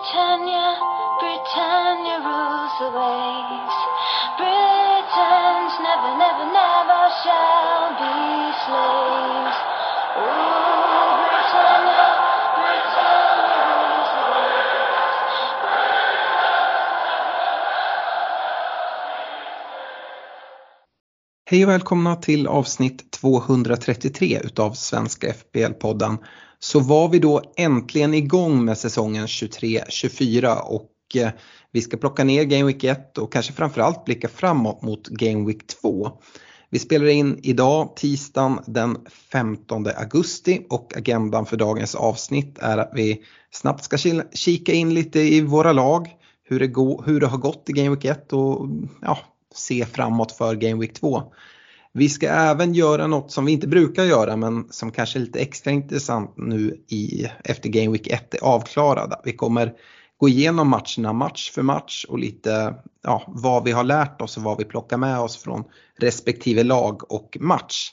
Britannia, Britannia rules the waves. Britons never, never, never shall be slaves. Oh, Britannia, Britannia rules the waves. Hej och välkomna till avsnitt 233 utav Svenska FBL-podden. Så var vi då äntligen igång med säsongen 23-24 och eh, vi ska plocka ner Game Week 1 och kanske framförallt blicka framåt mot Game Week 2. Vi spelar in idag tisdagen den 15 augusti och agendan för dagens avsnitt är att vi snabbt ska kika in lite i våra lag, hur det, går, hur det har gått i Game Week 1 och ja, se framåt för Game Week 2. Vi ska även göra något som vi inte brukar göra men som kanske är lite extra intressant nu i, efter Game Week 1 är avklarad. Vi kommer gå igenom matcherna match för match och lite ja, vad vi har lärt oss och vad vi plockar med oss från respektive lag och match.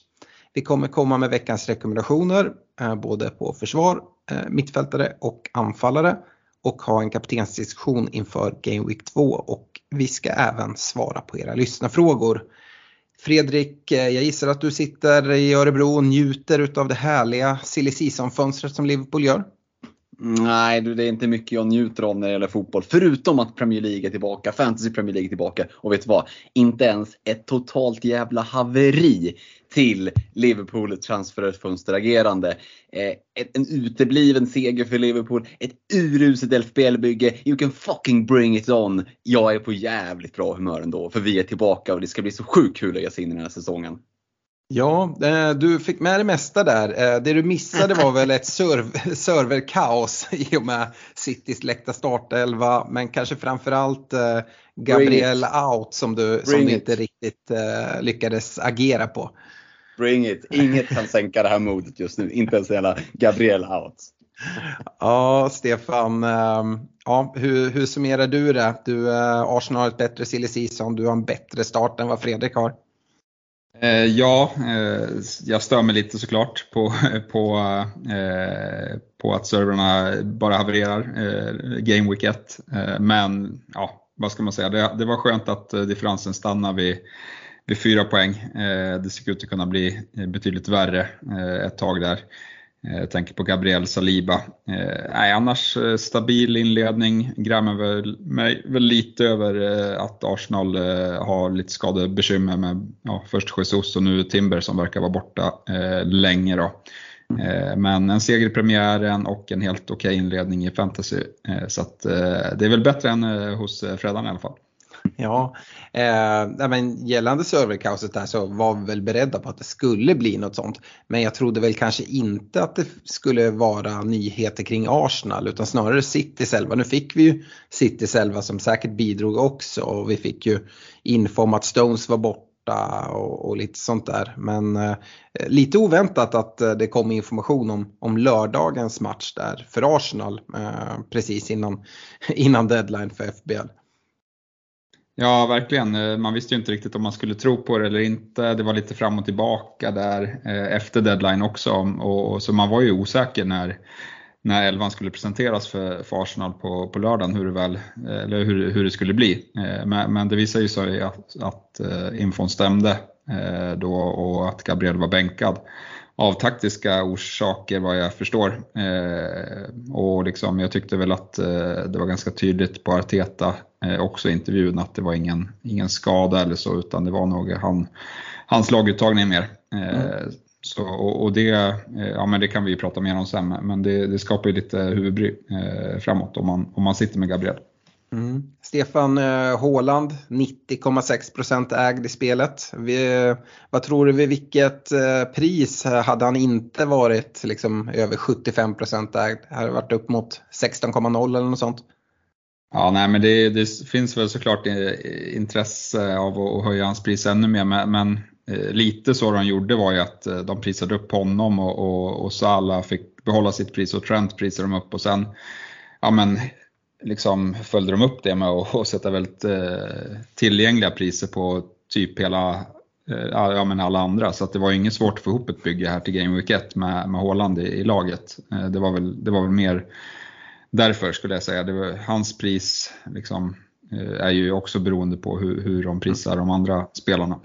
Vi kommer komma med veckans rekommendationer eh, både på försvar, eh, mittfältare och anfallare och ha en kaptensdiskussion inför Game Week 2 och vi ska även svara på era lyssnarfrågor. Fredrik, eh, jag gissar att du sitter i Örebro och njuter av det härliga silly season-fönstret som Liverpool gör? Nej, det är inte mycket jag njuter av när det gäller fotboll. Förutom att Premier League är tillbaka, Fantasy Premier League är tillbaka. Och vet du vad? Inte ens ett totalt jävla haveri till Liverpool transferfönsteragerande. Eh, en utebliven seger för Liverpool, ett uruset LFBL-bygge. You can fucking bring it on. Jag är på jävligt bra humör ändå, för vi är tillbaka och det ska bli så sjukt kul att ge sig in i den här säsongen. Ja, eh, du fick med det mesta där. Eh, det du missade var väl ett serv- serverkaos i och med Citys läckta startelva men kanske framförallt eh, Gabriel out som du, som du it. inte riktigt eh, lyckades agera på. Bring it! Inget kan sänka det här modet just nu, inte ens hela Gabriel out. Ja, Stefan, ehm, ja, hur, hur summerar du det? Du, eh, Arsenal har ett bättre silly season, du har en bättre start än vad Fredrik har. Eh, ja, eh, jag stör mig lite såklart på, på, eh, på att servrarna bara havererar eh, Game Week 1. Eh, men ja, vad ska man säga, det, det var skönt att eh, differensen stannade vid, vid fyra poäng. Eh, det ser ut att kunna bli eh, betydligt värre eh, ett tag där. Eh, jag tänker på Gabriel Saliba. Eh, nej, annars stabil inledning. Grämer väl, mig väl lite över eh, att Arsenal eh, har lite skadebekymmer med ja, först Jesus och nu Timber som verkar vara borta eh, länge. Då. Eh, men en seger i premiären och en helt okej inledning i fantasy. Eh, så eh, det är väl bättre än hos Fredan i alla fall. Ja, eh, men gällande serverkaoset där så var vi väl beredda på att det skulle bli något sånt. Men jag trodde väl kanske inte att det skulle vara nyheter kring Arsenal utan snarare City själva. Nu fick vi ju City själva som säkert bidrog också och vi fick ju info om att Stones var borta och, och lite sånt där. Men eh, lite oväntat att eh, det kom information om, om lördagens match där för Arsenal eh, precis innan, innan deadline för FBL. Ja, verkligen. Eh, man visste ju inte riktigt om man skulle tro på det eller inte. Det var lite fram och tillbaka där eh, efter deadline också. Och, och, så man var ju osäker när, när elvan skulle presenteras för, för Arsenal på, på lördagen, hur det, väl, eller hur, hur det skulle bli. Eh, men, men det visade ju sig att, att eh, infon stämde eh, då och att Gabriel var bänkad av taktiska orsaker vad jag förstår. Eh, och liksom, jag tyckte väl att eh, det var ganska tydligt på Arteta eh, också i intervjun att det var ingen, ingen skada eller så utan det var nog han, hans laguttagning mer. Mm så, och, och det, eh, ja, men det kan vi ju prata mer om sen men det, det skapar ju lite huvudbry eh, framåt om man, om man sitter med Gabriel. Mm. Stefan eh, Håland, 90,6% ägd i spelet. Vi, vad tror du vid vilket eh, pris hade han inte varit liksom, över 75% ägd? Hade det varit upp mot 16,0 eller något sånt? Ja, nej, men det, det finns väl såklart eh, intresse av att höja hans pris ännu mer, men, eh, Eh, lite så de gjorde var ju att eh, de prisade upp honom och, och, och Salah fick behålla sitt pris och Trent prisade de upp och sen ja, men, liksom följde de upp det med att och sätta väldigt eh, tillgängliga priser på typ hela eh, ja, men alla andra. Så att det var inget svårt att få ihop ett bygge här till Game Week 1 med, med Haaland i, i laget. Eh, det, var väl, det var väl mer därför skulle jag säga. Det var, hans pris liksom, eh, är ju också beroende på hur, hur de prisar de andra spelarna.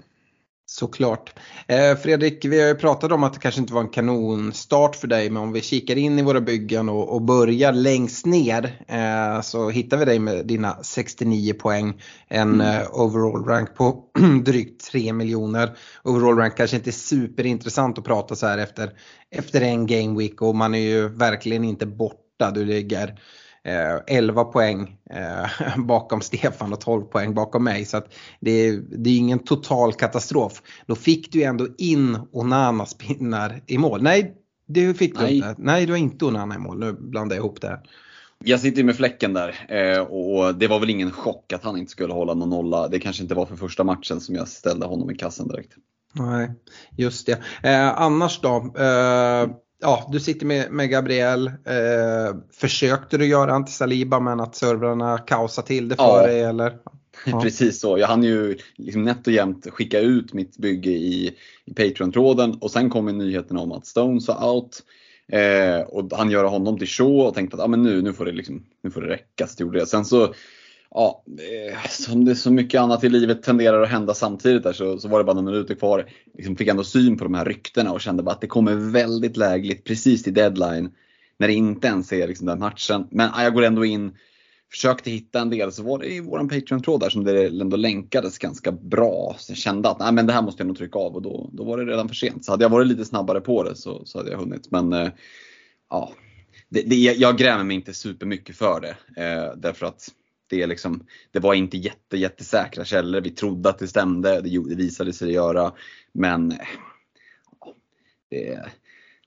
Såklart. Eh, Fredrik, vi har ju pratat om att det kanske inte var en kanonstart för dig, men om vi kikar in i våra byggen och, och börjar längst ner eh, så hittar vi dig med dina 69 poäng. En mm. eh, overall rank på drygt 3 miljoner. Overall rank kanske inte är superintressant att prata så här efter, efter en game week och man är ju verkligen inte borta. Du ligger 11 eh, poäng eh, bakom Stefan och 12 poäng bakom mig. Så det, är, det är ingen total katastrof. Då fick du ändå in Onanas pinnar i mål. Nej, det fick du Nej. inte. Nej, du har inte Onana i mål. Nu blandar jag ihop det här. Jag sitter med fläcken där eh, och det var väl ingen chock att han inte skulle hålla någon nolla. Det kanske inte var för första matchen som jag ställde honom i kassen direkt. Nej, just det. Eh, annars då? Eh, ja, du sitter med, med Gabriel. Eh, försökte du göra anti-Saliba men att servrarna kaosade till det för ja. dig eller? Ja. Precis så. Jag hann ju liksom nätt och jämnt skicka ut mitt bygge i, i Patreon-tråden och sen kom nyheten om att Stones var out. Eh, och han göra honom till show och tänkte att ah, men nu, nu, får det liksom, nu får det räcka. Så gjorde det. Sen så ja, eh, som det är så mycket annat i livet tenderar att hända samtidigt där så, så var det bara några minuter kvar. Liksom fick ändå syn på de här ryktena och kände bara att det kommer väldigt lägligt precis till deadline. När det inte ens är liksom den matchen. Men ja, jag går ändå in, försökte hitta en del, så var det i våran Patreon-tråd där som det ändå länkades ganska bra. Så jag kände att nej, men det här måste jag nog trycka av och då, då var det redan för sent. Så hade jag varit lite snabbare på det så, så hade jag hunnit. Men eh, ja, det, det, jag grämer mig inte supermycket för det. Eh, därför att det, liksom, det var inte jätte, jättesäkra källor. Vi trodde att det stämde, det, det visade sig göra. Men det,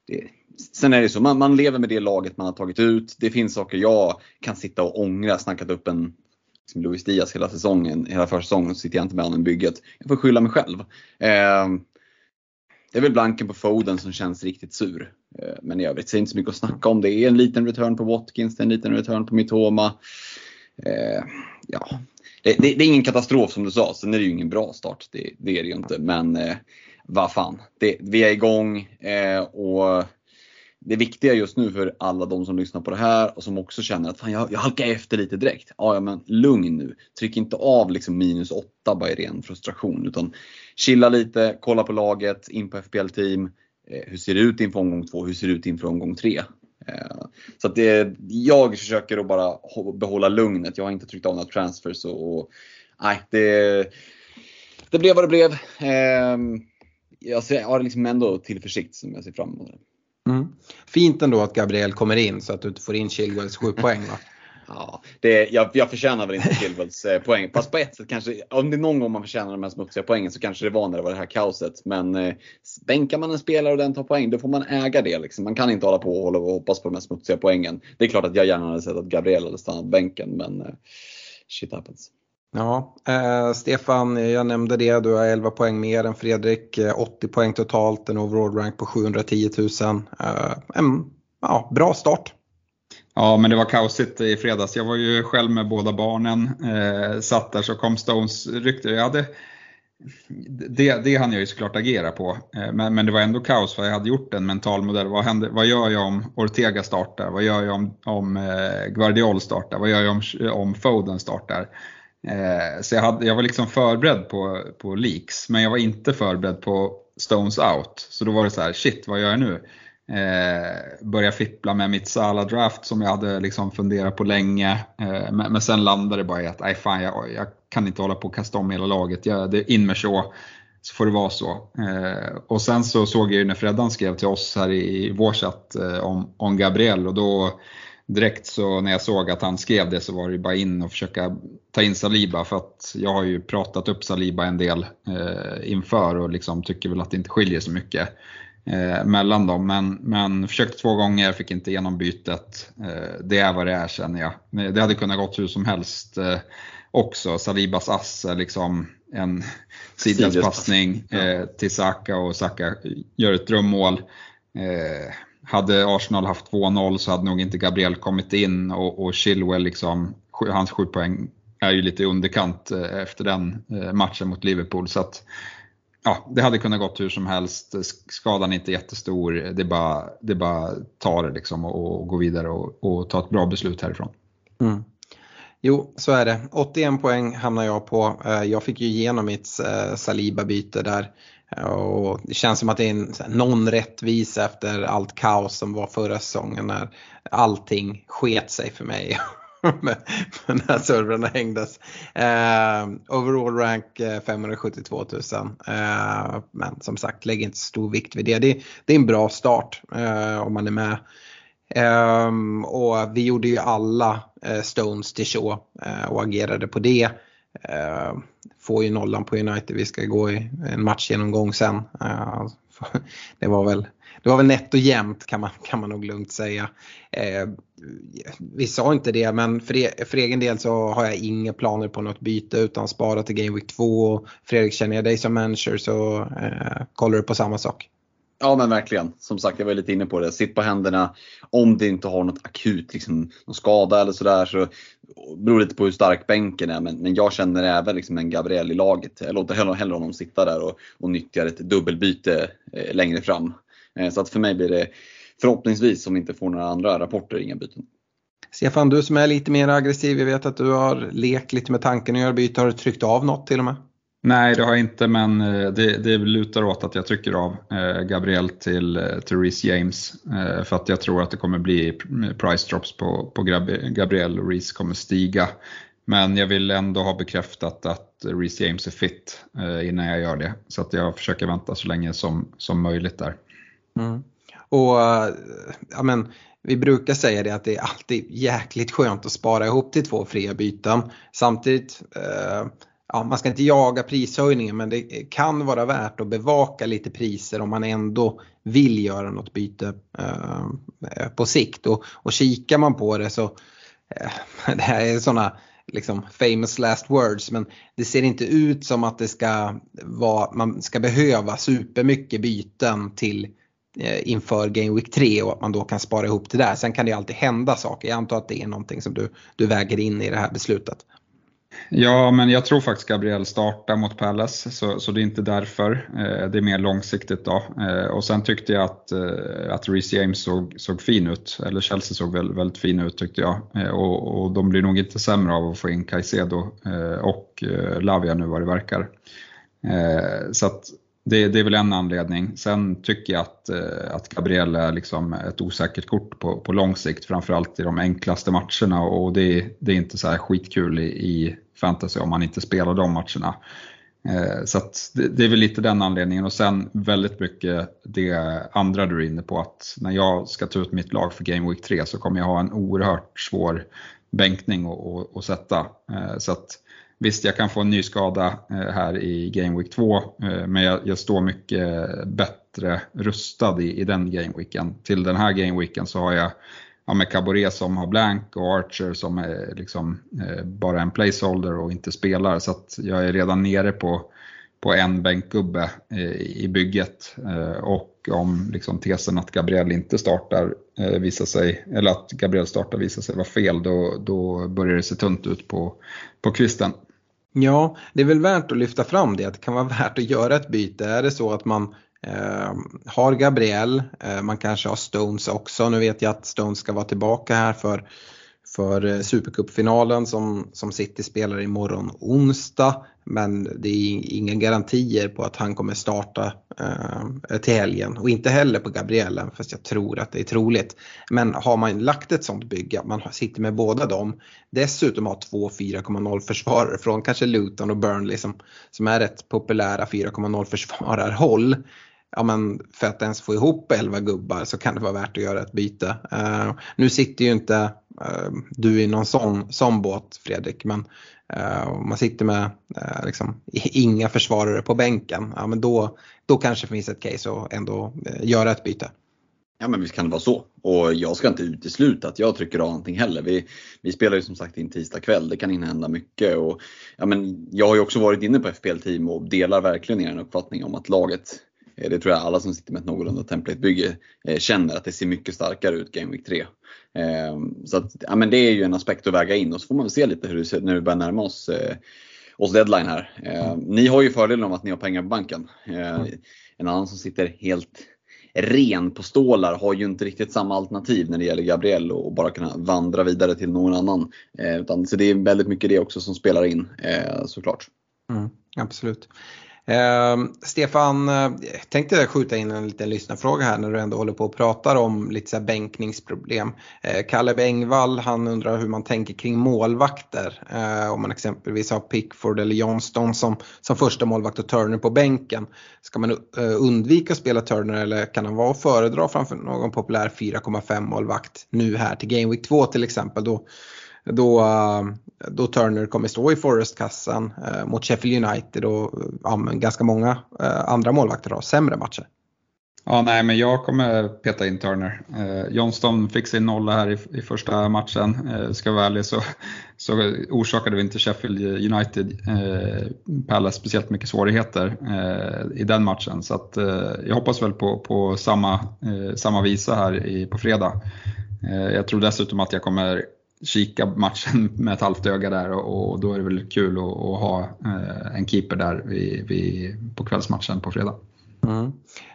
det, sen är det så, man, man, lever med det laget man har tagit ut. Det finns saker jag kan sitta och ångra. Snackat upp en liksom Luis Diaz hela säsongen, hela försäsongen, så sitter jag inte med honom i bygget. Jag får skylla mig själv. Eh, det är väl blanken på Foden som känns riktigt sur. Eh, men i övrigt så är det inte så mycket att snacka om. Det är en liten return på Watkins, det är en liten return på Mitoma. Eh, ja, det, det, det, är ingen katastrof som du sa, sen är det ju ingen bra start. Det, det är det ju inte. Men eh, vad fan, vi är igång eh, och det viktiga just nu för alla de som lyssnar på det här och som också känner att fan, jag, jag halkar efter lite direkt. Ja, ja, men lugn nu. Tryck inte av liksom minus 8 bara i ren frustration. Utan chilla lite, kolla på laget, in på FPL-team. Eh, hur ser det ut inför omgång 2? Hur ser det ut inför omgång 3? Eh, så att det, jag försöker att bara behålla lugnet. Jag har inte tryckt av några transfers och, och nej, det, det blev vad det blev. Ehm, jag har liksom ändå tillförsikt som jag ser fram emot. Mm. Fint ändå att Gabriel kommer in så att du inte får in Chilwells 7 poäng va? Ja, det, jag, jag förtjänar väl inte Chilwells eh, poäng. Fast på ett sätt kanske, om det är någon gång man förtjänar de här smutsiga poängen så kanske det var när det var det här kaoset. Men eh, bänkar man en spelare och den tar poäng, då får man äga det. Liksom. Man kan inte hålla på och, hålla och hoppas på de här smutsiga poängen. Det är klart att jag gärna hade sett att Gabriel hade stannat bänken, men eh, shit happens. Ja, eh, Stefan, jag nämnde det, du har 11 poäng mer än Fredrik, eh, 80 poäng totalt, en overall rank på 710 000. Eh, en ja, bra start. Ja, men det var kaosigt i fredags. Jag var ju själv med båda barnen. Eh, satt där så kom Stones rykte. Jag hade, det, det hann jag ju såklart agera på. Eh, men, men det var ändå kaos för jag hade gjort en mental modell. Vad, händer, vad gör jag om Ortega startar? Vad gör jag om, om eh, Guardiol startar? Vad gör jag om, om Foden startar? Eh, så jag, hade, jag var liksom förberedd på, på leaks, men jag var inte förberedd på Stones out. Så då var det så här, shit vad gör jag nu? Eh, börja fippla med mitt Sala-draft som jag hade liksom funderat på länge. Eh, men, men, sen landade det bara i att, nej fan jag, jag, kan inte hålla på och kasta om hela laget. Jag, det är in med så, så får det vara så. Eh, och sen så såg jag ju när Freddan skrev till oss här i, i vår chatt eh, om, om Gabriel och då direkt så när jag såg att han skrev det så var det bara in och försöka ta in Saliba för att jag har ju pratat upp Saliba en del eh, inför och liksom tycker väl att det inte skiljer så mycket eh, mellan dem. Men, men försökte två gånger, fick inte igenom bytet. Eh, det är vad det är känner jag. Det hade kunnat gått hur som helst eh, också. Salibas ass liksom en sidledspassning eh, till Saka och Saka gör ett drömmål. Eh, hade Arsenal haft 2-0 så hade nog inte Gabriel kommit in och, och Chilwell, liksom, hans sju poäng är ju lite underkant eh, efter den matchen mot Liverpool. Så att ja, det hade kunnat gått hur som helst. Skadan är inte jättestor. Det är bara, det är bara ta det liksom och, och gå vidare och, och, ta ett bra beslut härifrån. Mm. Jo, så är det. 81 poäng hamnar jag på. Eh, jag fick ju igenom mitt eh, Saliba-byte där. Eh, och det känns som att det är en, någon rättvisa efter allt kaos som var förra säsongen när allting sket sig för mig. när servrarna hängdes. Eh, overall rank 572 000. Eh, ehm, men som sagt, lägg inte stor vikt vid det. Det, det är en bra start eh, om man är med. Um, och vi gjorde ju alla uh, Stones till show uh, eh, och agerade på det. Uh, får ju nollan på United, vi ska gå i en matchgenomgång sen. det var väl det var väl nätt och jämnt kan man, kan man nog lugnt säga. Eh, vi sa inte det men för, e för egen del så har jag inga planer på något byte utan spara till Game Week 2. Fredrik känner jag dig som manager så eh, kollar du på samma sak. Ja men verkligen. Som sagt, jag var lite inne på det. Sitt på händerna. Om det inte har något akut, liksom, någon skada eller sådär så beror lite på hur stark bänken är. Men, men jag känner även liksom en Gabriel i laget. Jag låter hellre, hellre honom sitta där och, och nyttjar ett dubbelbyte eh, längre fram. Eh, så att för mig blir det förhoppningsvis, om vi inte får några andra rapporter, inga byten. Stefan, du som är lite mer aggressiv, jag vet att du har lekt lite med tanken att göra byte. Har du tryckt av något till och med? Nej, det har jag inte, men eh, det, det lutar åt att jag trycker av eh, Gabriel till, Reece James. För att jag tror att det kommer bli price drops på, på Gabriel och Reece kommer stiga. Men jag vill ändå ha bekräftat att Reece James är fit innan jag gör det. Så att jag försöker vänta så länge som, som möjligt där. Mm. Och eh, ja, men, vi brukar säga det att det är alltid jäkligt skönt att spara ihop till två fria byten. Samtidigt, eh, ja, man ska inte jaga prishöjningen men det kan vara värt att bevaka lite priser om man ändå vill göra något byte eh, på sikt. Och, och kikar man på det så, eh, det här är sådana liksom famous last words men det ser inte ut som att det ska vara, man ska behöva supermycket byten till Eh, inför Game Week 3 och att man då kan spara ihop det där. Sen kan det alltid hända saker. Jag antar att det är någonting som du, du väger in i det här beslutet. Ja, men jag tror faktiskt Gabriel startar mot Palace, så, så det är inte därför. Eh, det är mer långsiktigt då. Eh, och sen tyckte jag att, eh, att Reece James såg, såg fin ut, eller Chelsea såg väldigt, väldigt fin ut tyckte jag. Eh, och, och, de blir nog inte sämre av att få in Caicedo eh, och Lavia nu vad det verkar. så att det, det, är väl en anledning. Sen tycker jag att, eh, att Gabriel är liksom ett osäkert kort på, på lång sikt, framförallt i de enklaste matcherna och det, det är inte så här skitkul i, i fantasy om man inte spelar de matcherna. Eh, så det, det, är väl lite den anledningen och sen väldigt mycket det andra du är inne på att när jag ska ta ut mitt lag för Game Week 3 så kommer jag ha en oerhört svår bänkning att sätta. Eh, så att Visst, jag kan få en ny skada eh, här i Game Week 2, eh, men jag, jag står mycket bättre rustad i, i den gameweeken. Till den här gameweeken så har jag ja, med Caboret som har blank och Archer som är liksom, eh, bara en placeholder och inte spelar. Så att jag är redan nere på, på en bänkgubbe eh, i bygget. Eh, och om liksom, tesen att Gabriel inte startar eh, visar sig, eller att Gabriel startar visar sig vara fel, då, då börjar det se tunt ut på, på kvisten. Ja, det är väl värt att lyfta fram det, att det kan vara värt att göra ett byte. Är det så att man eh, har Gabriel, eh, man kanske har Stones också. Nu vet jag att Stones ska vara tillbaka här för för eh, Supercupfinalen som, som City spelar imorgon onsdag. Men det är inga garantier på att han kommer starta eh, till helgen och inte heller på Gabrielen, fast jag tror att det är troligt. Men har man lagt ett sånt bygge, man sitter med båda dem, dessutom har två 4,0 försvarare från kanske Luton och Burnley som, som är rätt populära 4,0 försvararhåll ja, men för att ens få ihop 11 gubbar så kan det vara värt att göra ett byte. Uh, nu sitter ju inte uh, du i någon sån, sån båt Fredrik men uh, man sitter med liksom, inga försvarare på bänken. Ja, men då, då kanske det finns ett case att ändå göra ett byte. Ja men visst kan det vara så. Och jag ska inte utesluta att jag trycker av någonting heller. Vi, vi spelar ju som sagt in tisdag kväll, det kan hända mycket. Och, ja, men jag har ju också varit inne på FPL-team och delar verkligen er uppfattning om att laget det tror jag alla som sitter med ett någorlunda template-bygge eh, känner att det ser mycket starkare ut Game Week 3. Ehm, så att, ja, men det är ju en aspekt att väga in och så får man väl se lite hur det ser ut när vi börjar närma oss eh, oss deadline här. Eh, ni har ju fördelen om att ni har pengar på banken. Eh, mm. En annan som sitter helt ren på stålar har ju inte riktigt samma alternativ när det gäller Gabriel och bara kunna vandra vidare till någon annan. Eh, utan, så det är väldigt mycket det också som spelar in eh, såklart. Mm, absolut. Ehm, eh, Stefan, jag tänkte skjuta in en liten lyssnarfråga här när du ändå håller på och pratar om lite så bänkningsproblem. Eh, Kalle Engvall han undrar hur man tänker kring målvakter. Eh, om man exempelvis har Pickford eller Johnston som, som första målvakt och Turner på bänken. Ska man eh, undvika att spela Turner eller kan han vara att föredra framför någon populär 4,5 målvakt nu här till Game Week 2 till exempel? Då, då, eh, då Turner kommer stå i Forest-kassan eh, mot Sheffield United och ja, ganska många eh, andra målvakter har sämre matcher. Ja, nej, men jag kommer peta in Turner. Eh, Johnston fick sin nolla här i, i första matchen. Eh, ska vara ärlig så, så orsakade vi inte Sheffield United eh, Palace speciellt mycket svårigheter eh, i den matchen. Så att, eh, jag hoppas väl på, på samma, eh, samma visa här i, på fredag. Eh, jag tror dessutom att jag kommer kika matchen med ett halvt öga där och, då är det väl kul att, att ha eh, en keeper där vid, vid, på kvällsmatchen på fredag. Mm.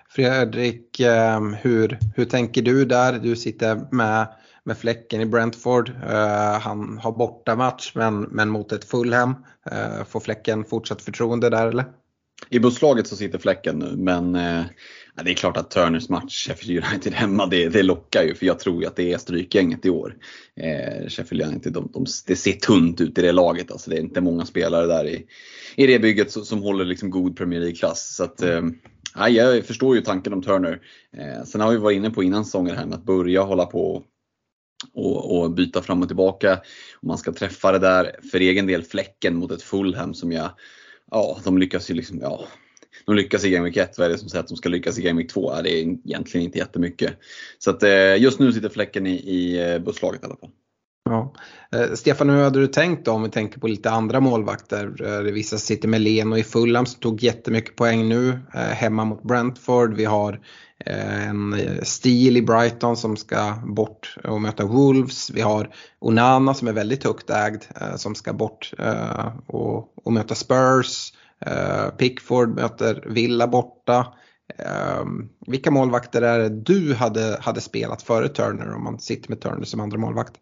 Fredrik, ehm, hur, hur tänker du där? Du sitter med, med fläcken i Brentford. Eh, han har bortamatch men, men mot ett Fulham. Eh, får fläcken fortsatt förtroende där eller? I busslaget så sitter fläcken nu men eh, det är klart att Turners match Sheffield United hemma, det, det lockar ju för jag tror ju att det är strykgänget i år. Eh, Sheffield United, de, de, det ser tunt ut i det laget. Alltså det är inte många spelare där i, i det bygget som, som håller liksom god Premier League-klass. Så att, eh, jag förstår ju tanken om Turner. Eh, sen har vi varit inne på innan säsongen här med att börja hålla på och, och, byta fram och tillbaka. Och man ska träffa det där, för egen del, fläcken mot ett Fulham som jag, ja, de lyckas ju liksom, ja, de lyckas i Game Week 1, vad är det som säger att de ska lyckas i Game Week 2? Ja, det är egentligen inte jättemycket. Så att, eh, just nu sitter fläcken i, i eh, busslaget i alla fall. Ja. Eh, Stefan, hur hade du tänkt då om vi tänker på lite andra målvakter? Eh, Vissa sitter med Leno i Fulham som tog jättemycket poäng nu hemma mot Brentford. Vi har Eh, en eh, stil i Brighton som ska bort och möta Wolves. Vi har Onana som är väldigt högt ägd eh, som ska bort och, och möta Spurs. Pickford möter Villa borta. Vilka målvakter är det du hade, hade spelat före Turner om man sitter med Turner som andra målvakt?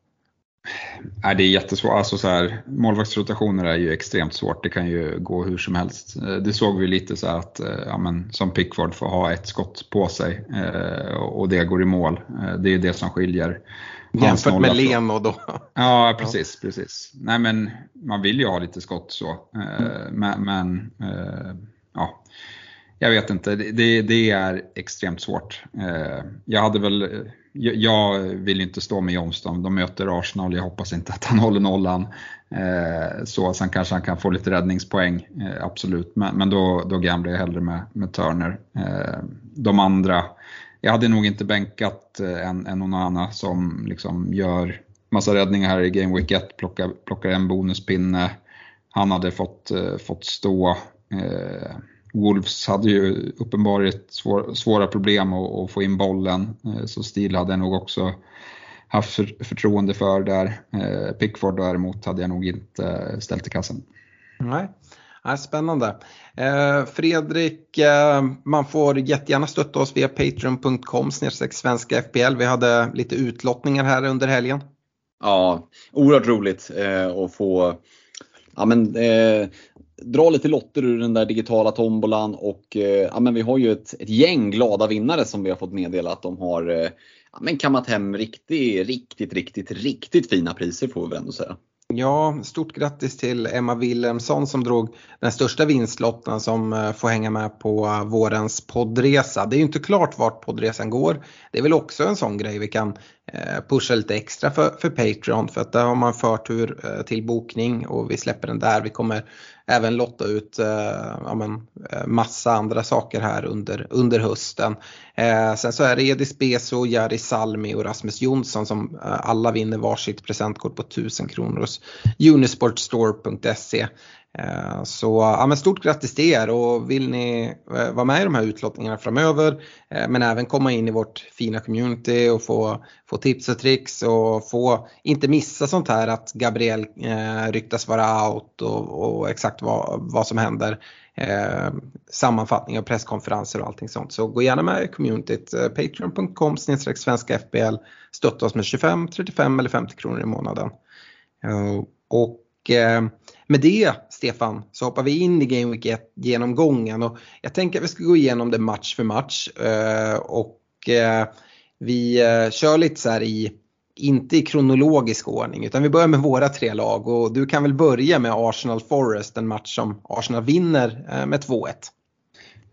Nej, det är jättesvårt. Alltså så här, målvaktsrotationer är ju extremt svårt. Det kan ju gå hur som helst. Eh, det såg vi lite så att ja, men, som Pickford får ha ett skott på sig och det går i mål. Det är det som skiljer Jämfört med Leno då. Ja, precis. Precis. Nej, men man vill ju ha lite skott så. Eh. Men, men eh, ja, jag vet inte. Det, det, är extremt svårt. Eh, jag hade väl, jag vill inte stå med Johnston. De möter Arsenal. Jag hoppas inte att han håller nollan. Eh, så sen kanske han kan få lite räddningspoäng, eh, absolut. Men, men då, då gamblar jag hellre med, med Turner. Eh, de andra jag hade nog inte bänkat en, en Onana som liksom gör massa räddningar här i Game Week 1, plockar, plockar en bonuspinne. Han hade fått, fått stå. Eh, Wolves hade ju uppenbarligen svår, svåra problem att, att, få in bollen, eh, så Stil hade jag nog också haft för, förtroende för där. Eh, Pickford däremot hade jag nog inte ställt i kassen. Nej. Ja, spännande. Eh, Fredrik, eh, man får jättegärna stötta oss via patreon.com svenska FPL. Vi hade lite utlottningar här under helgen. Ja, oerhört roligt eh, att få ja, men, eh, dra lite lotter ur den där digitala tombolan och eh, ja, men vi har ju ett, ett gäng glada vinnare som vi har fått meddela att de har eh, ja, men kammat hem riktigt, riktigt, riktigt, riktigt fina priser får vi väl ändå säga. Ja, stort grattis till Emma Wilhelmsson som drog den största vinstlotten som eh, får hänga med på eh, vårens poddresa. Det är ju inte klart vart poddresan går. Det är väl också en sån grej vi kan Eh, pusha lite extra för, för Patreon för att där har man förtur eh, till bokning och vi släpper den där. Vi kommer även lotta ut eh, ja, men, massa andra saker här under, under hösten. Eh, sen så är det Edis Beso, Jari Salmi och Rasmus Jonsson som eh, alla vinner varsitt presentkort på 1000 kronor hos unisportstore.se. Eh, så ja, men stort grattis till er och vill ni eh, vara med i de här utlottningarna framöver eh, men även komma in i vårt fina community och få, få tips och tricks och få inte missa sånt här att Gabriel eh, ryktas vara out och, och exakt vad, vad som händer. Eh, sammanfattning av presskonferenser och allting sånt. Så gå gärna med i communityt. Eh, Patreon.com svenska FBL. Stötta oss med 25, 35 eller 50 kronor i månaden. Eh, och eh, med det Stefan så hoppar vi in i Game Week 1 genomgången och jag tänker att vi ska gå igenom det match för match. Eh, och eh, vi eh, kör lite så här i inte i kronologisk ordning utan vi börjar med våra tre lag och du kan väl börja med Arsenal Forest, en match som Arsenal vinner med 2-1.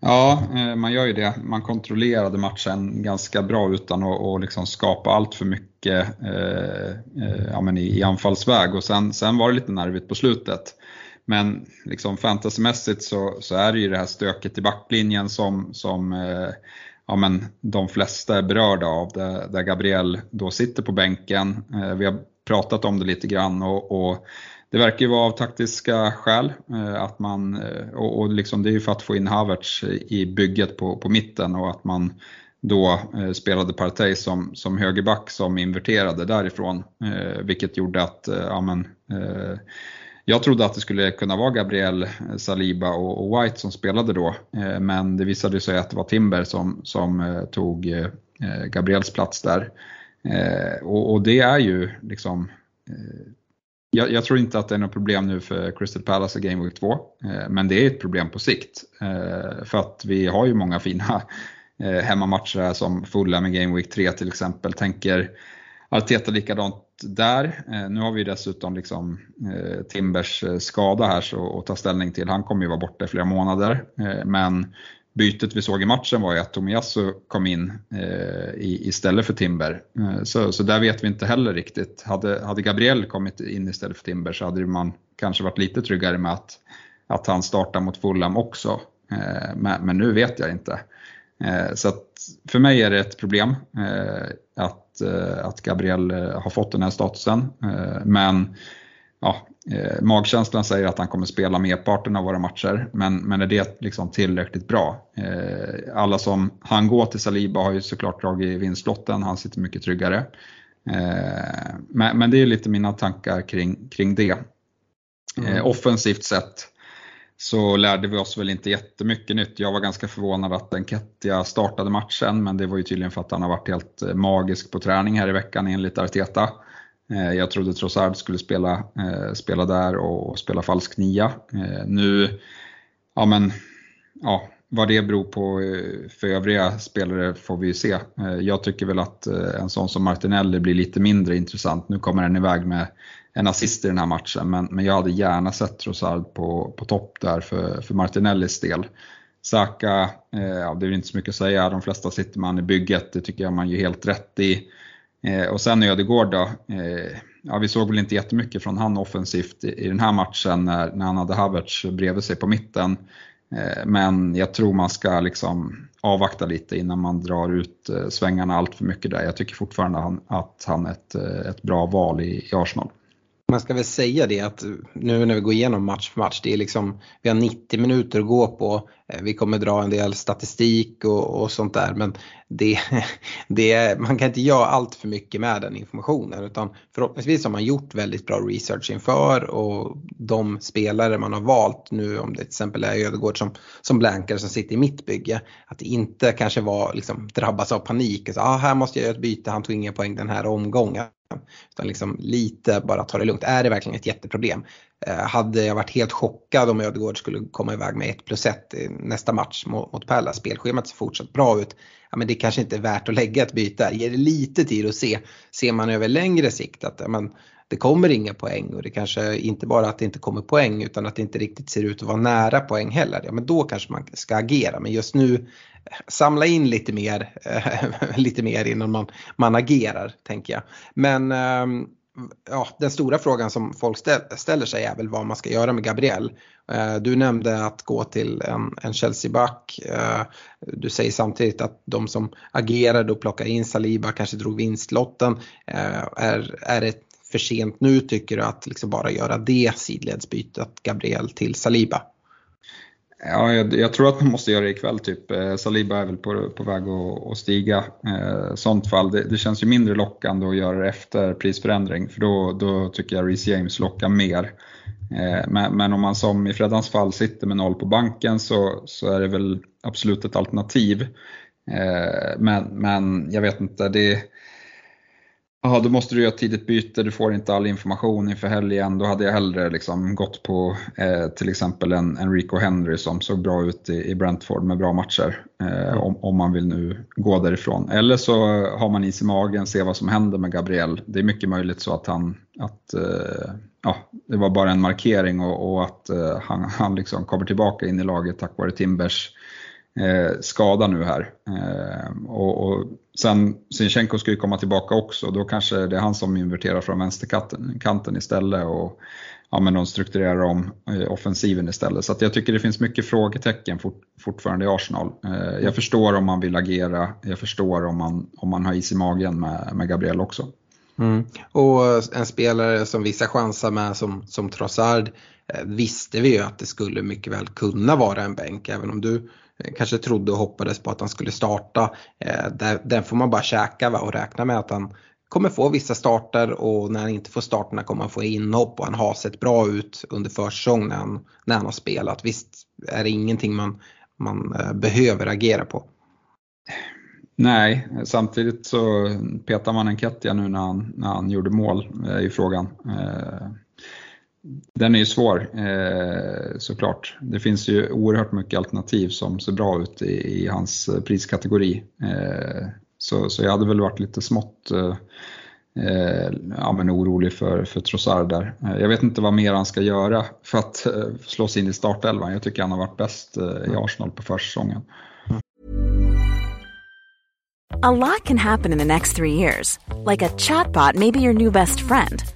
Ja, man gör ju det. Man kontrollerade matchen ganska bra utan att, att liksom skapa allt för mycket eh, eh, ja, men i, i anfallsväg och sen, sen var det lite nervigt på slutet. Men liksom fantasymässigt så, så är det ju det här stöket i backlinjen som, som eh, ja, men de flesta är berörda av, där, där Gabriel då sitter på bänken. Eh, vi har pratat om det lite grann och, och det verkar ju vara av taktiska skäl. Eh, att man, eh, och, och liksom det är ju för att få in Havertz i bygget på, på mitten och att man då eh, spelade Partey som, som högerback som inverterade därifrån. Eh, vilket gjorde att eh, ja, men, eh, jag trodde att det skulle kunna vara Gabriel eh, Saliba och, White som spelade då, eh, men det visade sig att det var Timber som, som eh, tog Gabriels plats där. Och, och det är ju liksom jag, jag, tror inte att det är något problem nu för Crystal Palace i Game Week 2, men det är ett problem på sikt. För att vi har ju många fina hemmamatcher som fulla med Game Week 3 till exempel. Tänker Arteta likadant där. Eh, nu har vi dessutom liksom, eh, Timbers eh, skada här så, att ta ställning till. Han kommer ju vara borta i flera månader. Eh, men bytet vi såg i matchen var ju att Tomiyasu kom in eh, i, istället för Timber. så, så där vet vi inte heller riktigt. Hade, hade Gabriel kommit in istället för Timber så hade man kanske varit lite tryggare med att, att han startar mot Fulham också. men, men nu vet jag inte. så att för mig är det ett problem att Eh, att, Gabriel eh, har fått den här statusen. Eh, men ja, magkänslan säger att han kommer spela merparten av våra matcher, men, men är det liksom tillräckligt bra? Alla som han går till Saliba har ju såklart dragit vinstlotten, han sitter mycket tryggare. Men, men det är lite mina tankar kring, kring det. Mm. Offensivt sett så lärde vi oss väl inte jättemycket nytt. Jag var ganska förvånad att Enketia startade matchen, men det var ju tydligen för att han har varit helt eh, magisk på träning här i veckan enligt Arteta. Eh, jag trodde Trossard skulle spela, eh, spela där och spela falsk nia. Nu, ja men, ja, vad det beror på för övriga spelare får vi ju se. Jag tycker väl att en sån som Martinelli blir lite mindre intressant. Nu kommer den iväg med en assist i den här matchen. Men, men jag hade gärna sett Trossard på, på topp där för, för Martinellis del. Saka, eh, ja, det är inte så mycket att säga, de flesta sitter man i bygget, det tycker jag man gör helt rätt i. Eh, och sen Ödegård då, eh, ja, vi såg väl inte jättemycket från han offensivt i, i den här matchen när, när han hade Havertz bredvid sig på mitten. Eh, men jag tror man ska liksom avvakta lite innan man drar ut eh, svängarna allt för mycket där. Jag tycker fortfarande att han är ett, eh, ett bra val i, i Arsenal man ska väl säga det att nu när vi går igenom match för match, det är liksom, vi har 90 minuter att gå på. Eh, vi kommer dra en del statistik och, och sånt där men det, det, man kan inte göra allt för mycket med den informationen utan förhoppningsvis har man gjort väldigt bra research inför och de spelare man har valt nu om det till exempel är Ödegård som, som blankare som sitter i mitt bygge att inte kanske var, liksom, drabbas av panik. Så, ah, här måste jag göra ett byte, han tog inga poäng den här omgången. Utan liksom lite bara ta det lugnt. Är det verkligen ett jätteproblem? Eh, hade jag varit helt chockad om Ödegård skulle komma iväg med 1 plus 1 i nästa match mot, Pärla. Palace. Spelschemat ser fortsatt bra ut. Ja, men det kanske inte är värt att lägga ett byte. Ger det lite tid att se. Ser man över längre sikt att ja, men, det kommer inga poäng och det kanske inte bara att det inte kommer poäng utan att det inte riktigt ser ut att vara nära poäng heller. Ja, men då kanske man ska agera. Men just nu eh, samla in lite mer, eh, lite mer innan man, man agerar tänker jag. Men ehm, ja, den stora frågan som folk ställer sig är väl vad man ska göra med Gabriel. Eh, du nämnde att gå till en, en Chelsea-back. Du säger samtidigt att de som agerade och plockade in Saliba kanske drog vinstlotten. Är, är det för sent nu tycker du att liksom bara göra det sidledsbytet Gabriel till Saliba? Ja, jag, jag, tror att man måste göra det ikväll. Typ. Eh, Saliba är väl på, på väg att, att stiga. Eh, sånt fall, det, det, känns ju mindre lockande att göra det efter prisförändring för då, då tycker jag Reece James lockar mer. Eh, men, men, om man som i Freddans fall sitter med noll på banken så, så är det väl absolut ett alternativ. Eh, men, men jag vet inte, det Ja, då måste du göra ett tidigt byte, du får inte all information inför helgen. Då hade jag hellre liksom gått på eh, till exempel en Enrico Henry som såg bra ut i, i Brentford med bra matcher. Eh, mm. om, om man vill nu gå därifrån. Eller så har man is i magen, se vad som händer med Gabriel. Det är mycket möjligt så att han, att, eh, ja, det var bara en markering och, och att eh, han, han liksom kommer tillbaka in i laget tack vare Timbers eh, skada nu här. Eh, och, och sen Sinchenko ska ju komma tillbaka också, då kanske det är han som inverterar från vänsterkanten istället och ja, men de strukturerar om eh, offensiven istället. Så jag tycker det finns mycket frågetecken fort, fortfarande i Arsenal. Eh, jag förstår om man vill agera, jag förstår om man, om man har is i magen med, med Gabriel också. Mm. Och en spelare som vissa chansar med som, som Trossard eh, visste vi ju att det skulle mycket väl kunna vara en bänk även om du Eh, Eh, kanske trodde och hoppades på att han skulle starta. Eh, den får man bara käka va? och räkna med att han kommer få vissa starter och när han inte får starterna kommer han få inhopp och han har sett bra ut under försäsong när han, när han har spelat. Visst är det ingenting man, man eh, behöver agera på. Nej, samtidigt så petar man en Kettia nu när han, när han gjorde mål i frågan. Den är ju svår eh, såklart. Det finns ju oerhört mycket alternativ som ser bra ut i, i hans priskategori. Eh, så, så jag hade väl varit lite smått eh, ja, men orolig för, för Trossard där. Jag vet inte vad mer han ska göra för att slå sig in i startelvan. Jag tycker han har varit bäst i Arsenal på försäsongen. A lot can happen in the next three years. Like a chatbot may be your new best friend.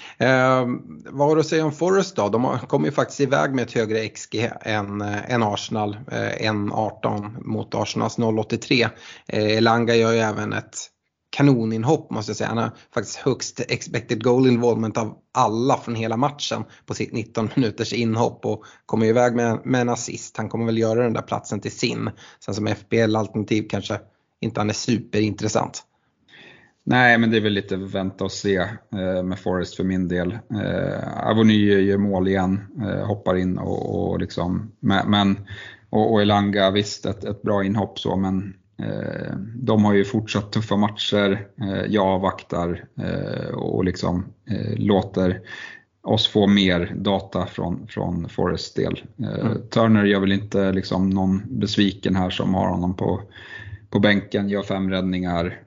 Eh, vad har du att säga om Forest då? De kom ju faktiskt iväg med ett högre XG än, eh, än Arsenal, eh, 1,18 mot Arsenals 0,83. Eh, Elanga gör ju även ett kanoninhopp måste jag säga. Han har faktiskt högst expected goal involvement av alla från hela matchen på sitt 19 minuters inhopp och kommer iväg med, med en assist. Han kommer väl göra den där platsen till sin. Sen som FBL-alternativ kanske inte han är superintressant. Nej, men det är väl lite vänta och se eh, med Forrest för min del. Eh, Avony gör mål igen, eh, hoppar in och, och liksom, men, och, och Elanga visst ett, ett bra inhopp så men de har ju fortsatt tuffa matcher. Jag avvaktar och liksom låter oss få mer data från, från Forrests del. Mm. Turner gör väl inte liksom någon besviken här som har honom på, på bänken, gör fem räddningar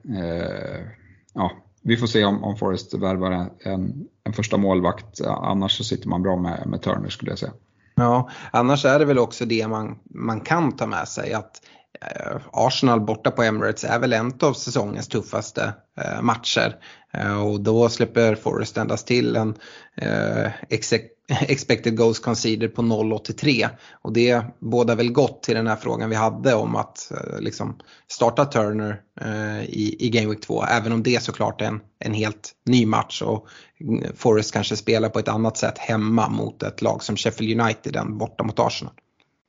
ja, vi får se om, om Forrest värvar en, en första målvakt. Annars så sitter man bra med, med Turner skulle jag säga. Ja, annars är det väl också det man, man kan ta med sig att Eh, Arsenal borta på Emirates är väl en av säsongens tuffaste eh, matcher. Eh, och då släpper Forrest endast till en eh, expected goals conceded på 0,83 och det båda väl gott till den här frågan vi hade om att eh, liksom starta Turner eh, i, i Game Week 2 även om det såklart är en, en helt ny match och mm, Forrest kanske spelar på ett annat sätt hemma mot ett lag som Sheffield United än borta mot Arsenal.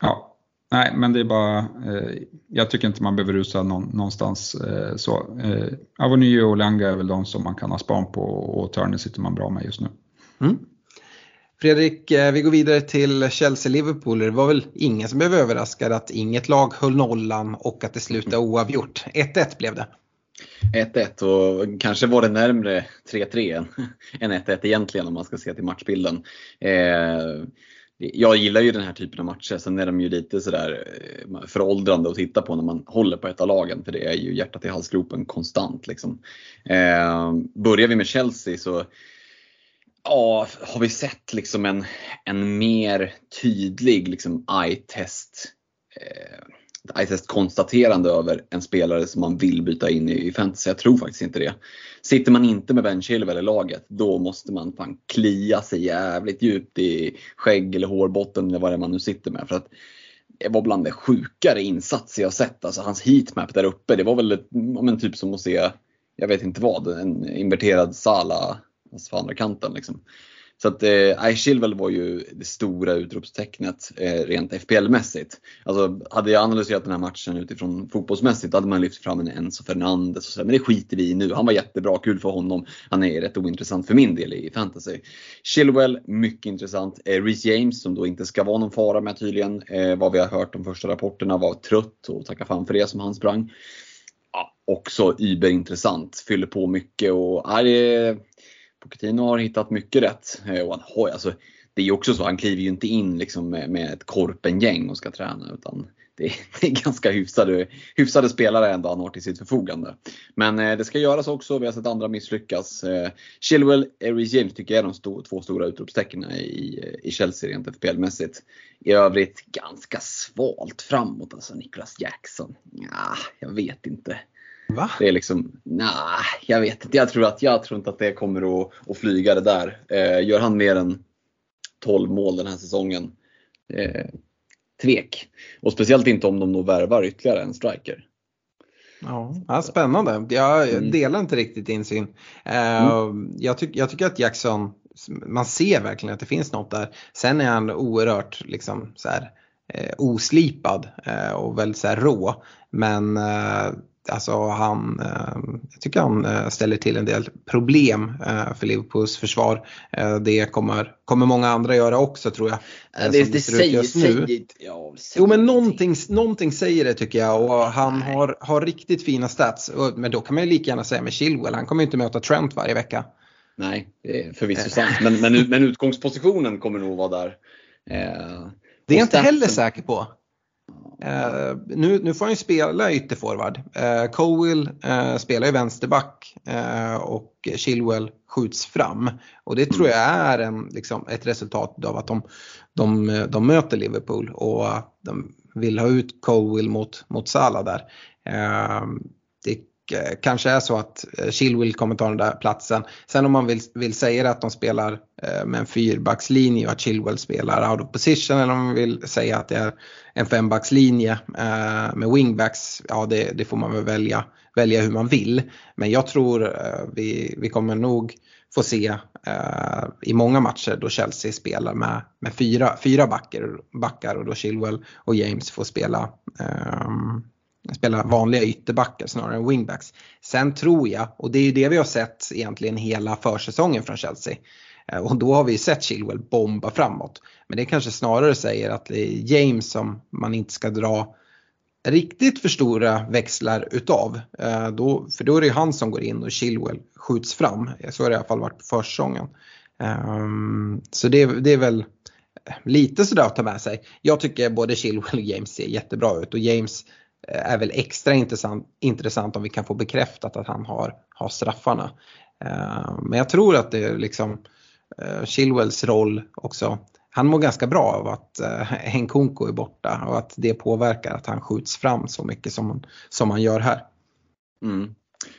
Ja, Nej, men det är bara, eh, jag tycker inte man behöver rusa någon, någonstans eh, så. Eh, Avony och Langa är väl de som man kan ha span på och Turner sitter man bra med just nu. Mm. Fredrik, eh, vi går vidare till Chelsea-Liverpool. Det var väl ingen som blev överraskad att inget lag höll nollan och att det slutade oavgjort. 1-1 blev det. 1-1 och kanske var det närmre 3-3 än 1-1 egentligen om man ska se till matchbilden. Eh, jag gillar ju den här typen av matcher, sen är de ju lite sådär eh, föråldrande att titta på när man håller på ett av lagen för det är ju hjärtat i halsgropen konstant. Liksom. Eh, börjar vi med Chelsea så Ja, har vi sett liksom en, en mer tydlig liksom eye-test eh, eye-test konstaterande över en spelare som man vill byta in i, i fantasy? Jag tror faktiskt inte det. Sitter man inte med Ben Chilwell i laget, då måste man fan klia sig jävligt djupt i skägg eller hårbotten eller vad det är man nu sitter med. För att det var bland det sjukare insatser jag sett. Alltså hans heatmap där uppe, det var väl men typ som att se, jag vet inte vad, en inverterad Sala alltså på andra kanten. Liksom. Så att eh, Chilwell var ju det stora utropstecknet eh, rent FPL-mässigt. Alltså, hade jag analyserat den här matchen utifrån fotbollsmässigt hade man lyft fram en Enzo Fernandes och sådär. men det skiter vi i nu. Han var jättebra, kul för honom. Han är rätt ointressant för min del i fantasy. Chilwell, mycket intressant. Eh, Reece James, som då inte ska vara någon fara med tydligen, eh, vad vi har hört de första rapporterna, var trött och tacka fan för det som han sprang. Ja, också überintressant, fyller på mycket och ja, Pochettino har hittat mycket rätt. Eh, och han har, alltså, det är ju också så, han kliver ju inte in liksom med, med ett korpengäng och ska träna. Utan det är, det är ganska hyfsade, hyfsade spelare ändå han har till sitt förfogande. Men eh, det ska göras också, vi har sett andra misslyckas. Eh, Chilwell, Reece James tycker jag är de sto, två stora utropstecknen i, i Chelsea rent FPL-mässigt. I övrigt ganska svalt framåt alltså, Niklas Jackson. Ja, jag vet inte. Va? Det är liksom, nej, jag vet inte. Jag tror, att, jag tror inte att det kommer att, att flyga det där. Eh, gör han mer än 12 mål den här säsongen? Eh, tvek. Och speciellt inte om de nog värvar ytterligare en striker. Ja, spännande. Jag mm. delar inte riktigt insyn. Eh, mm. jag, tyck, jag tycker att Jackson, man ser verkligen att det finns något där. Sen är han oerhört liksom, så här, eh, oslipad eh, och väldigt så här, rå. Men eh, alltså han, eh, jag tycker han eh, ställer till en del problem eh, för Liverpools försvar. Det kommer, kommer många andra göra också tror jag. Det, det, det säger, säger, ja, säger Jo men någonting, någonting säger det tycker jag och han har, har riktigt fina stats. Men då kan man ju lika gärna säga med Chilwell, han kommer ju inte möta Trent varje vecka. Nej, det är förvisso sant. Men, men, men utgångspositionen kommer nog vara där. det är jag inte heller säker på. Uh, nu, nu får han ju spela ytterforward. Uh, Cowell uh, spelar ju vänsterback och Chilwell skjuts fram. Och det tror jag är en, liksom, ett resultat av att de, de, de möter Liverpool och de vill ha ut Cowell mot, mot Salah där. Eh, kanske är så att eh, Chilwell kommer ta den där platsen. Sen om man vill, vill säga att de spelar eh, med en fyrbackslinje och att Chilwell spelar out of position eller om man vill säga att det är en fembackslinje eh, med wingbacks, ja det, det får man väl välja, välja hur man vill. Men jag tror eh, vi, vi kommer nog få se eh, i många matcher då Chelsea spelar med, med fyra, fyra backar, backar och då Chilwell och James får spela um, spela vanliga ytterbackar snarare än wingbacks. Sen tror jag, och det är det vi har sett egentligen hela försäsongen från Chelsea, eh, och då har vi sett Chilwell bomba framåt. Men det kanske snarare säger att det är James som man inte ska dra riktigt för stora växlar utav. Eh, då, för då är det han som går in och Chilwell skjuts fram. Eh, så har det i alla fall varit på försäsongen. Ehm, så det, det är väl lite sådär att ta med sig. Jag tycker både Chilwell och James ser jättebra ut och James Eh, är väl extra intressant, intressant om vi kan få bekräftat att han har, har straffarna. Eh, men jag tror att det är liksom eh, Chilwells roll också. Han mår ganska bra av att eh, Henkunko är borta och att det påverkar att han skjuts fram så mycket som, som han gör här. Mm.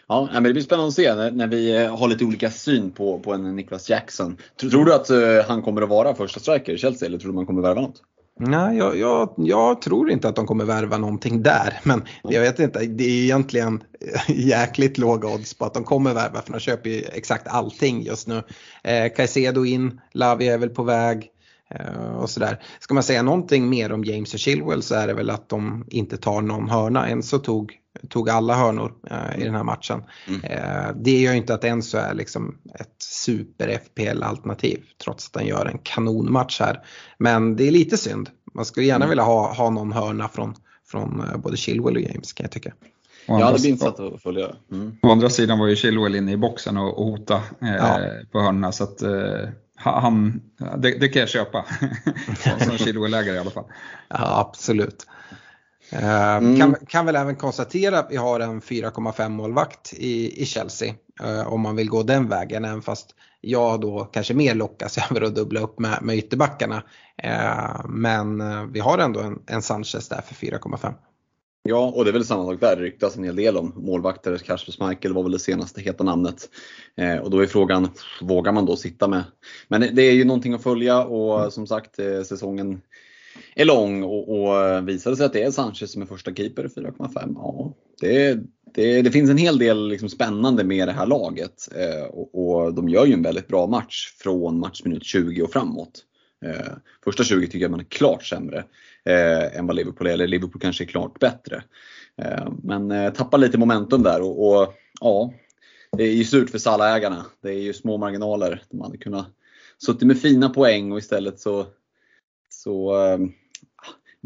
Ja, men det blir spännande att se när, när, vi eh, har lite olika syn på, på en Niklas Jackson. Tror, tror du att han kommer att vara första striker i Chelsea eller tror du man kommer värva något? Nej, jag, jag, jag, tror inte att de kommer värva någonting där. Men jag vet inte, det är egentligen jäkligt låga odds på att de kommer värva för de köper ju exakt allting just nu. Eh, Caicedo in, Lavi är väl på väg eh, och sådär. Ska man säga någonting mer om James och Chilwell så är det väl att de inte tar någon hörna. Enzo tog, tog alla hörnor eh, i den här matchen. Mm. Eh, det gör ju inte att Enzo är liksom ett super FPL-alternativ trots att han gör en kanonmatch här. Men det är lite synd. Man skulle gärna mm. vilja ha, ha någon hörna från, från eh, både Chilwell och James kan jag tycka. Ja, det blir intressant att följa. Mm. Å andra sidan var ju Chilwell inne i boxen och, och hota eh, ja. på hörnorna så att eh, han, det, det, kan jag köpa. som Chilwell-ägare i alla fall. Ja, absolut. Eh, mm. Kan, kan väl även konstatera att vi har en 4,5 målvakt i, i Chelsea. Eh, om man vill gå den vägen. Även fast jag då kanske mer lockas över att dubbla upp med, med ytterbackarna. Eh, men vi har ändå en, en Sanchez där för 4,5. Ja, och det är väl samma sak där. Det ryktas en hel del om målvakter. Kasper Schmeichel var väl det senaste heta namnet. Eh, och då är frågan, vågar man då sitta med? Men det är ju någonting att följa och mm. som sagt eh, säsongen är lång och, och eh, visar det sig att det är Sanchez som är första keeper 4,5. Ja, det, det, det, finns en hel del liksom spännande med det här laget eh, och, och, de gör ju en väldigt bra match från matchminut 20 och framåt. Eh, första 20 tycker jag man är klart sämre eh, än vad Liverpool är, eller Liverpool kanske är klart bättre. Eh, men eh, tappar lite momentum där och, och ja, det är ju surt för Salah-ägarna. Det är ju små marginaler. De hade kunnat suttit med fina poäng och istället så, så eh,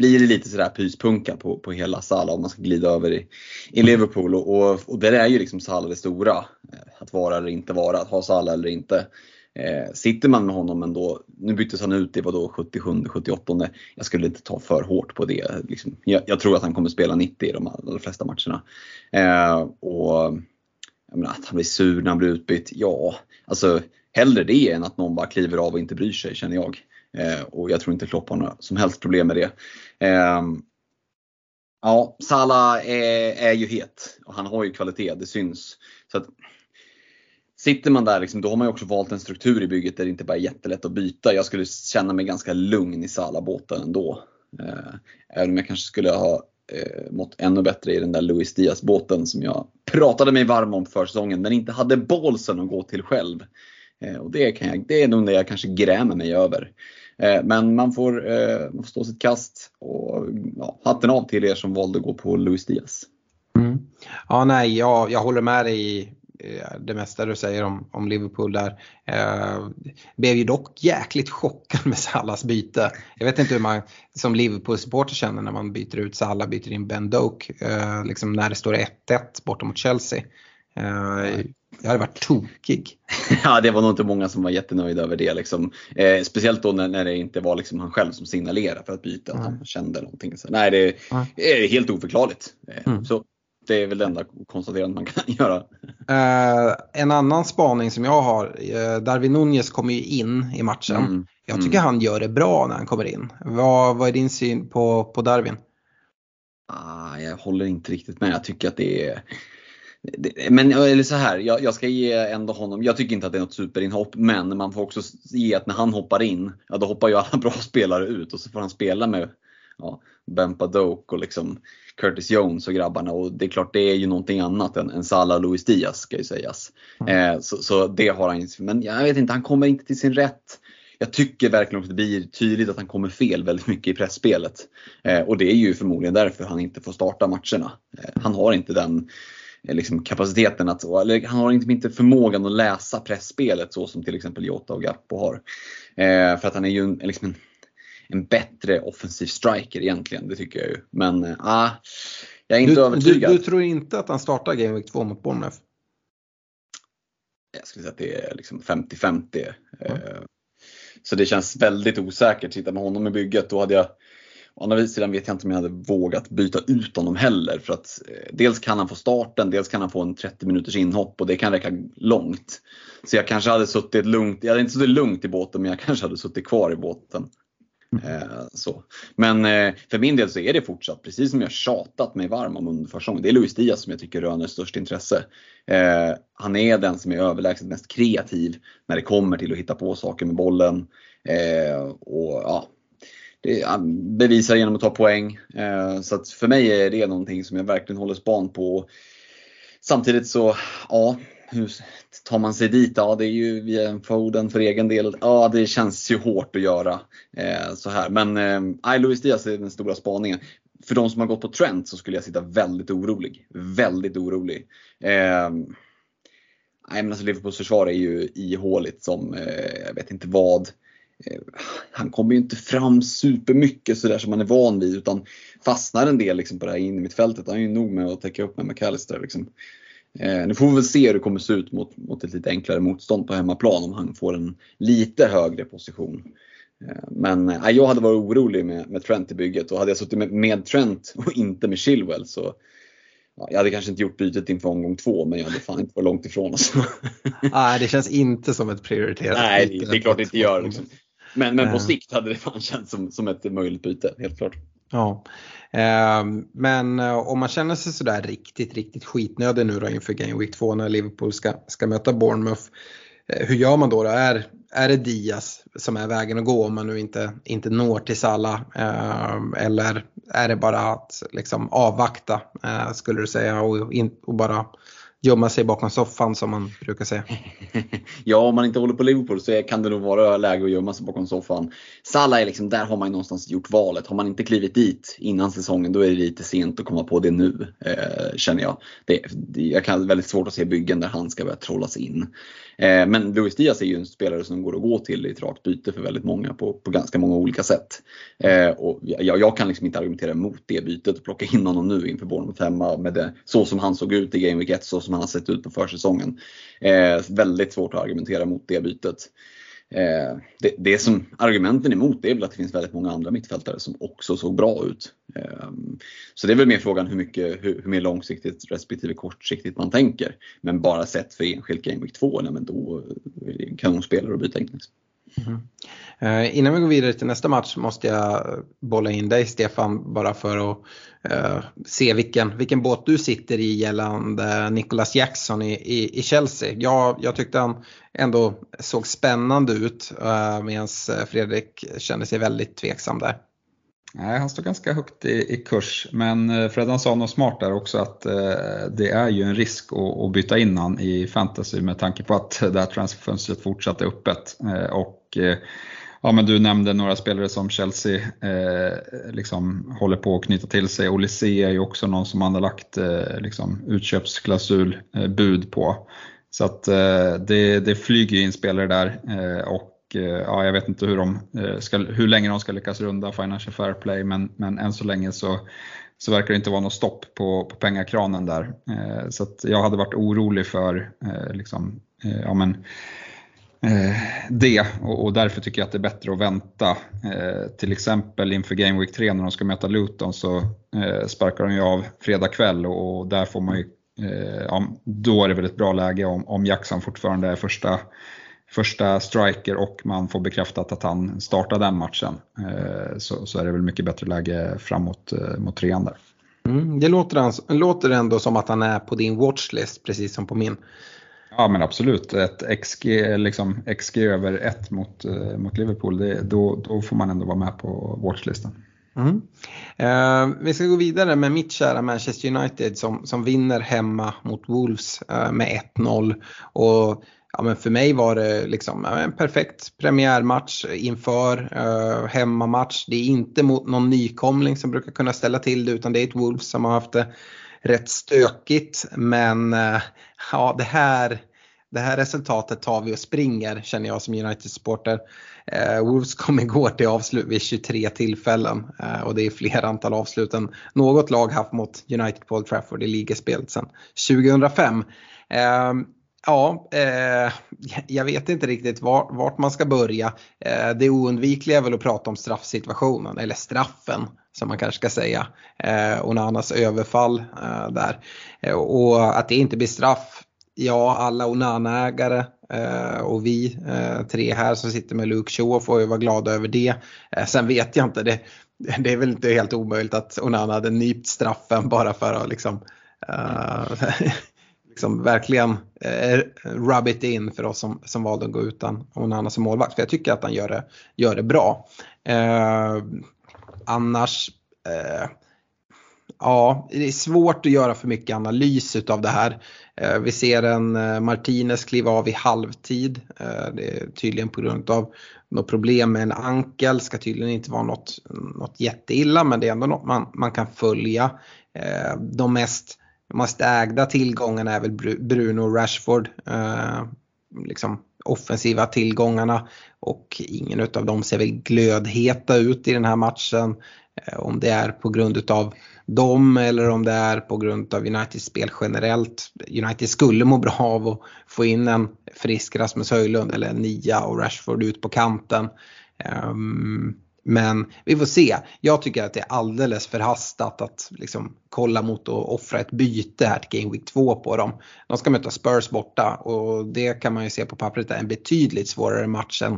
blir det lite sådär pyspunka på, på hela Salah om man ska glida över i, i Liverpool. Och, och, och där är ju liksom Salah det stora. Eh, att vara eller inte vara, att ha Salah eller inte. Eh, sitter man med honom ändå, nu byttes han ut i vadå 77, 78. Jag skulle inte ta för hårt på det. Liksom, jag, jag, tror att han kommer spela 90 i de allra flesta matcherna. Eh, och jag menar, att han blir sur när han blir utbytt, ja, alltså hellre det än att någon bara kliver av och inte bryr sig känner jag. Eh, och jag tror inte Klopp har några som helst problem med det. Eh, ja, Salah är, är ju het och han har ju kvalitet, det syns. Så att, Sitter man där, liksom, då har man ju också valt en struktur i bygget där det inte bara är jättelätt att byta. Jag skulle känna mig ganska lugn i Salah-båten ändå. Eh, även om jag kanske skulle ha eh, mått ännu bättre i den där Luis Diaz-båten som jag pratade mig varm om för säsongen, men inte hade bolsen att gå till själv. Eh, och det, kan jag, det är nog det jag kanske grämer mig över. Eh, men man får, eh, man får stå sitt kast och ja, hatten av till er som valde att gå på Luis Diaz. Mm. Ja, nej, jag, jag håller med dig Eh, det mesta du säger om, om Liverpool där. Eh, blev ju dock jäkligt chockad med Salas byte. Jag vet inte hur man som Liverpool-supporter känner när man byter ut Salah, byter in Ben Doak, eh, liksom när det står 1-1 borta mot Chelsea. Eh, jag hade varit tokig. ja, det var nog inte många som var jättenöjda över det. Liksom. Eh, speciellt då när, när, det inte var liksom han själv som signalerade för att byta, mm. att han kände någonting. Så, nej, det mm. är helt oförklarligt. Eh, mm. Så det är väl det enda konstaterandet man kan göra. Eh, en annan spaning som jag har, eh, Darwin Nunez kommer ju in i matchen. Mm. Jag tycker mm. han gör det bra när han kommer in. Vad, vad är din syn på, på Darwin? Ah, jag håller inte riktigt med. Jag tycker att det är men eller så här, jag, jag, ska ge ändå honom, jag tycker inte att det är något superinhopp, men man får också ge att när han hoppar in, ja då hoppar ju alla bra spelare ut och så får han spela med ja, Bempa Doak och liksom Curtis Jones och grabbarna. Och det är klart, det är ju någonting annat än, än Salah och Luis Diaz ska ju sägas. Mm. Eh, så, så, det har han. Men jag vet inte, han kommer inte till sin rätt. Jag tycker verkligen att det blir tydligt att han kommer fel väldigt mycket i pressspelet. Eh, och det är ju förmodligen därför han inte får starta matcherna. Eh, han har inte den liksom kapaciteten att, eller han har inte, inte förmågan att läsa pressspelet så som till exempel Jota och Gappo har. Eh, för att han är ju en, liksom en en bättre offensiv striker egentligen. Det tycker jag ju. Men äh, jag är inte du, övertygad. Du, du, tror inte att han startar Game Week 2 mot Bournemouth? Jag skulle säga att det är liksom 50-50. Mm. Så det känns väldigt osäkert. Sitta med honom i bygget, då hade jag Å andra sidan vet jag inte om jag hade vågat byta ut honom heller. För att eh, dels kan han få starten, dels kan han få en 30 minuters inhopp och det kan räcka långt. Så jag kanske hade suttit lugnt, jag hade inte suttit lugnt i båten men jag kanske hade suttit kvar i båten. Eh, så. Men eh, för min del så är det fortsatt, precis som jag tjatat mig varm om under försäsongen, det är Luis Diaz som jag tycker röner störst intresse. Han är den som är överlägset mest kreativ när det kommer till att hitta på saker med bollen. och ja, det bevisar genom att ta poäng. Eh, så att för mig är det någonting som jag verkligen håller span på. Samtidigt så, ja, hur tar man sig dit? Ja, det är ju via en Foden för egen del. Ja, det känns ju hårt att göra eh, så här. Men eh, Luis Diaz är den stora spaningen. För de som har gått på Trent så skulle jag sitta väldigt orolig. Väldigt orolig. Eh, nej, men alltså Liverpools försvar är ju ihåligt som eh, jag vet inte vad. Eh, han kommer ju inte fram supermycket sådär som man är van vid utan fastnar en del liksom på det här in i mitt fältet. Han är ju nog med att täcka upp med McAllister. Liksom. Eh, nu får vi väl se hur det kommer se ut mot, mot ett lite enklare motstånd på hemmaplan om han får en lite högre position. Eh, men eh, jag hade varit orolig med, med Trent i bygget och hade jag suttit med, med Trent och inte med Chilwell så ja, jag hade kanske inte gjort bytet inför omgång två men jag hade fan inte varit långt ifrån. Alltså. Nej, det känns inte som ett prioriterat Nej, byte. det är klart det inte gör. Liksom. Men, men på sikt hade det fan känts som, som ett möjligt byte, helt klart. Ja, eh, men om man känner sig sådär riktigt, riktigt skitnödig nu då inför Game Week 2 när Liverpool ska, ska möta Bournemouth. Eh, hur gör man då? då? Är, är det Diaz som är vägen att gå om man nu inte, inte når till Salah? Eh, eller är det bara att liksom avvakta eh, skulle du säga och, in, och bara gömma sig bakom soffan som man brukar säga. ja, om man inte håller på Liverpool så kan det nog vara läge att gömma sig bakom soffan. Salah är liksom, där har man någonstans gjort valet. Har man inte klivit dit innan säsongen då är det lite sent att komma på det nu, eh, känner jag. Det, det, jag kan väldigt svårt att se byggen där han ska börja trollas in. Eh, men Luis Diaz är ju en spelare som går att gå till i ett rakt byte för väldigt många på, på ganska många olika sätt. Eh, och jag, jag, kan liksom inte argumentera emot det bytet och plocka in honom nu inför Bournemouth hemma med det, så som han såg ut i Game Week 1, så som han har sett ut på försäsongen. Eh, väldigt svårt att argumentera mot det bytet. Eh, det, det som argumenten emot det är väl att det finns väldigt många andra mittfältare som också såg bra ut. Eh, så det är väl mer frågan hur mycket, hur, hur mer långsiktigt respektive kortsiktigt man tänker. Men bara sett för enskilt Game Week 2, nej, men då kan hon spela och byta in. Liksom. Mm. Innan vi går vidare till nästa match måste jag bolla in dig Stefan bara för att uh, se vilken, vilken båt du sitter i gällande Nicholas Jackson i, i, i Chelsea. Jag, jag tyckte han ändå såg spännande ut uh, medan Fredrik kände sig väldigt tveksam där. Nej, han står ganska högt i, i kurs, men eh, Freddan sa något smart där också att eh, det är ju en risk att, att, byta in han i fantasy med tanke på att det här transferfönstret fortsatt är öppet. Eh, och, eh, ja, men du nämnde några spelare som Chelsea eh, liksom håller på att knyta till sig. Olise är ju också någon som man har lagt eh, liksom, utköpsklausul eh, bud på. Så att eh, det, det flyger in spelare där eh, och Eh, ja, jag vet inte hur, de eh, ska, hur länge de ska lyckas runda Financial Fair Play men, men än så länge så, så verkar det inte vara något stopp på, på pengakranen där. Eh, så jag hade varit orolig för liksom, ja, men, det och, därför tycker jag att det är bättre att vänta. till exempel inför Game Week 3 när de ska möta Luton så sparkar de ju av fredag kväll och, och där får man ju, ja, då är det väl ett bra läge om, om Jackson fortfarande är första första striker och man får bekräftat att han startar den matchen eh, så, så är det väl mycket bättre läge framåt eh, mot trean där. Mm, det låter, låter ändå som att han är på din watchlist precis som på min. Ja men absolut, ett XG, liksom XG över 1 mot, eh, mot Liverpool, det, då, då får man ändå vara med på watchlistan. Mm. Eh, vi ska gå vidare med mitt kära Manchester United som, som vinner hemma mot Wolves eh, med 1-0. Och ja, men för mig var det liksom en perfekt premiärmatch inför uh, hemmamatch. Det är inte mot någon nykomling som brukar kunna ställa till det utan det är ett Wolves som har haft det rätt stökigt. Men uh, ja, det här, det här resultatet tar vi och springer känner jag som United-supporter. Uh, Wolves kom igår till avslut vid 23 tillfällen uh, och det är fler antal avslut än något lag haft mot United på Old Trafford i ligaspelet sedan 2005. Ja, eh, jag vet inte riktigt var, vart man ska börja. Eh, det oundvikliga är väl att prata om straffsituationen, eller straffen som man kanske ska säga. Eh, Onanas överfall eh, där. Eh, och att det inte blir straff, ja alla Onana-ägare eh, och vi eh, tre här som sitter med Luke Shaw får ju vara glada över det. Eh, sen vet jag inte, det, det är väl inte helt omöjligt att Onana hade nypt straffen bara för att liksom eh, liksom verkligen eh, rub it in för oss som, som valde att gå utan Onana som målvakt. För jag tycker att han gör det, gör det bra. Eh, annars, eh, ja, det är svårt att göra för mycket analys utav det här. Eh, vi ser en eh, Martinez kliva av i halvtid. Eh, det är tydligen på grund av något problem med en ankel. Ska tydligen inte vara något, något jätteilla men det är ändå något man, man kan följa. Eh, de mest de mest ägda tillgångarna är väl Bruno och Rashford. Eh, liksom offensiva tillgångarna och ingen av dem ser väl glödheta ut i den här matchen. Eh, om det är på grund utav dem eller om det är på grund av Uniteds spel generellt. United skulle må bra av att få in en frisk Rasmus Höjlund eller en nia och Rashford ut på kanten. Um, men vi får se. Jag tycker att det är alldeles förhastat att liksom kolla mot att offra ett byte här till Game Week 2 på dem. De ska möta Spurs borta och det kan man ju se på pappret är en betydligt svårare match än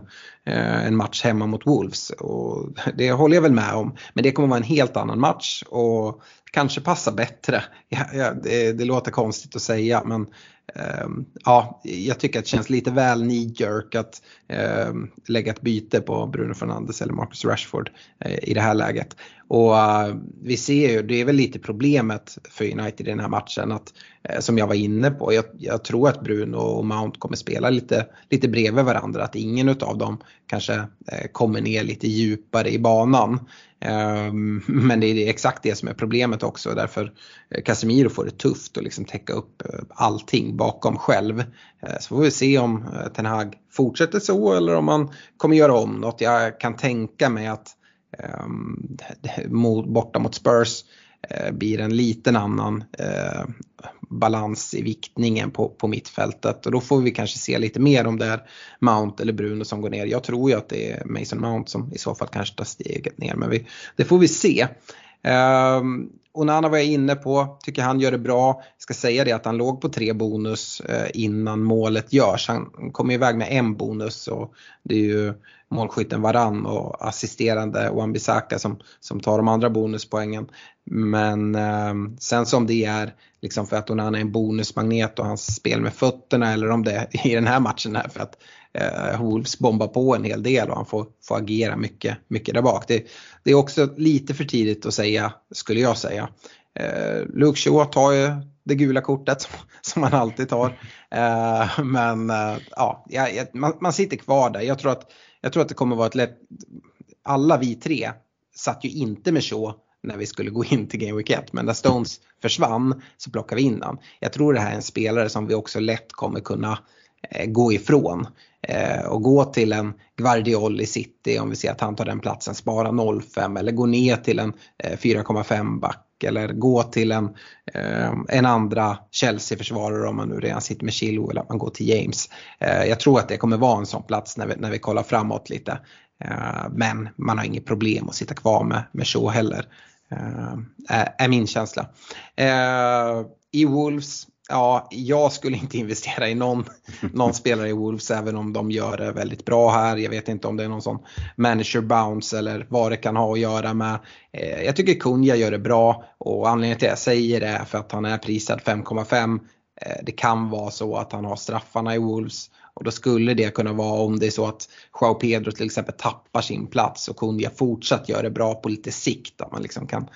eh, en match hemma mot Wolves. Och det håller jag väl med om. Men det kommer vara en helt annan match och kanske passar bättre. Ja, ja, det, det, låter konstigt att säga men ehm, ja, jag tycker att det känns lite väl knee jerk att eh, lägga ett byte på Bruno Fernandes eller Marcus Rashford eh, i det här läget. Och eh, vi ser ju, det är väl lite problemet för United i den här matchen att eh, Eh, som jag var inne på, jag, jag, tror att Bruno och Mount kommer spela lite, lite bredvid varandra, att ingen av dem kanske eh, kommer ner lite djupare i banan. Ehm, men det är exakt det som är problemet också därför eh, Casemiro får det tufft att liksom täcka upp allting bakom själv. Så får vi se om Ten Hag fortsätter så eller om han kommer göra om något. Jag kan tänka mig att ehm, borta mot Spurs blir en liten annan balans i viktningen på, på mittfältet och då får vi kanske se lite mer om det är Mount eller Bruno som går ner. Jag tror ju att det är Mason Mount som i så fall kanske tar steget ner men vi, det får vi se. Um, Onana var jag inne på, tycker han gör det bra. Jag ska säga det att han låg på tre bonus eh, innan målet görs. Han kom iväg med en bonus och det är ju målskytten Varann och assisterande Wan-Bissaka som, som tar de andra bonuspoängen. Men eh, sen som det är liksom för att Onana är en bonusmagnet och hans spel med fötterna eller om det är i den här matchen är för att eh, Wolves bombar på en hel del och han får, får agera mycket, mycket där bak. Det, det är också lite för tidigt att säga, skulle jag säga. Eh, Luke Shaw tar ju det gula kortet som han alltid tar. Eh, men eh, ja, man, man, sitter kvar där. Jag tror, att, jag tror att det kommer vara ett lätt... Alla vi tre satt ju inte med Shaw när vi skulle gå in till Game Week 1. Men när Stones försvann så plockade vi in han. Jag tror det här är en spelare som vi också lätt kommer kunna eh, gå ifrån. Eh, och gå till en Guardiol i City om vi ser att han tar den platsen, spara 0,5 eller gå ner till en eh, 4,5 back eller gå till en, eh, en andra Chelsea-försvarare om man nu redan sitter med Chilwell eller att man går till James. Jag tror att det kommer vara en sån plats när vi, när vi kollar framåt lite. Men man har inget problem att sitta kvar med, med Shaw heller. är min känsla. I Wolves ja, jag skulle inte investera i någon, någon spelare i Wolves även om de gör det väldigt bra här. Jag vet inte om det är någon sån manager bounce eller vad det kan ha att göra med. Eh, jag tycker Kunja gör det bra och anledningen till att jag säger det är för att han är prisad 5,5. Eh, det kan vara så att han har straffarna i Wolves och då skulle det kunna vara om det är så att Joao Pedro till exempel tappar sin plats och Kunja fortsatt gör det bra på lite sikt. Att man liksom kan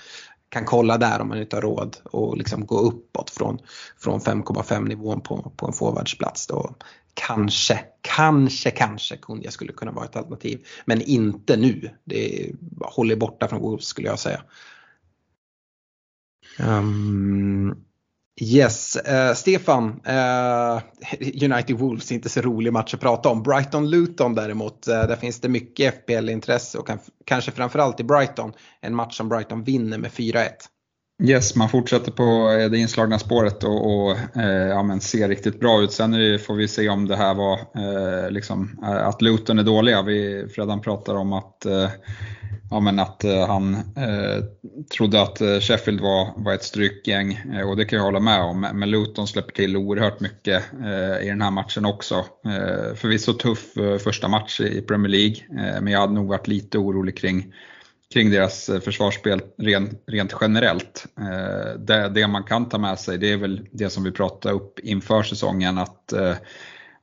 kan kolla där om man inte har råd och liksom gå uppåt från, från 5,5 nivån på, på en forwardsplats. Då kanske, kanske, kanske Kunja skulle kunna vara ett alternativ. Men inte nu. Det håller borta från Wolves skulle jag säga. Um, Yes, uh, Stefan, uh, United Wolves är inte så rolig match att prata om. Brighton-Luton däremot, uh, där finns det mycket FPL-intresse och kan, kanske framförallt i Brighton. En match som Brighton vinner med 4-1. Yes, man fortsätter på det inslagna spåret och, och ja, men ser riktigt bra ut. Sen det, får vi se om det här var liksom, att Luton är dåliga. Vi Fredan pratar om att ja, men att eh, han eh, trodde att eh, Sheffield var, var ett strykgäng eh, och det kan jag hålla med om. Men Luton släpper till oerhört mycket eh, i den här matchen också. Eh, förvisso tuff eh, första match i Premier League eh, men jag hade nog varit lite orolig kring, kring deras eh, försvarsspel rent, rent generellt. Eh, det, det, man kan ta med sig det är väl det som vi pratade upp inför säsongen att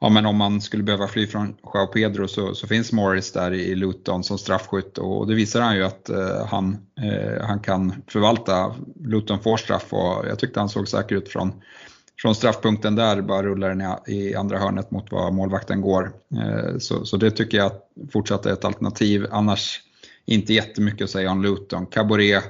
ja, men om man skulle behöva fly från Joao Pedro så, så finns Morris där i Luton som straffskytt och det visar han ju att eh, han, eh, han kan förvalta. Luton får straff och jag tyckte han såg säker ut från, från straffpunkten där, bara rullar den i, i andra hörnet mot var målvakten går. Eh, så, så det tycker jag fortsatt är ett alternativ. Annars inte jättemycket att säga om Luton. Caboret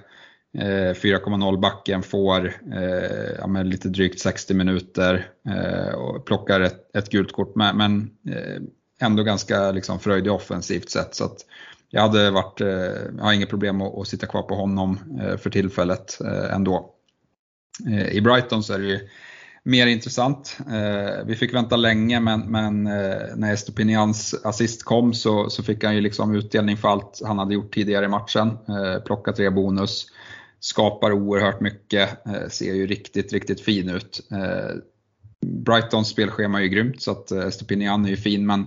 Eh, 4,0 backen får eh, ja, lite drygt 60 minuter eh, och plockar ett, ett gult kort men, men eh, ändå ganska liksom fröjdig offensivt sett. Så att jag hade varit, eh, jag har inget problem att, att sitta kvar på honom för tillfället ändå. I Brighton så är det ju mer intressant. Eh, vi fick vänta länge men, men eh, när Estopinians assist kom så, så fick han ju liksom utdelning för allt han hade gjort tidigare i matchen. Eh, plocka tre bonus, skapar oerhört mycket, eh, ser ju riktigt, riktigt fin ut. Eh, Brightons spelschema är ju grymt så att eh, Stupinian är ju fin men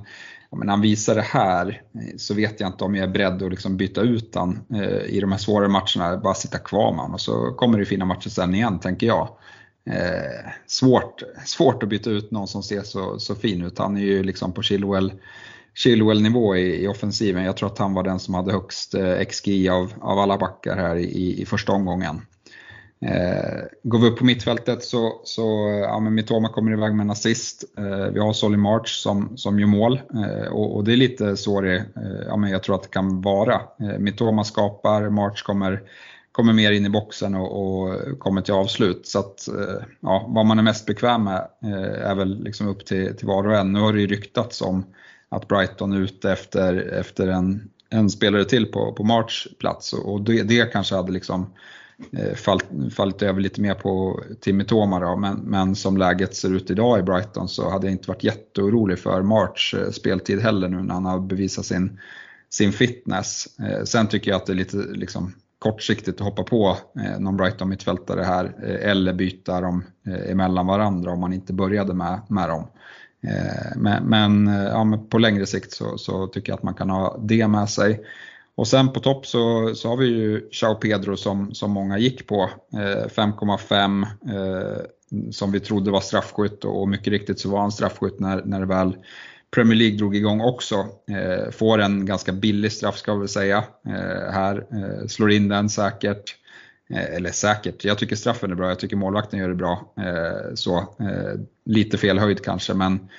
när han visar det här så vet jag inte om jag är beredd att liksom byta ut han i de här svårare matcherna, bara sitta kvar med honom, och så kommer det fina matcher sen igen tänker jag eh, svårt, svårt att byta ut någon som ser så, så fin ut. Han är ju liksom på Chilwell, Chilwell nivå i, i, offensiven. Jag tror att han var den som hade högst eh, XG av, av alla backar här i, i första omgången. Eh, går vi upp på mittfältet så, så eh, ja, men Mitoma kommer iväg med en assist. Eh, vi har Solly March som, som gör mål eh, och, och, det är lite så det eh, ja, men jag tror att det kan vara. Eh, Mitoma skapar, March kommer kommer mer in i boxen och, och kommer till avslut. Så att, eh, ja, vad man är mest bekväm med eh, är väl liksom upp till, till var och en. Nu har det ju ryktats om att Brighton är ute efter, efter en, en spelare till på, på March plats och det, det kanske hade liksom eh, fallit, fallit över lite mer på Timmy Toma då, men, men som läget ser ut idag i Brighton så hade jag inte varit jätteorolig för March eh, speltid heller nu när han har bevisat sin, sin fitness. Eh, sen tycker jag att det är lite liksom, kortsiktigt att hoppa på någon Brighton-mittfältare här eller byta dem emellan varandra om man inte började med, med dem. Eh, men, men, eh, ja, men på längre sikt så, så, tycker jag att man kan ha det med sig. Och sen på topp så, så har vi ju Chao Pedro som, som många gick på. Eh, 5,5 eh, som vi trodde var straffskytt och mycket riktigt så var han straffskytt när, när det väl Premier League drog igång också. Eh, får en ganska billig straff ska vi väl säga eh, här. Eh, slår in den säkert. Eh, eller säkert, jag tycker straffen är bra, jag tycker målvakten gör det bra. Eh, så, eh, lite fel höjd kanske men,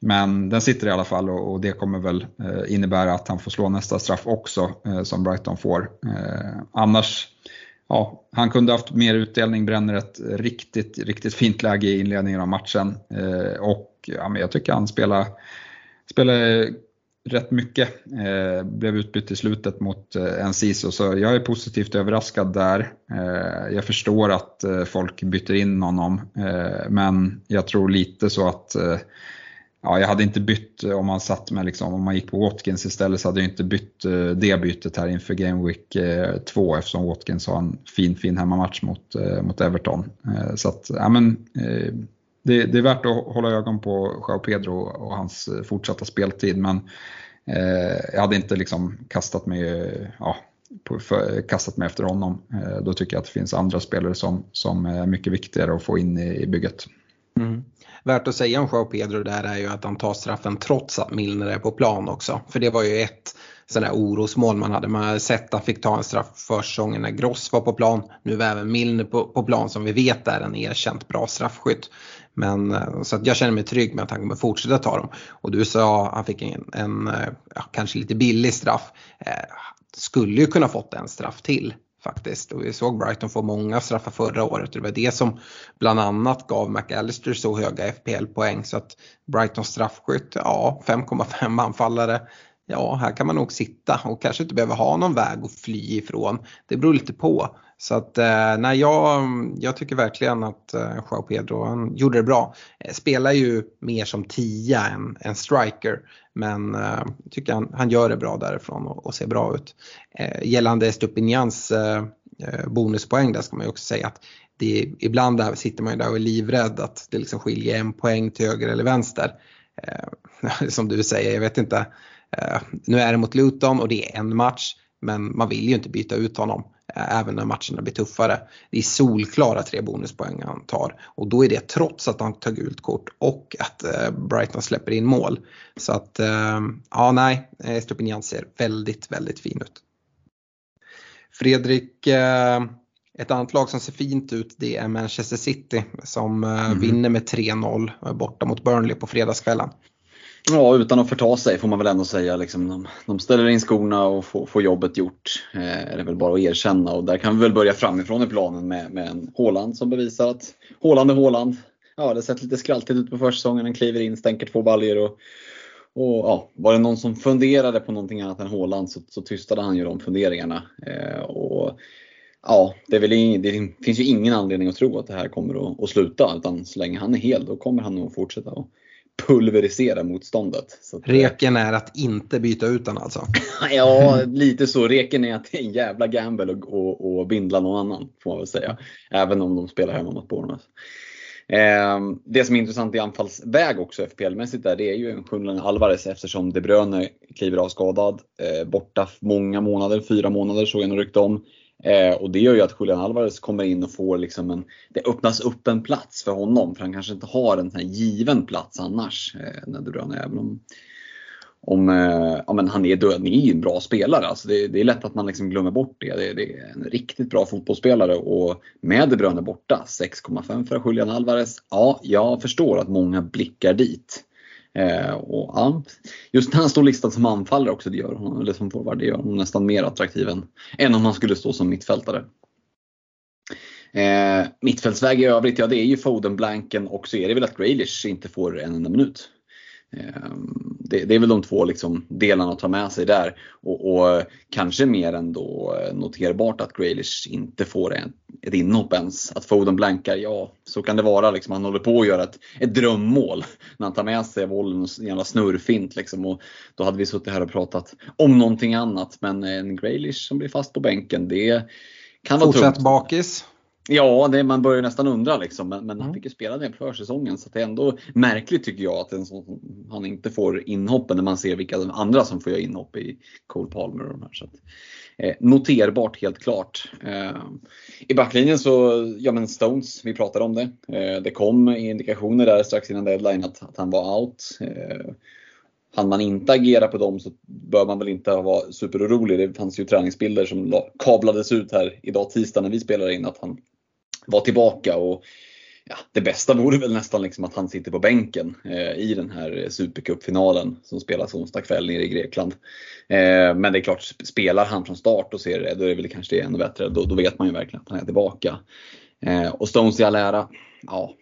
men den sitter i alla fall och, och det kommer väl innebära att han får slå nästa straff också som Brighton får. annars ja, han kunde haft mer utdelning, bränner ett riktigt, riktigt fint läge i inledningen av matchen. Och ja, men jag tycker han spelar spelar rätt mycket. Eh, blev utbytt i slutet mot eh, Enciso så jag är positivt överraskad där. Eh, jag förstår att eh, folk byter in honom eh, men jag tror lite så att eh, Ja, jag hade inte bytt eh, om man satt med liksom, om man gick på Watkins istället så hade jag inte bytt det bytet här inför Game Week 2 eftersom Watkins har en fin fin hemmamatch mot, mot Everton. Så att, ja men det, det, är värt att hålla ögon på Joao Pedro och hans eh, fortsatta speltid men eh, jag hade inte liksom kastat mig, eh, ja, på, för, kastat mig efter honom. Eh, då tycker jag att det finns andra spelare som, som är mycket viktigare att få in i, i bygget. Mm. Värt att säga om Joao Pedro där är ju att han tar straffen trots att Milner är på plan också. För det var ju ett sån där orosmål man hade. Man hade sett att han fick ta en straff för säsongen när Gross var på plan. Nu är även Milner på, på plan som vi vet är en erkänt bra straffskytt. Men, eh, så att jag känner mig trygg med att han kommer fortsätta ta dem. Och du sa att han fick en, en eh, ja, kanske lite billig straff. Eh, skulle ju kunna fått en straff till faktiskt. Och vi såg Brighton få många straffar förra året och det var det som bland annat gav McAllister så höga FPL-poäng. Så att Brightons straffskytt, ja 5,5 anfallare. Ja, här kan man nog sitta och kanske inte behöva ha någon väg att fly ifrån. Det beror lite på. Så att eh, nej, jag, jag tycker verkligen att eh, Joao Pedro han gjorde det bra. Eh, spelar ju mer som tia än, än striker. Men jag tycker han, han gör det bra därifrån och, och ser bra ut. Gällande Stupinians bonuspoäng där ska man ju också säga att det, ibland där sitter man ju där och är livrädd att det liksom skiljer en poäng till höger eller vänster. Som du säger, jag vet inte nu är det mot Luton och det är en match. Men man vill ju inte byta ut honom eh, även när matcherna blir tuffare. Det är solklara tre bonuspoäng han tar och då är det trots att han tar gult kort och att eh, Brighton släpper in mål. Så att eh, ja, nej, Stupinian ser väldigt, väldigt fin ut. Fredrik, ett annat lag som ser fint ut det är Manchester City som mm. vinner med 3-0 borta mot Burnley på fredagskvällen. Ja, utan att förta sig får man väl ändå säga. Liksom, de, de ställer in skorna och får, får jobbet gjort. Eh, det är väl bara att erkänna och där kan vi väl börja framifrån i planen med, med en Håland som bevisar att Håland är Håland. Ja, det har sett lite skraltigt ut på försäsongen. Han kliver in, stänker två baljer och, och ja, var det någon som funderade på någonting annat än Haaland så, så tystade han ju de funderingarna. Eh, och ja, det, väl det finns ju ingen anledning att tro att det här kommer att, att sluta. Utan så länge han är hel då kommer han nog fortsätta att pulverisera motståndet. Så att, eh, Reken är att inte byta ut den alltså? ja, lite så. Reken är att det är en jävla gamble och, och, och bindla någon annan får man väl säga. Även om de spelar hemma mot Bournemouth. Eh, det som är intressant i anfallsväg också FPL-mässigt där, det är ju en Julian Alvarez eftersom De Bruyne kliver av skadad. Eh, borta många månader, fyra månader såg jag något rykte om. Eh, och det gör ju att Julian Alvarez kommer in och får liksom en, det öppnas upp en plats för honom. För han kanske inte har en sån här given plats annars. Eh, när De även om om eh, ja, men han är, död, han är ju en bra spelare. Alltså det, det, är lätt att man liksom glömmer bort det. det. det. är en riktigt bra fotbollsspelare och med De Bruyne borta, 6,5 för Julian Alvarez. Ja, jag förstår att många blickar dit. Eh, och, ja, just när han står listad som anfallare också, det gör honom, eller som forward, det gör honom nästan mer attraktiv än, än om han skulle stå som mittfältare. Eh, mittfältsväg i övrigt, ja det är ju Foden-blanken och så är det väl att Grealish inte får en enda minut. Ehm, det, det, är väl de två liksom delarna att ta med sig där. Och, och kanske mer ändå noterbart att Grealish inte får ett, ett inhopp ens. Att Foden blankar, ja så kan det vara. Liksom. Han håller på att göra ett, ett drömmål när han tar med sig bollen och jävla snurrfint. Liksom. Och då hade vi suttit här och pratat om någonting annat. Men en Grealish som blir fast på bänken, det kan vara Fortsatt tungt. bakis. Ja, det, man börjar nästan undra liksom. Men, men han mm. fick ju spela den försäsongen så det är ändå märkligt tycker jag att sån, han inte får inhoppen när man ser vilka andra som får göra inhopp i Cole Palmer och de här. Så att, eh, noterbart helt klart. Eh, I backlinjen så, ja men Stones, vi pratade om det. Eh, det kom indikationer där strax innan deadline att, att han var out. Eh, han man inte agera på dem så bör man väl inte vara superorolig. Det fanns ju träningsbilder som kablades ut här idag tisdag när vi spelade in att han vara tillbaka. Och ja, Det bästa vore väl nästan liksom att han sitter på bänken eh, i den här Supercupfinalen som spelas onsdag kväll nere i Grekland. Eh, men det är klart, spelar han från start och ser det, då är det väl kanske det ännu bättre. Då, då vet man ju verkligen att han är tillbaka. Eh, och Stones i all ära, ja,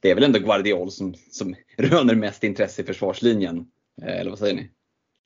det är väl ändå Guardiol som, som röner mest intresse i försvarslinjen. Eh, eller vad säger ni?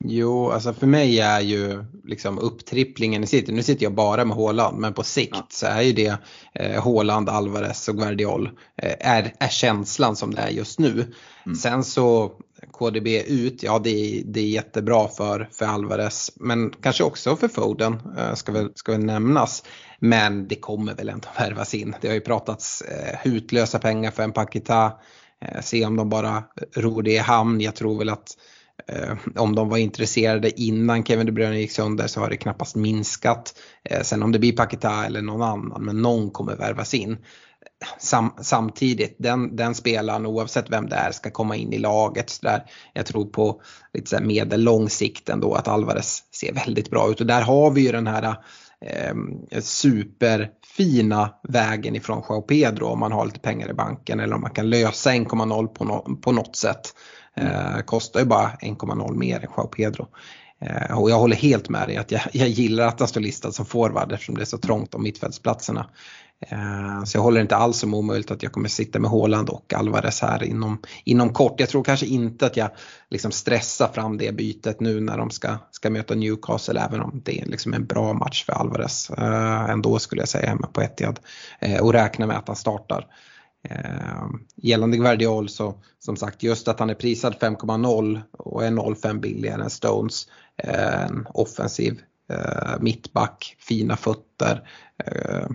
Jo, alltså för mig är ju liksom upptripplingen i City, nu sitter jag bara med Håland, men på sikt ja. så är ju det eh, Håland, Alvarez och Guardiol eh, är, är känslan som det är just nu. Mm. Sen så KDB ut, ja det är, det är jättebra för, för Alvarez, men kanske också för Foden eh, ska, väl, ska väl nämnas. Men det kommer väl ändå värvas in. Det har ju pratats eh, hutlösa pengar för en Pakita, eh, se om de bara ror det i hamn. Jag tror väl att Eh, om de var intresserade innan Kevin De Bruyne gick sönder så har det knappast minskat. Eh, sen om det blir Paketa eller någon annan, men någon kommer värvas in. Sam, samtidigt, den, den spelaren oavsett vem det är ska komma in i laget. Så där. Jag tror på lite så medellång sikt ändå att Alvarez ser väldigt bra ut och där har vi ju den här eh, superfina vägen ifrån Joao Pedro om man har lite pengar i banken eller om man kan lösa 1,0 på, no, på något sätt. Eh, kostar ju bara 1,0 mer än Joao Pedro. Eh, och jag håller helt med dig att jag, jag gillar att han står listad som forward eftersom det är så trångt om mittfältsplatserna. Eh, så jag håller inte alls som omöjligt att jag kommer sitta med Håland och Alvarez här inom, inom kort. Jag tror kanske inte att jag liksom stressar fram det bytet nu när de ska, ska möta Newcastle även om det är liksom en bra match för Alvarez. Eh, ändå skulle jag säga hemma på Etihad eh, och räkna med att han startar. Eh, gällande Guardiol så som sagt just att han är prisad 5,0 och är 0,5 billigare än Stones. Eh, en offensiv eh, mittback, fina fötter. Eh,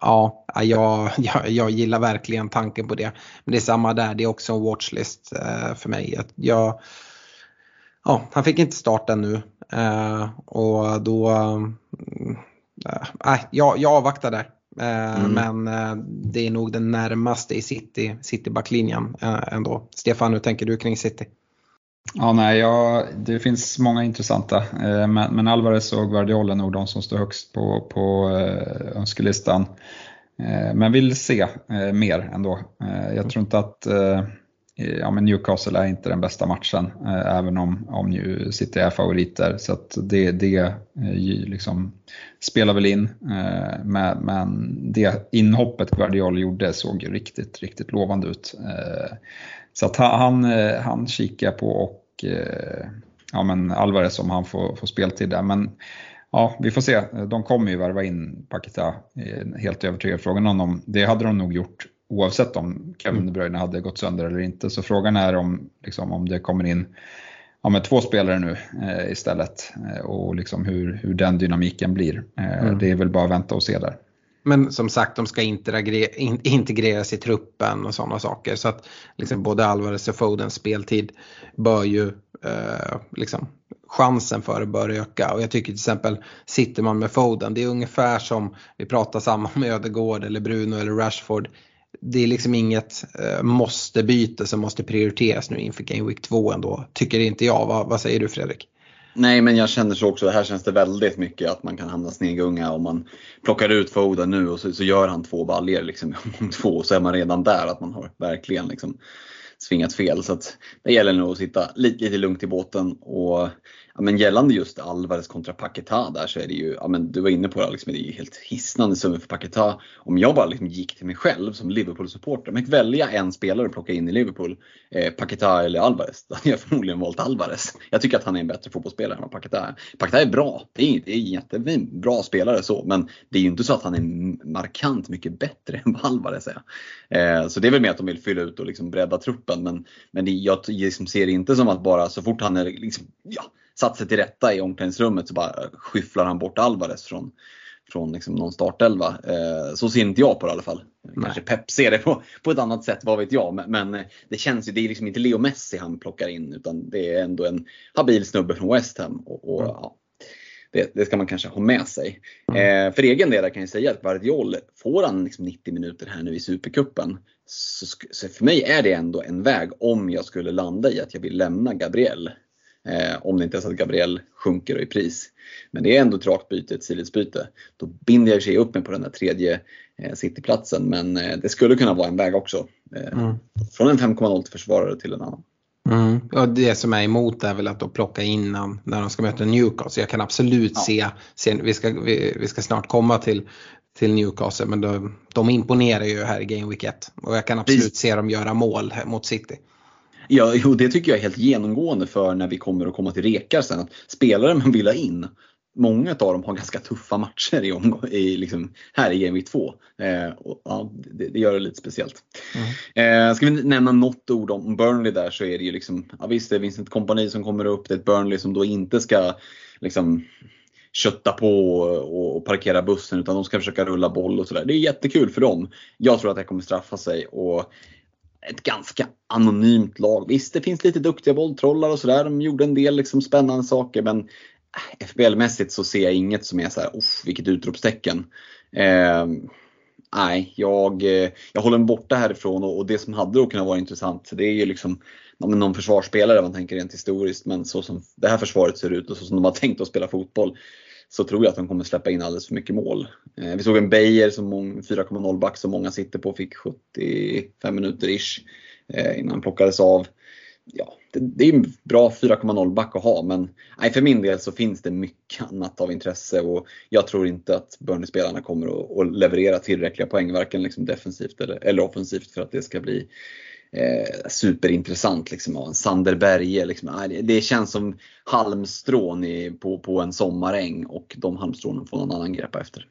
ja, jag, jag, jag, gillar verkligen tanken på det. Men det är samma där, det är också en watchlist eh, för mig. Jag, ja, han fick inte starta nu eh, och då, äh, jag, jag avvaktar där. Eh, mm. Men eh, det är nog den närmaste i City, City-backlinjen eh, ändå. Stefan, hur tänker du kring City? Ja, nej, ja, det finns många intressanta, men, men Alvarez och Guardiola är nog de som står högst på, på önskelistan. Men vill se mer ändå. Jag tror inte att Eh, ja, men Newcastle är inte den bästa matchen, eh, även om, om City är favoriter. Så det, det eh, liksom spelar väl in. Eh, men, men det inhoppet Guardiola gjorde såg ju riktigt, riktigt lovande ut. Eh, så att han, eh, han kikar på och eh, ja, men Alvarez om han får, får speltid där. Men ja, vi får se. De kommer ju värva in Paketa, helt övertygad. Frågan om de, det hade de nog gjort oavsett om Kevin mm. De Bruyne hade gått sönder eller inte. Så frågan är om, liksom, om det kommer in ja, med två spelare nu eh, istället eh, och liksom hur, hur den dynamiken blir. Eh, mm. Det är väl bara att vänta och se där. Men som sagt, de ska integreras i truppen och sådana saker. Så att liksom både Alvarez och Fodens speltid bör ju, eh, liksom, chansen för det bör öka. Och jag tycker till exempel, sitter man med Foden, det är ungefär som vi pratar samma med Ödegård eller Bruno eller Rashford. Det är liksom inget eh, måste-byte som måste prioriteras nu inför Game Week 2 ändå, tycker inte jag. Vad, vad säger du Fredrik? Nej, men jag känner så också. Här känns det väldigt mycket att man kan hamna snegunga om man plockar ut Foden nu och så, så gör han två baljer liksom, om två och så är man redan där att man har verkligen liksom svingat fel. Så att det gäller nog att sitta lite, lite lugnt i båten och ja, men gällande just Alvarez kontra Paketa där så är det ju, ja, men du var inne på det liksom, det är ju helt hisnande summor för Paketa. Om jag bara liksom gick till mig själv som Liverpool-supporter, men välja en spelare att plocka in i Liverpool, eh, Paketa eller Alvarez, då hade jag förmodligen valt Alvarez. Jag tycker att han är en bättre fotbollsspelare än vad Paketa är. Paketa är bra, det är, det är en jättebra spelare så, men det är ju inte så att han är markant mycket bättre än vad Alvarez är. Eh, så det är väl mer att de vill fylla ut och liksom bredda truppen, men, men det, jag liksom ser det inte som att bara så fort han är liksom, ja, satt sig till rätta i omklädningsrummet så bara skyfflar han bort Alvarez från, från liksom någon startelva. Eh, så ser inte jag på det i alla fall. Nej. Kanske Pep ser det på, på ett annat sätt, vad vet jag. Men, men, det känns ju, det är liksom inte Leo Messi han plockar in utan det är ändå en habil snubbe från West Ham. Och, och mm. ja, det, det, ska man kanske ha med sig. Mm. Eh, för egen del kan jag säga att Guardiol, får han liksom 90 minuter här nu i Supercupen så, så för mig är det ändå en väg om jag skulle landa i att jag vill lämna Gabriel om det inte är så att Gabriel sjunker i pris. Men det är ändå ett rakt byte, ett sidledsbyte. Då binder jag sig upp mig på den där tredje eh, cityplatsen. Men eh, det skulle kunna vara en väg också. Eh, mm. Från en 5,0 till försvarare till en annan. Mm. Och det som är emot är väl att då plocka innan när de ska möta Newcastle. Jag kan absolut ja. se, se vi, ska, vi, vi, ska snart komma till, till Newcastle men de, de imponerar ju här i Game Week 1. Och jag kan absolut Precis. se dem göra mål mot City. Ja, jo, det tycker jag är helt genomgående för när vi kommer att komma till rekar sen. Att spelare man vill ha in, många av dem har ganska tuffa matcher i, om, i liksom, här i Game Week 2. Eh, och, ja, det, det, gör det lite speciellt. Mm. Eh, ska vi nämna något ord om Burnley där så är det ju liksom, ja visst det är Vincent Kompani som kommer upp, det är ett Burnley som då inte ska liksom kötta på och parkera bussen utan de ska försöka rulla boll och sådär. Det är jättekul för dem. Jag tror att det kommer straffa sig och ett ganska anonymt lag. Visst, det finns lite duktiga bolltrollar och sådär. De gjorde en del liksom spännande saker men äh, FBL-mässigt så ser jag inget som är så här, vilket utropstecken. Eh, nej, jag, eh, jag håller mig borta härifrån och, och det som hade då kunnat vara intressant det är ju liksom någon försvarsspelare man tänker rent historiskt men så som det här försvaret ser ut och så som de har tänkt att spela fotboll så tror jag att de kommer släppa in alldeles för mycket mål. Eh, vi såg en Beijer som 4,0 back som många sitter på fick 75 minuter ish eh, innan han plockades av. Ja, det, det är en bra 4,0 back att ha men nej, för min del så finns det mycket annat av intresse och jag tror inte att Burnley-spelarna kommer att, att, leverera tillräckliga poäng varken liksom defensivt eller, eller offensivt för att det ska bli eh, superintressant. Liksom, en Sander Berge. Liksom, det, det känns som halmstrån i, på, på en sommaräng och de halmstrånen får någon annan greppa efter.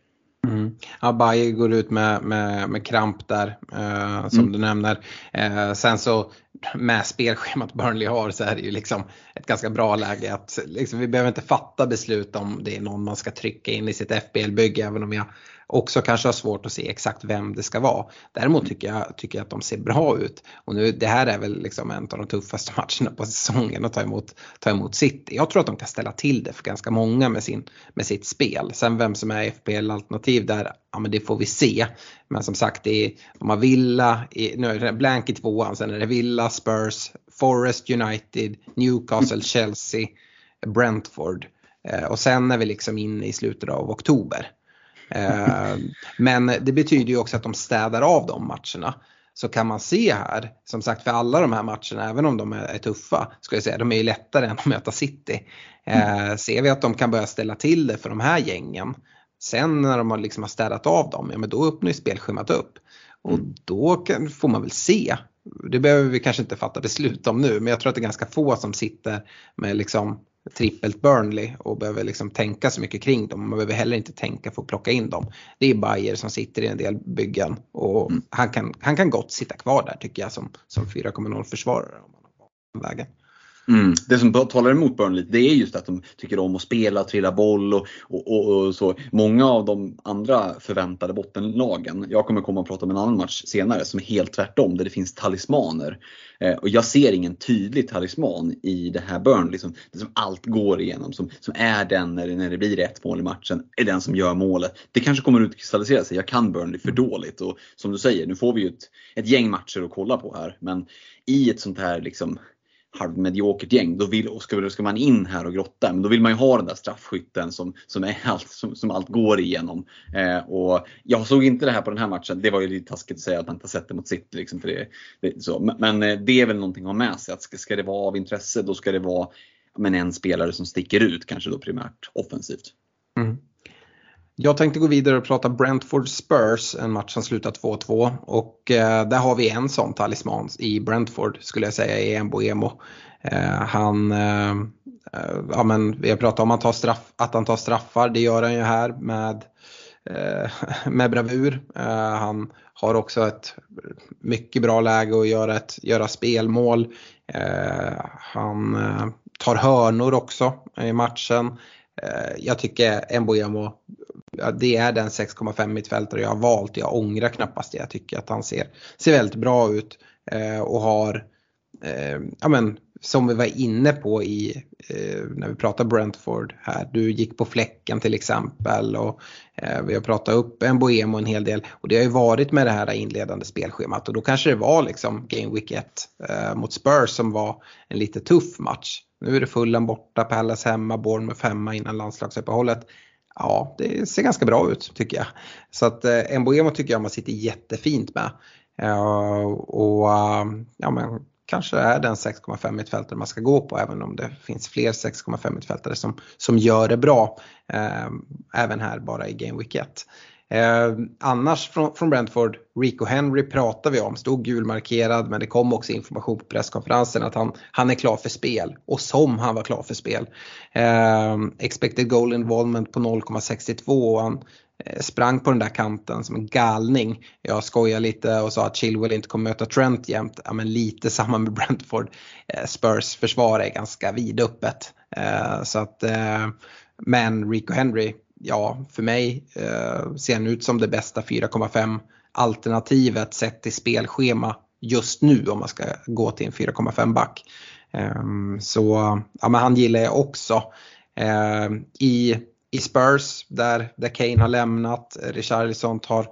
Mm. Ja, Bayer går ut med, med, med kramp där eh, som mm. du nämner. Eh, sen så med spelschemat Burnley har så är det ju liksom ett ganska bra läge att liksom, vi behöver inte fatta beslut om det är någon man ska trycka in i sitt FBL-bygge även om jag också kanske har svårt att se exakt vem det ska vara. Däremot tycker jag, tycker jag att de ser bra ut. Och nu, det här är väl liksom en av de tuffaste matcherna på säsongen att ta emot, ta emot City. Jag tror att de kan ställa till det för ganska många med, sin, med sitt spel. Sen vem som är FPL-alternativ där, ja men det får vi se. Men som sagt, det är, de har Villa, nu är det blank i tvåan, sen är det Villa, Spurs, Forest United, Newcastle, Chelsea, Brentford. Eh, och sen är vi liksom inne i slutet av oktober. Eh, men det betyder ju också att de städar av de matcherna. Så kan man se här, som sagt för alla de här matcherna, även om de är tuffa, ska jag säga, de är ju lättare än att möta City. Mm. Ser vi att de kan börja ställa till det för de här gängen, sen när de har, liksom har städat av dem, ja men då öppnar ju spelschemat upp. Och mm. då kan, får man väl se det behöver vi kanske inte fatta beslut om nu, men jag tror att det är ganska få som sitter med liksom trippelt Burnley och behöver liksom tänka så mycket kring dem. Man behöver heller inte tänka för att plocka in dem. Det är Bayer som sitter i en del byggen och mm. han, kan, han kan gott sitta kvar där tycker jag som, som 4,0 försvarare. Om man har vägen. Mm. Det som talar emot Burnley det är just att de tycker om att spela, trilla boll och, och, och, och, så. Många av de andra förväntade bottenlagen, jag kommer komma och prata om en annan match senare som är helt tvärtom där det finns talismaner. Eh, och jag ser ingen tydlig talisman i det här Burnley liksom, som, som allt går igenom, som, som är den när det, när det blir ett mål i matchen, är den som gör målet. Det kanske kommer utkristallisera sig, jag kan Burnley för dåligt och som du säger, nu får vi ju ett, ett gäng matcher att kolla på här men i ett sånt här liksom halvmediokert gäng. Då vill, och ska, ska man in här och grotta, men då vill man ju ha den där straffskytten som, som, är allt, som, som allt går igenom. Eh, och jag såg inte det här på den här matchen. Det var ju lite taskigt att säga att man inte har sett det mot City. Liksom, för det, det, så. Men, men eh, det är väl någonting att ha med sig. Att ska, ska det vara av intresse, då ska det vara men en spelare som sticker ut, kanske då primärt offensivt. Mm. Jag tänkte gå vidare och prata Brentford Spurs, en match som slutar 2-2 och eh, där har vi en sån talisman i Brentford skulle jag säga i Embo Eh, han, eh, ja men vi har pratat om att, straff, att han tar straffar, det gör han ju här med, eh, med bravur. Eh, han har också ett mycket bra läge att göra, ett, göra spelmål. Eh, han eh, tar hörnor också i matchen. Eh, jag tycker Mbuemo det är den 6,5 mittfältare jag har valt. Jag ångrar knappast det. Jag tycker att han ser, ser väldigt bra ut eh, och har, eh, ja men som vi var inne på i, eh, när vi pratade Brentford här. Du gick på fläcken till exempel och eh, vi har pratat upp en en hel del. Och det har ju varit med det här inledande spelschemat och då kanske det var liksom Game Week 1 eh, mot Spurs som var en lite tuff match. Nu är det Fulham borta, Palace hemma, Bournemouth hemma innan landslagsuppehållet ja, det ser ganska bra ut tycker jag. Så att eh, Mbuemo tycker jag man sitter jättefint med. Uh, och uh, ja, men kanske är den 6,5 mittfältare man ska gå på även om det finns fler 6,5 mittfältare som, som gör det bra. Uh, även här bara i Game Week 1. Eh, annars från, från Brentford, Rico Henry pratar vi om, stod gulmarkerad men det kom också information på presskonferensen att han, han är klar för spel och som han var klar för spel. Eh, expected goal involvement på 0,62 och han eh, sprang på den där kanten som en galning. Jag skojade lite och sa att Chilwell inte kommer möta Trent jämt. Ja, men lite samma med Brentford. Eh, Spurs försvar är ganska vidöppet. Eh, så att, eh, men Rico Henry ja, för mig eh, ser han ut som det bästa 4,5 alternativet sett till spelschema just nu om man ska gå till en 4,5 back. Eh, så ja, men han gillar jag också. Eh, i, I Spurs där, där Kane har lämnat, Richarlison tar,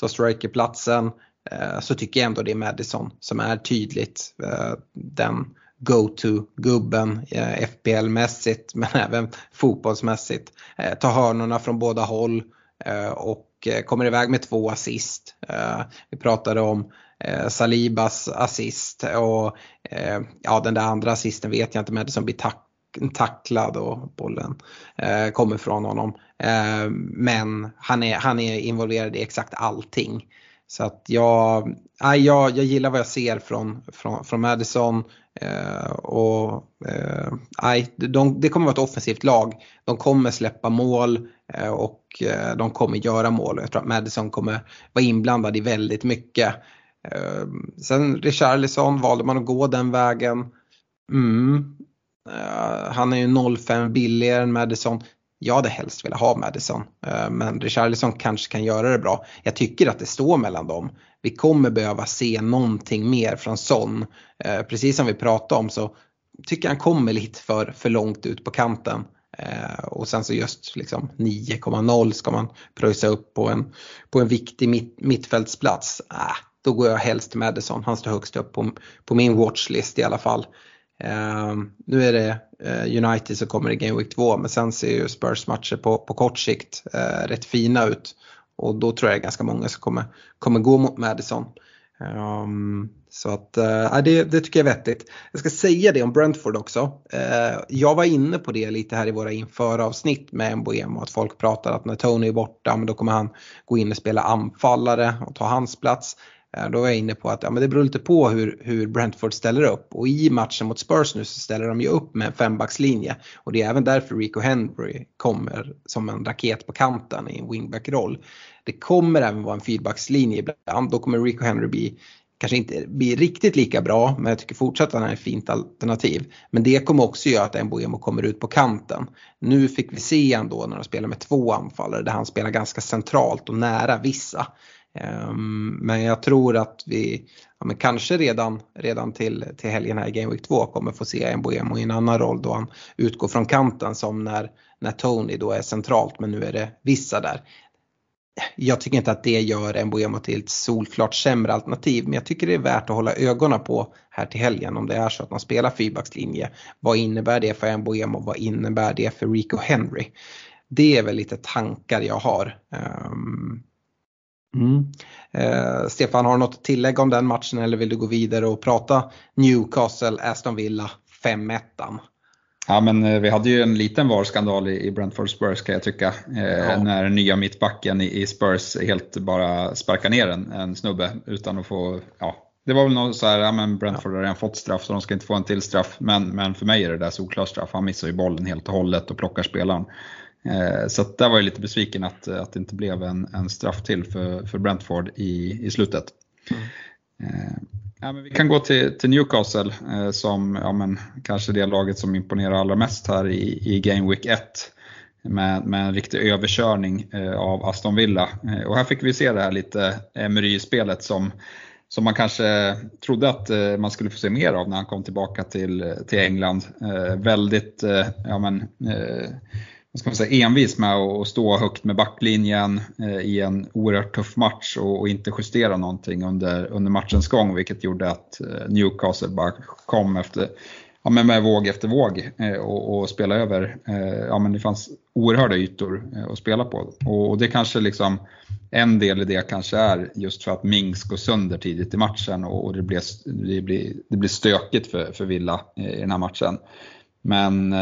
tar strikerplatsen eh, så tycker jag ändå det är Madison som är tydligt eh, den go-to-gubben eh, FPL-mässigt men även fotbollsmässigt. Eh, tar hörnorna från båda håll eh, och eh, kommer iväg med två assist. Eh, vi pratade om eh, Salibas assist och ja, den där andra assisten vet jag inte, Madison blir tack tacklad och bollen eh, kommer från honom. Eh, men han är, han är involverad i exakt allting. Så att jag, jag, jag gillar vad jag ser från, från, från Madison. Eh, och, eh, de, det kommer vara ett offensivt lag. De kommer släppa mål eh, och eh, de kommer göra mål. Jag tror att Madison kommer vara inblandad i väldigt mycket. Eh, sen Richarlison valde man att gå den vägen. Mm. Eh, han är ju 0,5 billigare än Madison. Jag hade helst velat ha Madison, eh, men Richarlison kanske kan göra det bra. Jag tycker att det står mellan dem. Vi kommer behöva se någonting mer från Son. Eh, precis som vi pratade om så tycker jag han kommer lite för, för långt ut på kanten. Eh, och sen så just liksom 9,0 ska man pröjsa upp på en, på en viktig mitt, mittfältsplats. Äh, då går jag helst till Madison, han står högst upp på, på min watchlist i alla fall. Ehm, nu är det eh, United som kommer i Game Week 2 men sen ser ju Spurs matcher på, på kort sikt eh, rätt fina ut. Och då tror jag det är ganska många som kommer, kommer gå mot Madison. Um, så att uh, det, det, tycker jag är vettigt. Jag ska säga det om Brentford också. Uh, jag var inne på det lite här i våra införavsnitt med Mbuemo att folk pratar att när Tony är borta men då kommer han gå in och spela anfallare och ta hans plats. Eh, då var jag inne på att ja, men det beror lite på hur, hur Brentford ställer upp och i matchen mot Spurs nu så ställer de ju upp med en fembackslinje och det är även därför Rico Henry kommer som en raket på kanten i en wingback-roll. Det kommer även vara en fyrbackslinje ibland, då kommer Rico Henry bli kanske inte blir riktigt lika bra men jag tycker fortsatt att han är ett fint alternativ. Men det kommer också göra att Mbuemo kommer ut på kanten. Nu fick vi se ändå när de spelar med två anfallare där han spelar ganska centralt och nära vissa. Ehm, men jag tror att vi ja, men kanske redan, redan till, till helgen här i Game Week 2 kommer få se Mbuemo i en annan roll då han utgår från kanten som när, när Tony då är centralt men nu är det vissa där jag tycker inte att det gör Mbuemo till ett solklart sämre alternativ men jag tycker det är värt att hålla ögonen på här till helgen om det är så att man spelar fyrbackslinje. Vad innebär det för Mbuemo? Vad innebär det för Rico Henry? Det är väl lite tankar jag har. Um, mm. uh, Stefan, har du något att tillägga om den matchen eller vill du gå vidare och prata Newcastle, Aston Villa 5-1? Ja men eh, vi hade ju en liten VAR-skandal i Brentford Spurs kan jag tycka. Eh, ja. När nya mittbacken i Spurs helt bara sparkar ner en, en snubbe utan att få, ja det var väl något så här, ja men Brentford har redan fått straff så de ska inte få en till straff. Men, men för mig är det där solklar straff. Han missar ju bollen helt och hållet och plockar spelaren. Eh, så där var jag lite besviken att, att det inte blev en, en straff till för, för Brentford i, i slutet. Mm. Eh, Ja, men vi kan gå till, till Newcastle eh, som ja, men, kanske det laget som imponerar allra mest här i, i Game Week 1 med, med en riktig överkörning eh, av Aston Villa. Eh, och här fick vi se det här lite Emery-spelet som, som man kanske trodde att eh, man skulle få se mer av när han kom tillbaka till, till England. Eh, väldigt ja, men, vad ska man säga, envis med att stå högt med backlinjen eh, i en oerhört tuff match och, inte justera någonting under, under matchens gång vilket gjorde att eh, Newcastle bara kom efter, ja, men med våg efter våg eh, och, och spela över. Ja, men det fanns oerhörda ytor att spela på och det kanske liksom en del i det kanske är just för att Mings går sönder tidigt i matchen och det blir, det blir, det blir stökigt för, för Villa i den här matchen. Men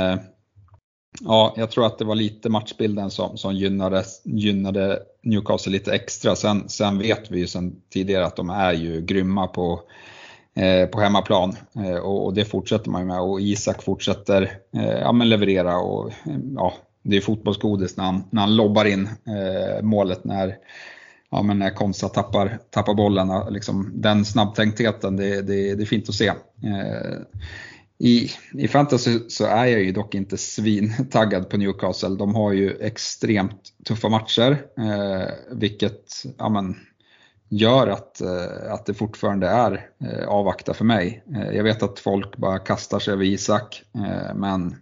Ja, jag tror att det var lite matchbilden som, som gynnade, gynnade Newcastle lite extra. Sen, sen vet vi ju sen tidigare att de är ju grymma på, eh, på hemmaplan eh, och, och, det fortsätter man ju med och Isak fortsätter eh, ja, men leverera och eh, ja, det är fotbollsgodis när han, när han lobbar in eh, målet när ja, men när Konsa tappar, tappar bollen. Liksom, den snabbtänktheten, det, det, det är fint att se. Eh, i, I fantasy så är jag ju dock inte svintaggad på Newcastle. De har ju extremt tuffa matcher, eh, vilket ja, men, gör att, eh, att det fortfarande är eh, avvakta för mig. Eh, jag vet att folk bara kastar sig över Isak, eh, men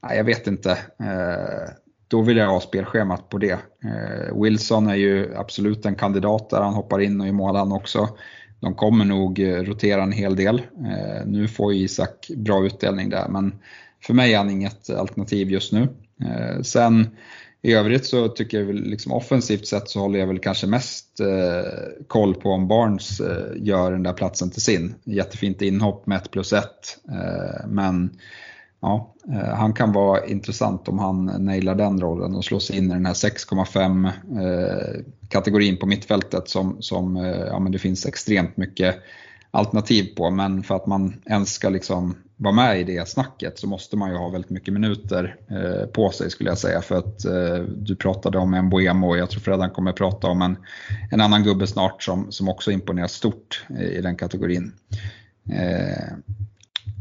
jag vet inte. Eh, då vill jag ha spelschemat på det. Eh, Wilson är ju absolut en kandidat där han hoppar in och i mål han också de kommer nog eh, rotera en hel del. Eh, nu får Isak bra utdelning där men för mig är han inget alternativ just nu. Eh, sen i övrigt så tycker jag väl liksom offensivt sett så håller jag väl kanske mest koll på om Barnes gör den där platsen till sin. Jättefint inhopp med 1 plus 1 men ja, eh, han kan vara intressant om han nailar den rollen och slår sig in i den här 6,5 eh, kategorin på mittfältet som, som eh, ja, men det finns extremt mycket alternativ på. Men för att man ens ska liksom vara med i det snacket så måste man ju ha väldigt mycket minuter på sig skulle jag säga. För att du pratade om en Boemo och jag tror Fredan kommer prata om en, en annan gubbe snart som, som också imponerar stort i den kategorin.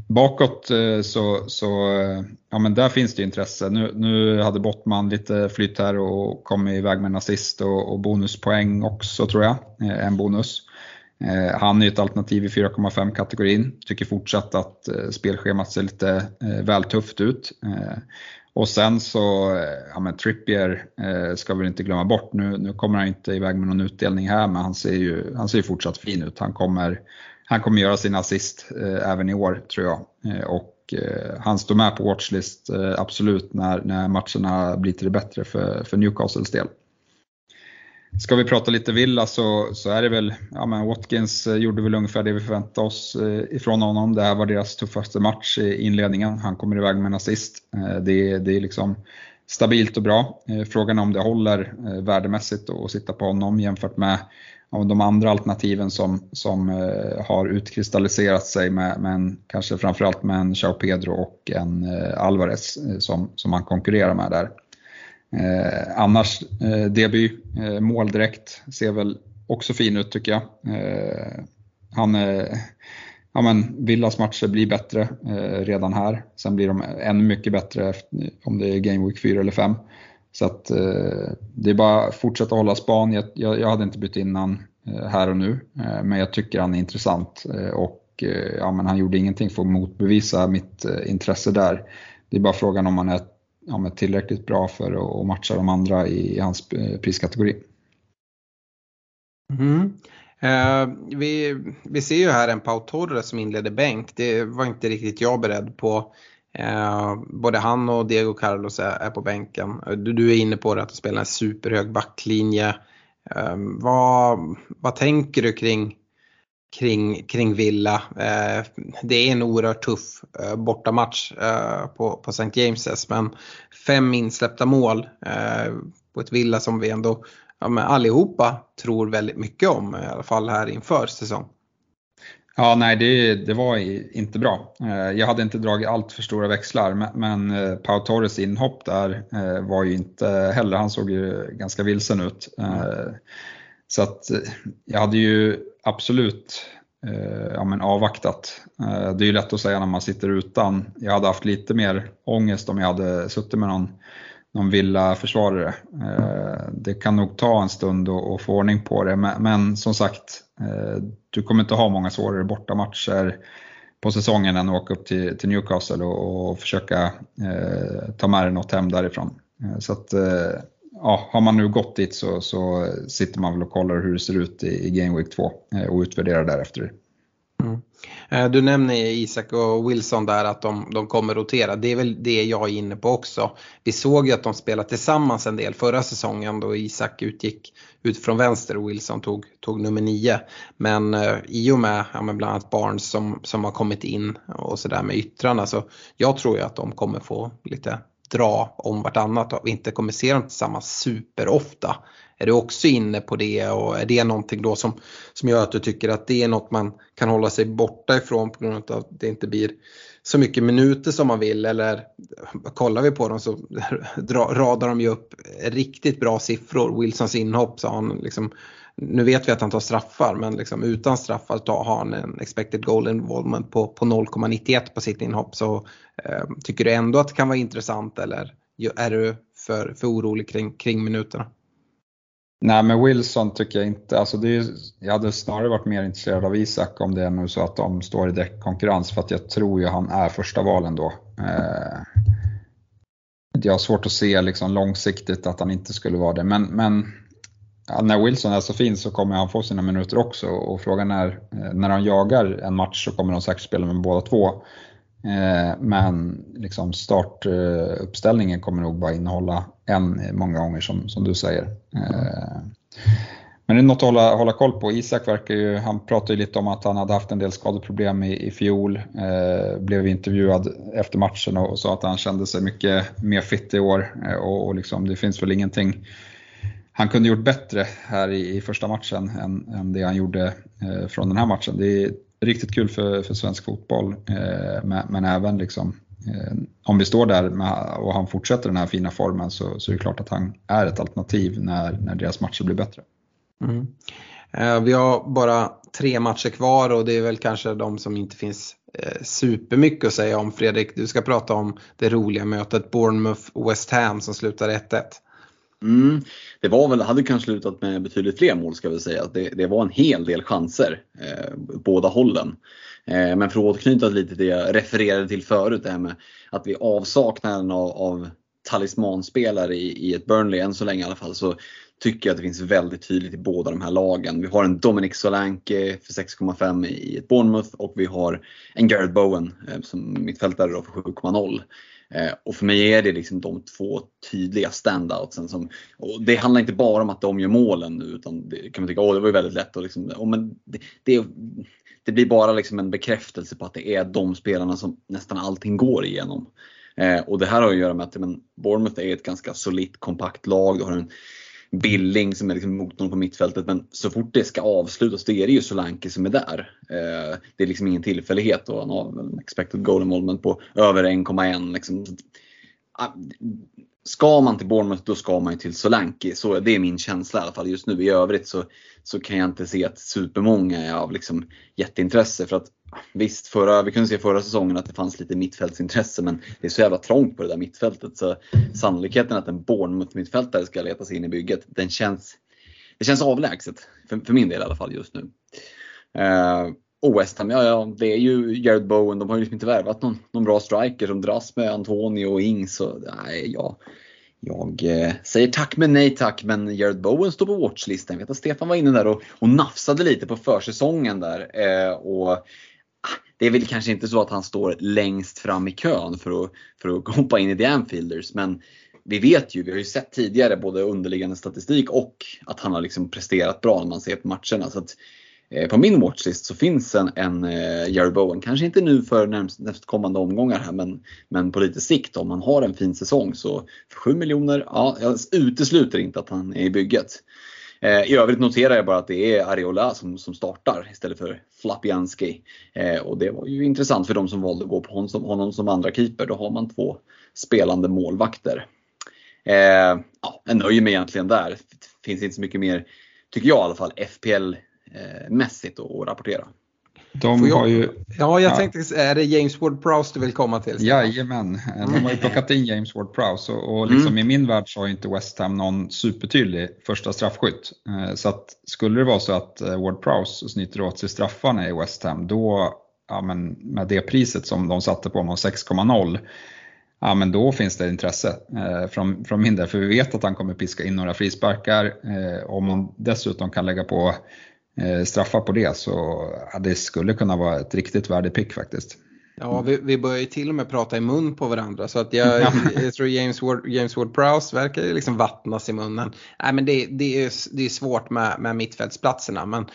Bakåt eh, så, så eh, ja men där finns det intresse. Nu, nu hade Bottman lite flytt här och kom iväg med en assist och, och bonuspoäng också tror jag, eh, en bonus. Han är ett alternativ i 4,5 kategorin. Tycker fortsatt att spelschemat ser lite väl tufft ut. Och sen så, ja men Trippier ska vi inte glömma bort. Nu, nu kommer han inte iväg med någon utdelning här men han ser ju, han ser fortsatt fin ut. Han kommer han kommer göra sin assist eh, även i år tror jag. Eh, och eh, han står med på watchlist eh, absolut när, när matcherna blir till det bättre för, för Newcastles del. Ska vi prata lite Villa så, så är det väl, ja men Watkins eh, gjorde väl ungefär det vi förväntade oss eh, ifrån honom. Det här var deras tuffaste match i inledningen. Han kommer iväg med en assist. Eh, det, det är liksom stabilt och bra. Frågan är om det håller värdemässigt att sitta på honom jämfört med de andra alternativen som, som eh, har utkristalliserat sig med, med en, kanske framförallt med en Chao Pedro och en eh, Alvarez eh, som, som han konkurrerar med där. Eh, annars, eh, Deby, eh, mål direkt, ser väl också fin ut tycker jag. Eh, han, eh, ja men Villas matcher blir bättre eh, redan här. Sen blir de ännu mycket bättre efter, om det är Game Week 4 eller 5. Så att eh, det är bara att fortsätta hålla span. Jag, jag, jag hade inte bytt innan eh, här och nu, eh, men jag tycker han är intressant. och ja, men han gjorde ingenting för att motbevisa mitt intresse där. Det är bara frågan om han är ja, men tillräckligt bra för att matcha de andra i hans priskategori. Mm. Eh, vi, vi ser ju här en Pau Torres som inleder bänk. Det var inte riktigt jag beredd på. Eh, både han och Diego Carlos är, är på bänken. Eh, du, du, är inne på det att de spelar en superhög backlinje. Eh, vad, vad tänker du kring kring, kring Villa. Eh, det är en oerhört tuff eh, bortamatch eh, på, på St. James's men fem insläppta mål eh, på ett Villa som vi ändå ja, men allihopa tror väldigt mycket om i alla fall här inför säsong. Ja, nej det, det var inte bra. Eh, jag hade inte dragit allt för stora växlar men eh, Pau Torres inhopp där eh, var ju inte heller, han såg ju ganska vilsen ut. Så att jag hade ju absolut ja, men avvaktat. Det är ju lätt att säga när man sitter utan. Jag hade haft lite mer ångest om jag hade suttit med någon, någon villa-försvarare. Eh, det kan nog ta en stund att få ordning på det, men, som sagt, eh, du kommer inte ha många svårare bortamatcher på säsongen än att åka upp till, Newcastle och, försöka eh, ta med dig något hem därifrån. Så att, ja, har man nu gått dit så, så sitter man väl och kollar hur det ser ut i, i Game Week 2 och utvärderar därefter. Mm. Eh, du nämner Isak och Wilson där att de, de kommer rotera. Det är väl det jag är inne på också. Vi såg ju att de spelade tillsammans en del förra säsongen då Isak utgick ut från vänster och Wilson tog, tog nummer 9. Men eh, i och med ja, bland annat Barnes som, som har kommit in och sådär med yttrarna så jag tror ju att de kommer få lite dra om vartannat och inte kommer se dem tillsammans superofta. Är du också inne på det och är det någonting då som, som gör att du tycker att det är något man kan hålla sig borta ifrån på grund av att det inte blir så mycket minuter som man vill eller kollar vi på dem så radar de ju upp riktigt bra siffror. Wilsons inhopp sa han liksom nu vet vi att han tar straffar men liksom utan straffar har han en expected goal involvement på, på 0,91 på sitt inhopp. Så eh, tycker du ändå att det kan vara intressant eller är du för, för orolig kring, kring minuterna? Nej men Wilson tycker jag inte, alltså det är, jag hade snarare varit mer intresserad av Isak om det är nu så att de står i direkt konkurrens för att jag tror ju han är första valen då. Eh, jag har svårt att se liksom långsiktigt att han inte skulle vara det men, men ja, när Wilson är så fin så kommer han få sina minuter också och frågan är eh, när han jagar en match så kommer de säkert spela med båda två. Eh, men liksom startuppställningen kommer nog bara innehålla än många gånger som, som du säger. Eh, men det är något att hålla, hålla koll på. Isak verkar ju, han pratade ju lite om att han hade haft en del skadeproblem i, i fjol. Eh, blev intervjuad efter matchen och sa att han kände sig mycket mer fit i år. Eh, och, och liksom, det finns väl ingenting han kunde gjort bättre här i, i första matchen än, än, det han gjorde eh, från den här matchen. Det är riktigt kul för, för svensk fotboll, eh, men, men, även liksom, om vi står där med, och han fortsätter den här fina formen så, så är det klart att han är ett alternativ när, när deras matcher blir bättre. Mm. Eh, vi har bara tre matcher kvar och det är väl kanske de som inte finns eh, supermycket att säga om. Fredrik, du ska prata om det roliga mötet Bournemouth-West Ham som slutar 1-1. Mm. Det var väl, hade kanske slutat med betydligt fler mål ska vi säga. Det, det var en hel del chanser eh, båda hållen. Eh, men för att återknyta lite till det jag refererade till förut, det här med att vi avsaknaden av, av talismanspelare i, i ett Burnley, än så länge i alla fall, så tycker jag att det finns väldigt tydligt i båda de här lagen. Vi har en Dominic Solanke för 6,5 i ett Bournemouth och vi har en Gareth Bowen eh, som mittfältare för 7,0. Eh, och för mig är det liksom de två tydliga standoutsen. Som, och det handlar inte bara om att de gör målen nu utan det kan man tycka, åh det var ju väldigt lätt. Och liksom, och men det, det, det, blir bara liksom en bekräftelse på att det är de spelarna som nästan allting går igenom. Eh, och det här har att göra med att men, Bournemouth är ett ganska solitt, kompakt lag. Du har en Billing som är liksom motorn på mittfältet. Men så fort det ska avslutas då är det ju Solanke som är där. Eh, det är liksom ingen tillfällighet och han har en expected goal involvement på över 1,1. Liksom. Ah, ska man till Bournemouth då ska man ju till Solanke. Så det är min känsla i alla fall just nu. I övrigt så, så kan jag inte se att supermånga är av liksom jätteintresse. För att Visst, förra, vi kunde se förra säsongen att det fanns lite mittfältsintresse men det är så jävla trångt på det där mittfältet så sannolikheten att en Bournemouth-mittfältare ska leta sig in i bygget, den känns, det känns avlägset. För, för min del i alla fall just nu. Uh, och West Ham, ja, ja det är ju Jared Bowen, de har ju liksom inte värvat någon, någon bra striker som dras med Antonio och Ings. Så, nej, ja, jag eh, säger tack men nej tack, men Jared Bowen står på watchlistan. Jag vet att Stefan var inne där och, och nafsade lite på försäsongen där. Eh, och ah, det är väl kanske inte så att han står längst fram i kön för att, för att hoppa in i The Anfielders. Men vi vet ju, vi har ju sett tidigare både underliggande statistik och att han har liksom presterat bra när man ser på matcherna. Så att, eh, Eh, på min watchlist så finns en, en eh, Jerry Bowen, kanske inte nu för närmst, nästkommande omgångar här men, men på lite sikt om han har en fin säsong så för 7 miljoner, ja jag utesluter inte att han är i bygget. Eh, I övrigt noterar jag bara att det är Areola som, som startar istället för Flapianski. Eh, och det var ju intressant för de som valde att gå på honom som, honom som andra keeper. Då har man två spelande målvakter. Eh, ja, jag nöjer mig egentligen där. Det finns inte så mycket mer, tycker jag i alla fall, FPL-mässigt att rapportera. De jag, har ju, ja, jag ja. tänkte, är det James Ward-Prowse du vill komma till? Jajamän, de har ju plockat in James Ward-Prowse och, och liksom mm. i min värld så har inte West Ham någon supertydlig första straffskytt. Eh, så att skulle det vara så att eh, Ward-Prowse snyter åt sig straffarna i West Ham, då, ja, men med det priset som de satte på honom, 6,0, ja men då finns det intresse eh, från, från min del. För vi vet att han kommer piska in några frisparkar. Eh, om man dessutom kan lägga på Eh, straffar på det så ja, det skulle kunna vara ett riktigt värdepick faktiskt. Ja, vi, vi börjar ju till och med prata i mun på varandra så att jag, jag tror James Ward, James Ward Prowse verkar liksom vattnas i munnen. Nej men det, det, är, det är svårt med, med mittfältsplatserna men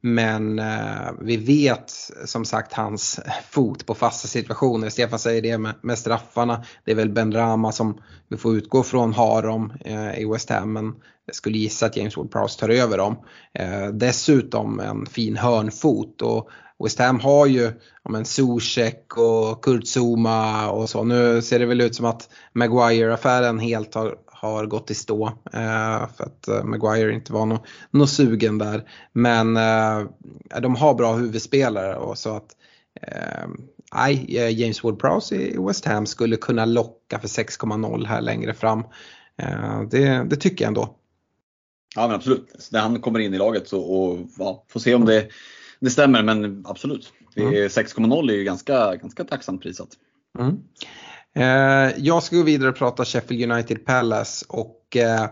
men eh, vi vet som sagt hans fot på fasta situationer. Stefan säger det med, med straffarna. Det är väl Ben Rama som vi får utgå från har dem eh, i West Ham. Men jag skulle gissa att James Ward-Prowse tar över dem. Eh, dessutom en fin hörnfot. Och West Ham har ju ja, men Zuzek och Kurt Zuma och så. Nu ser det väl ut som att Maguire-affären helt har har gått i stå eh, för att eh, Maguire inte var någon nå sugen där. Men eh, de har bra huvudspelare och så att Nej, James Ward-Prowse i West Ham skulle kunna locka för 6,0 här längre fram. Det, det, tycker jag ändå. Ja men absolut. När han kommer in i laget så och, ja, får se om det, det stämmer men absolut. Mm. 6,0 är ju ganska, ganska tacksamt prisat. Mm. Eh, jag ska gå vidare och prata Sheffield United Palace och eh,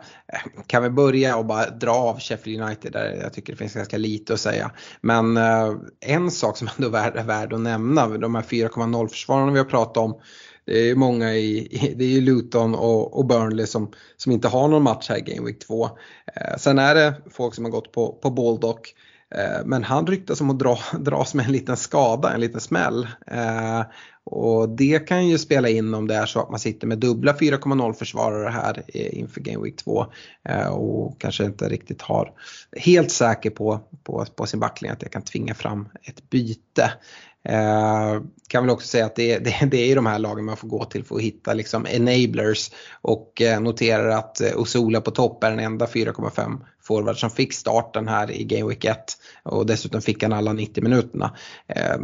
kan vi börja och bara dra av Sheffield United där jag tycker det finns ganska lite att säga. Men eh, en sak som ändå är värd att nämna, de här 4,0 försvararna vi har pratat om. Det är många i, det är ju Luton och, och, Burnley som, som inte har någon match här i Game Week 2. Eh, sen är det folk som har gått på, på Baldock. Eh, men han ryktas om att dra, dras med en liten skada, en liten smäll. Eh, och det kan ju spela in om det är så att man sitter med dubbla 4,0 försvarare här eh, inför Game Week 2 eh, och kanske inte riktigt har helt säker på, på, på sin backlinje att jag kan tvinga fram ett byte. Eh, kan väl också säga att det, det, det är ju de här lagen man får gå till för att hitta liksom enablers och eh, noterar att eh, Osola på topp är den enda 4,5 forward som fick starten här i Game Week 1 och dessutom fick han alla 90 minuterna. Eh,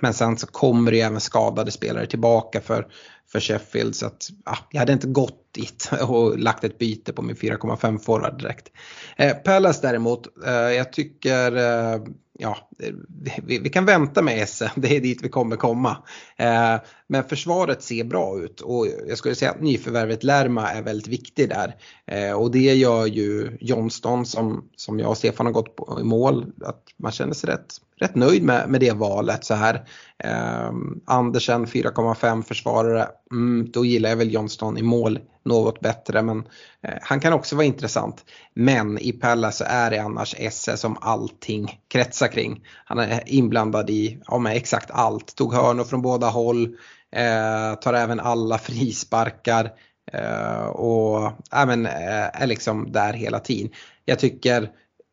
men sen så kommer det ju även skadade spelare tillbaka för, för Sheffield så att ah, jag hade inte gått dit och lagt ett byte på min 4,5 forward direkt. Eh, Palace däremot, eh, jag tycker eh, ja, Eh, vi, vi, kan vänta med Esse, det är dit vi kommer komma. Eh, men försvaret ser bra ut och jag skulle säga att nyförvärvet Lärma är väldigt viktig där. Eh, och det gör ju Johnston som, som jag och Stefan har gått på, i mål, att man känner sig rätt, rätt nöjd med, med det valet så här. Eh, Andersen 4,5 försvarare, mm, då gillar jag väl Johnston i mål något bättre men eh, han kan också vara intressant. Men i Pella så är det annars Esse som allting kretsar kring. Han är inblandad i ja, exakt allt, tog hörnor från båda håll, Eh, tar även alla frisparkar. Eh, och även eh, är liksom där hela tiden. Jag tycker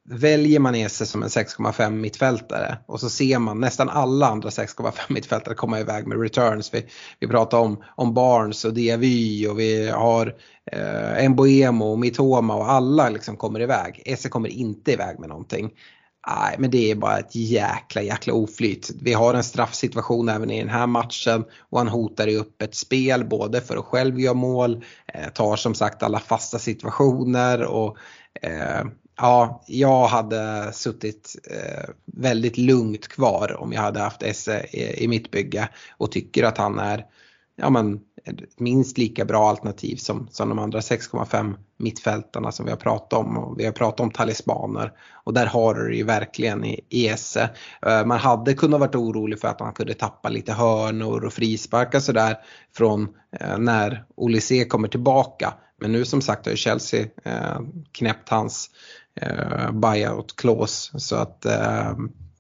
väljer man Ese som en 6,5 mittfältare och så ser man nästan alla andra 6,5 mittfältare komma iväg med returns. Vi, vi pratar om, om Barnes och Diavy och vi har eh, Mboemo och Mitoma och alla liksom kommer iväg. Ese kommer inte iväg med någonting. Nej, men det är bara ett jäkla, jäkla oflyt. Vi har en straffsituation även i den här matchen och han hotar i upp ett spel både för att själv göra mål, eh, tar som sagt alla fasta situationer och eh, ja, jag hade suttit eh, väldigt lugnt kvar om jag hade haft Esse i, i mitt bygge och tycker att han är ja, men, minst lika bra alternativ som, som de andra 6,5 mittfältarna som vi har pratat om. Och vi har pratat om talismaner och där har du det ju verkligen i, i Esse. Eh, man hade kunnat varit orolig för att han kunde tappa lite hörnor och frisparkar sådär från eh, när Olise kommer tillbaka. Men nu som sagt har ju Chelsea eh, knäppt hans eh, buyout clause. Så att eh,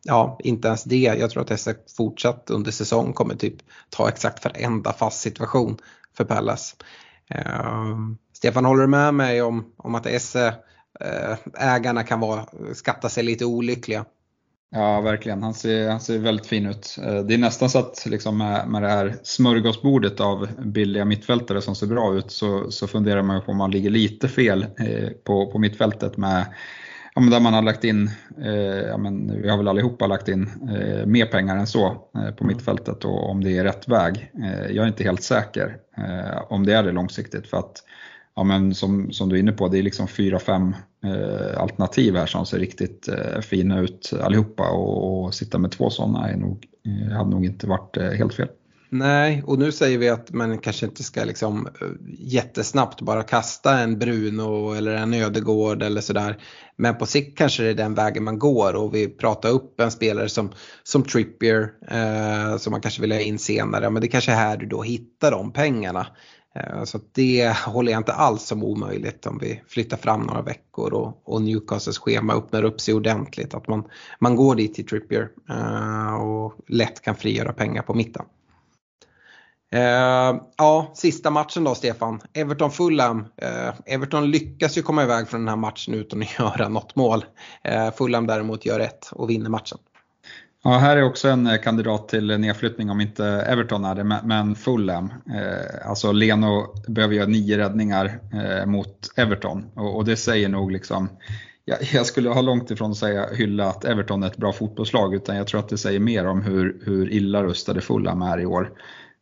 ja, inte ens det. Jag tror att Esse fortsatt under säsong kommer typ ta exakt varenda fast situation för Pallas. Eh, Stefan, håller du med mig om, om att Esse eh, ägarna kan vara, skatta sig lite olyckliga? Ja, verkligen. Han ser, han ser väldigt fin ut. Eh, det är nästan så att liksom med, med det här smörgåsbordet av billiga mittfältare som ser bra ut så, så funderar man på om man ligger lite fel eh, på, på mittfältet med ja, men där man har lagt in, eh, ja, men vi har väl allihopa lagt in eh, mer pengar än så eh, på mm. mittfältet och om det är rätt väg. Eh, jag är inte helt säker om det är det långsiktigt för att ja, men som, som du är inne på, det är liksom fyra, fem eh, alternativ här som ser riktigt eh, fina ut allihopa och, och sitta med två sådana är nog, eh, hade nog inte varit eh, helt fel. Nej, och nu säger vi att man kanske inte ska liksom eh, jättesnabbt bara kasta en Bruno eller en Ödegård eller sådär. Men på sikt kanske det är den vägen man går och vi pratar upp en spelare som, som Trippier eh, som man kanske vill ha in senare. Men det kanske är här du då hittar de pengarna. Eh, så det håller jag inte alls som omöjligt om vi flyttar fram några veckor och, och Newcastles schema öppnar upp sig ordentligt. Att man, man går dit till Trippier eh, och lätt kan frigöra pengar på mitten. Eh, ja, sista matchen då Stefan. Everton-Fulham. Eh, Everton lyckas ju komma iväg från den här matchen utan att göra något mål. Eh, Fulham däremot gör rätt och vinner matchen. Ja, här är också en eh, kandidat till nedflyttning om inte Everton är det, men Fulham. Eh, alltså Leno behöver göra nio räddningar eh, mot Everton och, det säger nog liksom jag, skulle ha långt ifrån att säga hylla att Everton är ett bra fotbollslag utan jag tror att det säger mer om hur, hur illa rustade Fulham är i år.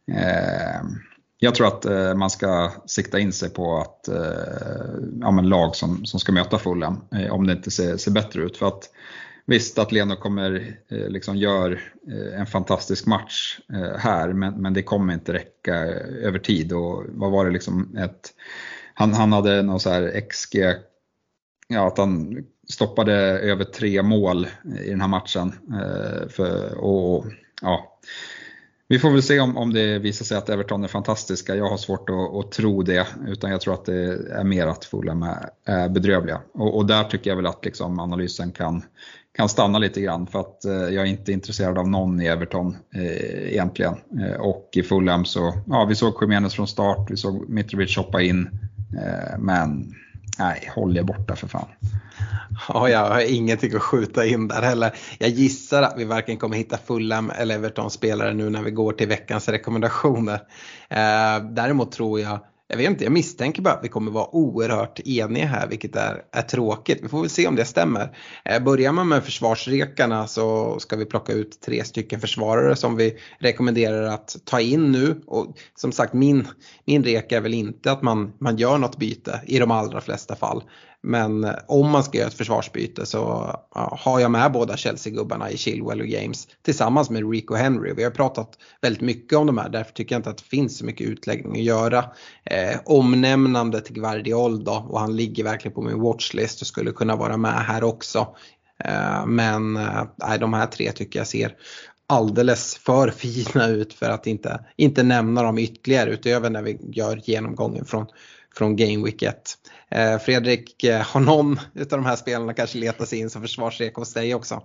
Eh, jag tror att eh, man ska sikta in sig på att eh, ja, men lag som, som ska möta Fulham om det inte ser, ser bättre ut. För att Visst att Leno kommer eh, liksom gör eh, en fantastisk match eh, här men, men det kommer inte räcka över tid. Och vad var det liksom ett, han, han hade någon så här XG, ja att han stoppade över tre mål i den här matchen. För, och, ja, vi får väl se om, om det visar sig att Everton är fantastiska. Jag har svårt att, att tro det, utan jag tror att det är mer att Fulham är, bedrövliga. Och, och, där tycker jag väl att liksom analysen kan, kan stanna lite grann för att eh, jag är inte intresserad av någon i Everton eh, egentligen. Eh, och i Fulham så, ja vi såg Khemenez från start, vi såg Mitrovic hoppa in. Eh, men nej, håll er borta för fan. Ja, jag har ingenting att skjuta in där heller. Jag gissar att vi varken kommer hitta Fulham eller Everton-spelare nu när vi går till veckans rekommendationer. Eh, däremot tror jag jag vet inte, jag misstänker bara att vi kommer vara oerhört eniga här vilket är, är tråkigt. Vi får väl se om det stämmer. Eh, börjar man med försvarsrekarna så ska vi plocka ut tre stycken försvarare som vi rekommenderar att ta in nu. Och som sagt min, min reka är väl inte att man, man gör något byte i de allra flesta fall. Men eh, om man ska göra ett försvarsbyte så ja, har jag med båda Chelsea-gubbarna i Chilwell och James tillsammans med Rico Henry. Vi har pratat väldigt mycket om de här, därför tycker jag inte att det finns så mycket utläggning att göra. Eh, omnämnande till Guardiol då och han ligger verkligen på min watchlist och skulle kunna vara med här också. Eh, men eh, de här tre tycker jag ser alldeles för fina ut för att inte, inte nämna dem ytterligare utöver när vi gör genomgången från från Game Week 1. Eh, Fredrik, eh, har någon av de här spelarna kanske letat sig in som försvarsrek hos dig också?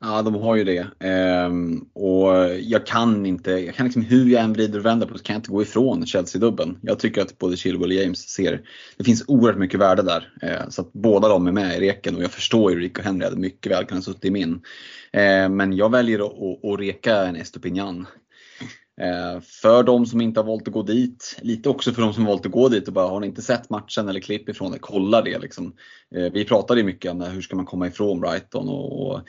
Ja, de har ju det. Ehm, och jag kan inte, jag kan liksom, hur jag än vrider och vänder på det så kan jag inte gå ifrån Chelsea-dubben. Jag tycker att både Chilwell och James ser, det finns oerhört mycket värde där. Ehm, så att båda de är med i reken och jag förstår ju Rico Henry hade mycket väl kunnat suttit i min. Ehm, men jag väljer att, att, att reka en Estopignan. Eh, för de som inte har valt att gå dit, lite också för de som valt att gå dit och bara har ni inte sett matchen eller klipp ifrån det, kolla det. Liksom. Eh, vi pratade ju mycket om det, hur ska man komma ifrån Brighton och, och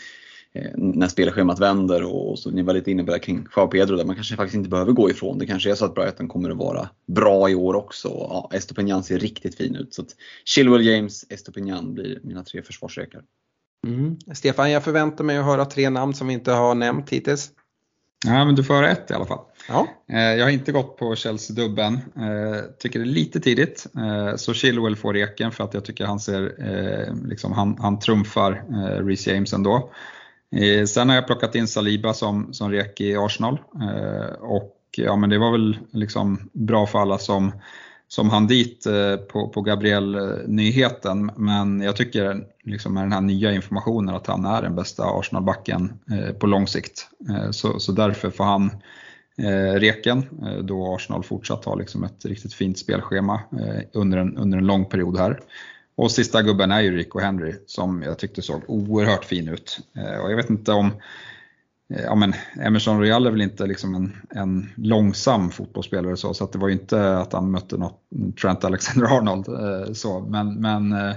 eh, när spelschemat vänder och så ni var lite inne på det kring Joao Pedro där man kanske faktiskt inte behöver gå ifrån. Det kanske är så att Brighton kommer att vara bra i år också. Ja, Estopignan ser riktigt fin ut. Så att Chilwell James, Estopignan blir mina tre försvarsrekar. Mm. Stefan, jag förväntar mig att höra tre namn som vi inte har nämnt hittills. Ja, men du får höra ett i alla fall. Ja. Eh, jag har inte gått på Chelsea-dubben. Eh, tycker det är lite tidigt. Så Chilwell får reken för att jag tycker han ser, liksom, han, han trumfar Reece James ändå. Eh, sen har jag plockat in Saliba som, som rek i Arsenal eh, och ja, men det var väl liksom bra för alla som, som han dit eh, på, på Gabriel-nyheten. Men jag tycker liksom med den här nya informationen att han är den bästa Arsenal-backen eh, på lång sikt. Eh, så, så därför får han reken då Arsenal fortsatt har liksom ett riktigt fint spelschema under en, under en lång period här. Och sista gubben är ju Rico Henry som jag tyckte såg oerhört fin ut. Och jag vet inte om Eh, ja, men Emerson Royal är väl inte liksom en, en långsam fotbollsspelare så, så att det var ju inte att han mötte något Trent Alexander-Arnold. Eh, så, men, men eh,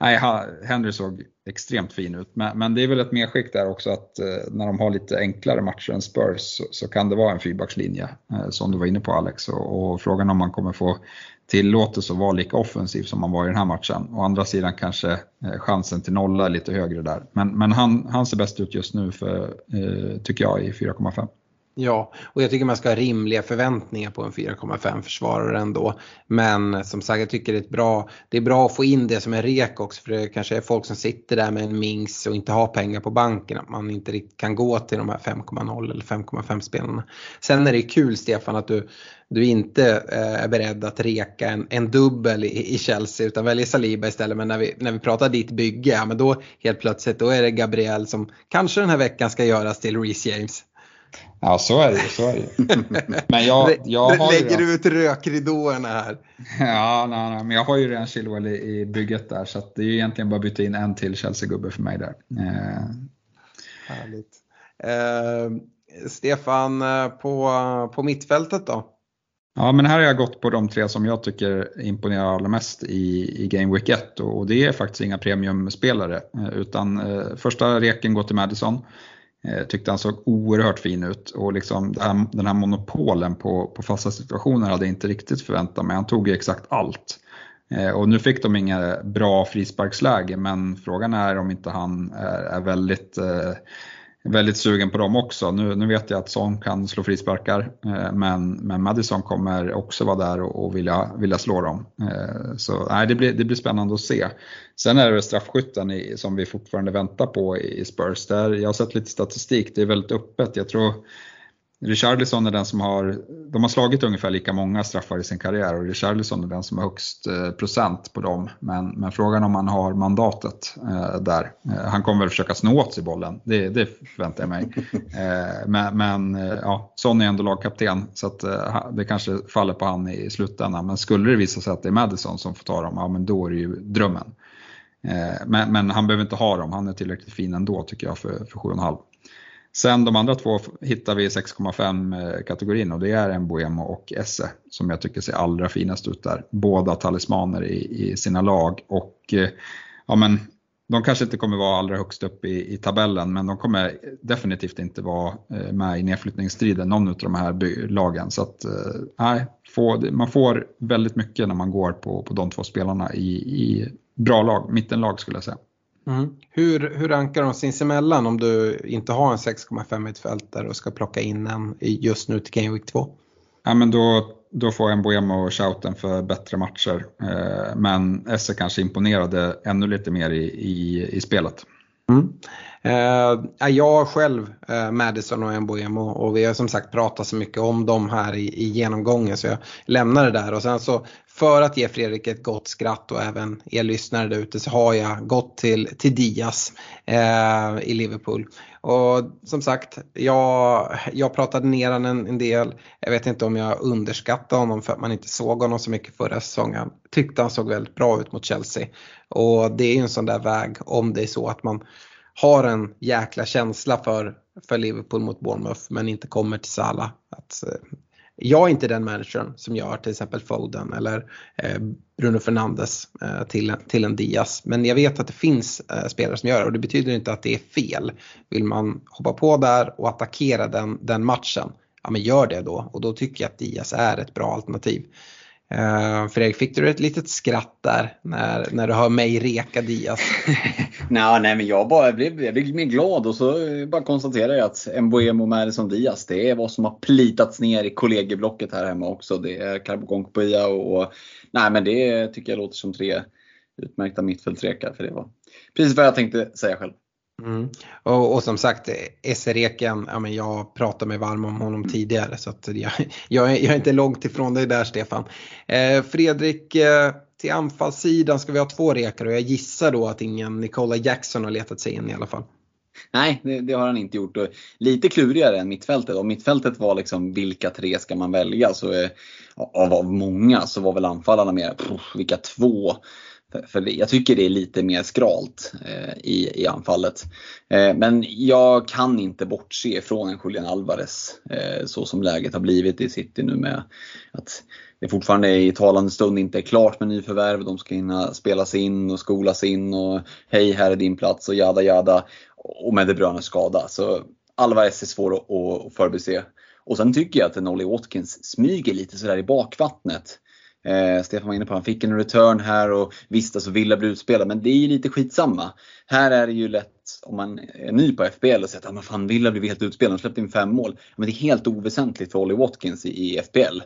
nej, Henry såg extremt fin ut. Men, men, det är väl ett medskick där också att eh, när de har lite enklare matcher än Spurs så, så kan det vara en fyrbackslinje som du var inne på Alex. Och, och frågan om man kommer få tillåtelse att vara lika offensiv som man var i den här matchen. Å andra sidan kanske eh, chansen till nolla är lite högre där. Men, men han, han ser bäst ut just nu för, eh, tycker jag i 4,5. Ja, och jag tycker man ska ha rimliga förväntningar på en 4,5 försvarare ändå. Men som sagt, jag tycker det är, bra, det är bra att få in det som en rek också för det kanske är folk som sitter där med en Mings och inte har pengar på banken. Att man inte riktigt kan gå till de här 5,0 eller 5,5 spelarna. Sen är det kul Stefan att du, du inte eh, är beredd att reka en, en dubbel i, i, Chelsea utan väljer Saliba istället. Men när vi, när vi pratar ditt bygge, ja, men då helt plötsligt då är det Gabriel som kanske den här veckan ska göras till Reece James. Ja, så är det så är det Men jag, jag har Lägger du ut rökridåerna här? Ja, nej, nej, men jag har ju redan Chilwell i, i bygget där så det är ju egentligen bara att byta in en till Chelsea-gubbe för mig där. Eh. Härligt. Eh, Stefan, eh, på, på mittfältet då? Ja, men här har jag gått på de tre som jag tycker imponerar allra mest i, i Game Week 1 och det är faktiskt inga premiumspelare eh, utan eh, första reken går till Madison. Eh, tyckte han såg oerhört fin ut och liksom här, den här monopolen på, på fasta situationer hade jag inte riktigt förväntat mig. Han tog ju exakt allt. Eh, och nu fick de inga bra frisparksläge men frågan är om inte han är, är väldigt eh, väldigt sugen på dem också. Nu, nu vet jag att Son kan slå frisparkar eh, men, men Madison kommer också vara där och, och vilja, vilja slå dem. Eh, så nej, det, blir, det blir spännande att se. Sen är det straffskytten i, som vi fortfarande väntar på i Spurs. Där jag har sett lite statistik, det är väldigt öppet. Jag tror Richarlison är den som har, de har slagit ungefär lika många straffar i sin karriär och Richarlison är den som har högst eh, procent på dem. Men, men frågan om han har mandatet eh, där. Eh, han kommer väl försöka snå åt sig bollen, det, det förväntar jag mig. Eh, men men eh, ja, Son är ändå lagkapten så att, eh, det kanske faller på han i slutändan. Men skulle det visa sig att det är Madison som får ta dem, ja men då är det ju drömmen. Men, men, han behöver inte ha dem, han är tillräckligt fin ändå tycker jag för, för 7,5. Sen de andra två hittar vi i 6,5 eh, kategorin och det är Mbuemo och Esse som jag tycker ser allra finast ut där. Båda talismaner i, i sina lag och eh, ja men de kanske inte kommer vara allra högst upp i, i tabellen men de kommer definitivt inte vara eh, med i nedflyttningsstriden någon av de här lagen. Så att, nej, få, man får väldigt mycket när man går på, på de två spelarna i, i bra lag, mittenlag skulle jag säga. Mm. Hur, hur rankar de sinsemellan om du inte har en 6,5 mittfältare och ska plocka in en just nu till Game Week 2? Ja, men då, då får en Boemo och Schouten för bättre matcher. Eh, men Esse kanske imponerade ännu lite mer i, i, i spelet. Mm. Eh, jag själv eh, Madison och Mboemo och vi har som sagt pratat så mycket om dem här i, i genomgången så jag lämnar det där och sen så för att ge Fredrik ett gott skratt och även er lyssnare där ute så har jag gått till, till Diaz eh, i Liverpool. Och som sagt, jag, jag pratade ner honom en, en, del. Jag vet inte om jag underskattade honom för att man inte såg honom så mycket förra säsongen. Tyckte han såg väldigt bra ut mot Chelsea. Och det är ju en sån där väg om det är så att man har en jäkla känsla för, för Liverpool mot Bournemouth men inte kommer till Salah. Att, eh, jag är inte den managern som gör till exempel Foden eller eh, Bruno Fernandes eh, till, till en Diaz. Men jag vet att det finns eh, spelare som gör det och det betyder inte att det är fel. Vill man hoppa på där och attackera den, den matchen, ja men gör det då. Och då tycker jag att Diaz är ett bra alternativ. Uh, Fredrik, fick du ett litet skratt där när, när du hör mig reka Diaz? nej, nej, men jag, bara, jag, blev, jag blev mer glad och så bara konstaterar jag att Mbuemo Madison Diaz, det är vad som har plitats ner i kollegieblocket här hemma också. Det är Karbokonkopia och, och nej, men det tycker jag låter som tre utmärkta mittfältsrekar. För det var precis vad jag tänkte säga själv. Mm. Och, och, som sagt, Essereken, ja, men jag pratade mig varm om honom tidigare så att jag, jag, är, jag är inte långt ifrån dig där Stefan. Eh, Fredrik, eh, till anfallssidan ska vi ha två rekar och jag gissar då att ingen Nicola Jackson har letat sig in i alla fall. Nej, det, det, har han inte gjort. Och lite klurigare än mittfältet. Om mittfältet var liksom vilka tre ska man välja så eh, av, av många så var väl anfallarna mer, vilka två för jag tycker det är lite mer skralt eh, i, i anfallet. Eh, men jag kan inte bortse från en Julian Alvarez eh, så som läget har blivit i City nu med att det fortfarande i talande stund inte är klart med nyförvärv. De ska hinna spelas in och skolas in och hej här är din plats och jada jada. Och med De Bruyne skada. Så Alvarez är svår att, att förbise. Och sen tycker jag att Nolly Watkins smyger lite sådär i bakvattnet. Eh, Stefan var inne på att han fick en return här och visst alltså Villa blir utspelad men det är ju lite skitsamma. Här är det ju lätt om man är ny på FBL och säger att ah, fan Villa blev helt utspelad, de släppte in fem mål. Men det är helt oväsentligt för Olly Watkins i, i FBL.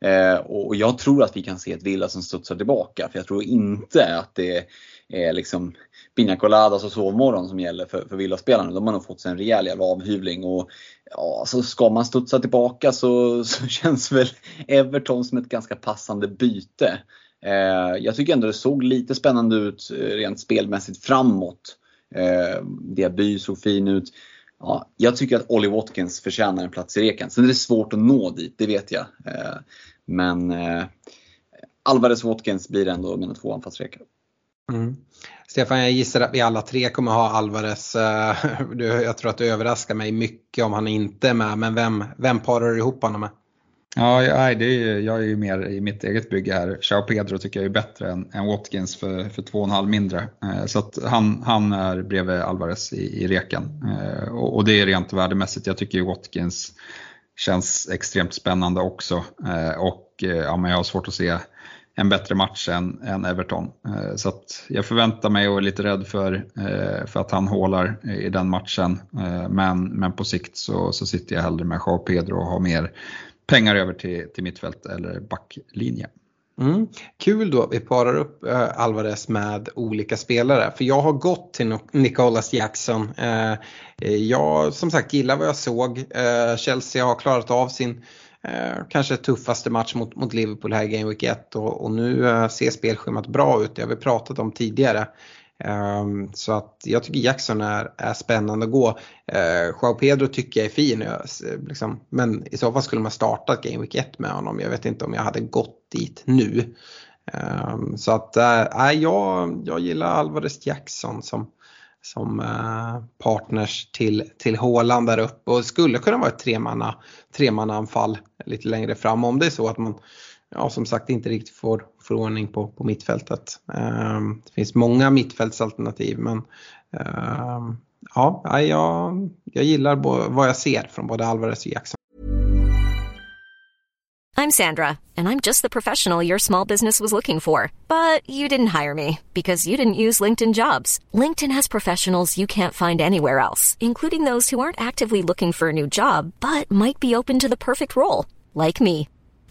Eh, och jag tror att vi kan se ett Villa som studsar tillbaka för jag tror inte att det är liksom Pina Coladas och sovmorgon som gäller för, för Villaspelarna. De har nog fått sig en rejäl jävla avhyvling och ja, så ska man studsa tillbaka så, så känns väl Everton som ett ganska passande byte. Eh, jag tycker ändå det såg lite spännande ut eh, rent spelmässigt framåt. Eh, Diaby såg fin ut. Ja, jag tycker att Ollie Watkins förtjänar en plats i reken. Sen är det svårt att nå dit, det vet jag. Eh, men eh, Alvarez Watkins blir ändå mina två anfallsrekar. Mm. Stefan, jag gissar att vi alla tre kommer ha Alvarez. Eh, jag tror att du överraskar mig mycket om han inte är med, men vem, vem parar du ihop honom med? Ja, det är, jag är ju mer i mitt eget bygge här. Chao Pedro tycker jag är bättre än, än Watkins för, för 2,5 mindre. Eh, så att han, han är bredvid Alvarez i, i reken. Eh, och, och, det är rent värdemässigt. Jag tycker ju Watkins känns extremt spännande också. Eh, och eh, ja, men jag har svårt att se en bättre match än, än Everton. Eh, så att jag förväntar mig och är lite rädd för, eh, för att han hålar i den matchen. Eh, men, men på sikt så, så sitter jag hellre med Joao Pedro och har mer pengar över till, till mittfält eller backlinje. Mm. Kul då vi parar upp äh, Alvarez med olika spelare. För jag har gått till Nicolas Jackson. Äh, jag som sagt gillar vad jag såg. Äh, Chelsea har klarat av sin kanske tuffaste match mot, mot Liverpool här i Game Week 1 och, och nu ser spelschemat bra ut. Det har vi pratat om tidigare. Um, så att jag tycker Jackson är, är spännande att gå. Uh, Joao Pedro tycker jag är fin. Jag, liksom, men i så fall skulle man startat Game Week 1 med honom. Jag vet inte om jag hade gått dit nu. Um, så att uh, jag, jag gillar Alvarez Jackson som, som uh, partners till, till Håland där uppe och skulle kunna vara ett tremanna, tremannaanfall lite längre fram om det är så att man ja, som sagt inte riktigt får, får ordning på, på mittfältet. Ehm, det finns många mittfältsalternativ men ehm, ja, jag, jag gillar vad jag ser från både Alvarez och Jackson. I'm Sandra and I'm just the professional your small business was looking for. But you didn't hire me because you didn't use LinkedIn jobs. LinkedIn has professionals you can't find anywhere else, including those who aren't actively looking for a new job but might be open to the perfect role, like me.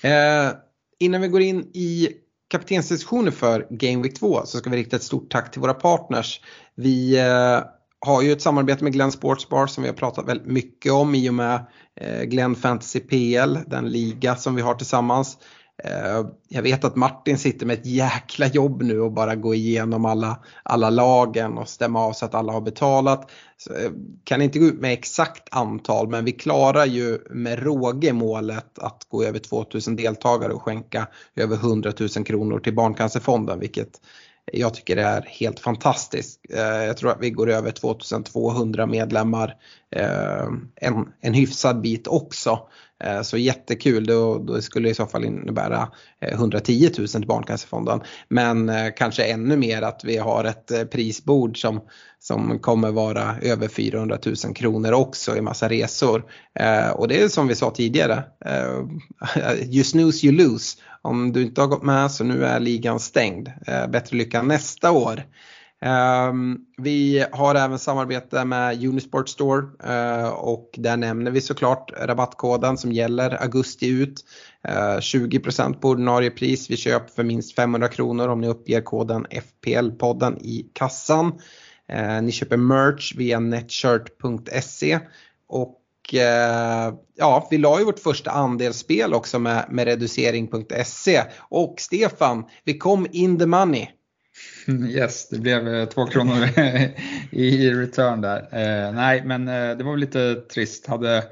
Eh, innan vi går in i kaptensdiskussionen för Game Week 2 så ska vi rikta ett stort tack till våra partners. Vi eh, har ju ett samarbete med Glenn Sportsbar som vi har pratat väldigt mycket om i och med eh, Glenn Fantasy PL, den liga som vi har tillsammans. Eh, jag vet att Martin sitter med ett jäkla jobb nu och bara gå igenom alla, alla lagen och stämma av så att alla har betalat. Så, eh, kan inte gå ut med exakt antal men vi klarar ju med råge målet att gå över 2000 deltagare och skänka över 100 000 kronor till Barncancerfonden vilket jag tycker det är helt fantastiskt. Eh, jag tror att vi går över 2200 medlemmar en, en hyfsad bit också. Eh, så jättekul, då, då skulle det i så fall innebära eh, 110 000 till Barncancerfonden. Men eh, kanske ännu mer att vi har ett prisbord som, som kommer vara över 400 000 kronor också i massa resor. Och det är som vi sa tidigare, you snooze you lose. Om du inte har gått med så nu är ligan stängd. Bättre lycka nästa år. Ehm, vi har även samarbete med Unisport Store eh, och där nämner vi såklart rabattkoden som gäller augusti ut. Eh, 20% på ordinarie pris vid köp för minst 500 kronor om ni uppger koden FPL-podden i kassan. Eh, ni köper merch via netshirt.se och ja, vi la ju vårt första andelsspel också med, med reducering.se och Stefan, vi kom in the money. Yes, det blev eh, två kronor i return där. Eh, nej, men eh, det var väl lite trist. Hade,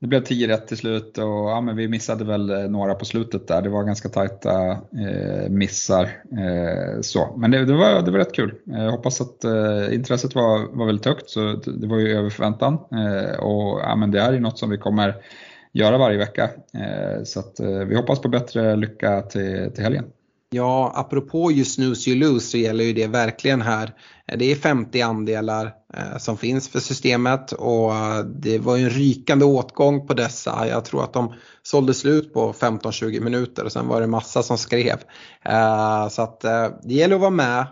det blev 10 rätt till slut och ja, men vi missade väl eh, några på slutet där. Det var ganska tajta eh, missar. Eh, så. Men det, det, var, det var rätt kul. Jag hoppas att eh, intresset var, var väldigt högt, så det var ju över förväntan. Eh, och ja, men det här är något som vi kommer göra varje vecka. så att, vi hoppas på bättre lycka till, till helgen. Ja, apropå ju snooze you lose så gäller ju det verkligen här. Det är 50 andelar eh, som finns för systemet och eh, det var ju en rykande åtgång på dessa. Jag tror att de sålde slut på 15-20 minuter och sen var det massa som skrev. Eh, så att det gäller att vara med.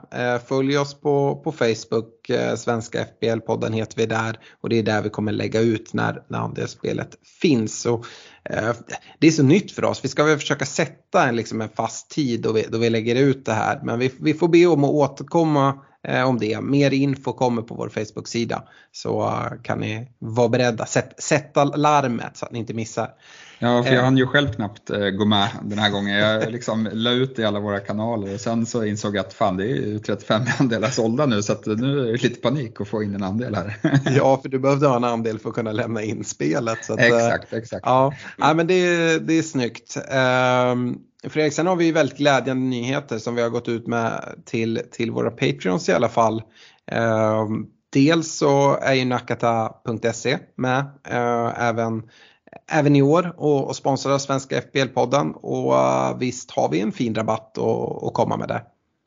Följ oss på, på Facebook, Svenska FBL-podden heter vi där och det är där vi kommer lägga ut när, när andelsspelet finns. Och Eh, det är så nytt för oss. Vi ska väl försöka sätta en, liksom en fast tid då vi, då vi lägger ut det här. Men vi, vi får be om att återkomma om det. Mer info kommer på vår Facebook-sida. Så uh, kan ni vara beredda. Sätt, sätta larmet så att ni inte missar. Ja, för jag hann ju själv knappt eh, gå med den här gången. Jag liksom la ut i alla våra kanaler och sen så insåg jag att fan det är ju 35 andelar sålda nu så att nu är det lite panik att få in en andel här. Ja, för du behövde ha en andel för att kunna lämna in spelet. Att, exakt, exakt. Ja, ja men det, det är snyggt. Fredrik, sen har vi väldigt glädjande nyheter som vi har gått ut med till, till våra Patreons i alla fall. Eh, dels så är ju nakata.se med, eh, även även i år och, och sponsrar Svenska FBL-podden och eh, visst har vi en fin rabatt att komma med där.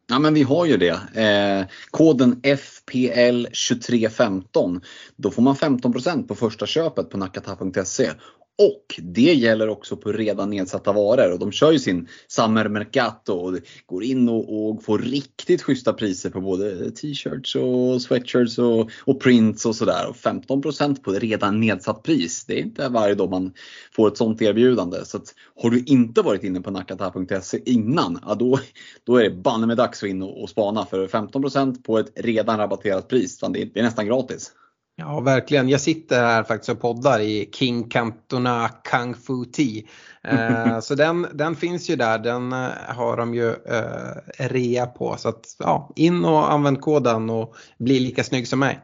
Ja men vi har ju det. Eh, koden FPL2315. Då får man 15% på första köpet på nakata.se och det gäller också på redan nedsatta varor och de kör ju sin Summer Mercato och går in och, och får riktigt schyssta priser på både t-shirts och sweatshirts och, och prints och sådär. Och 15% på redan nedsatt pris. Det är inte varje dag man får ett sånt erbjudande. Så att, har du inte varit inne på nakata.se innan, ja då, då är det banne med dags att in och, och spana för 15% på ett redan rabatterat pris. Det är, det är nästan gratis. Ja, verkligen. Jag sitter här faktiskt och poddar i King Cantona Kung Fu Tea. Eh, så den, den finns ju där, den eh, har de ju eh, rea på. Så att, ja, in och använd koden och bli lika snygg som mig.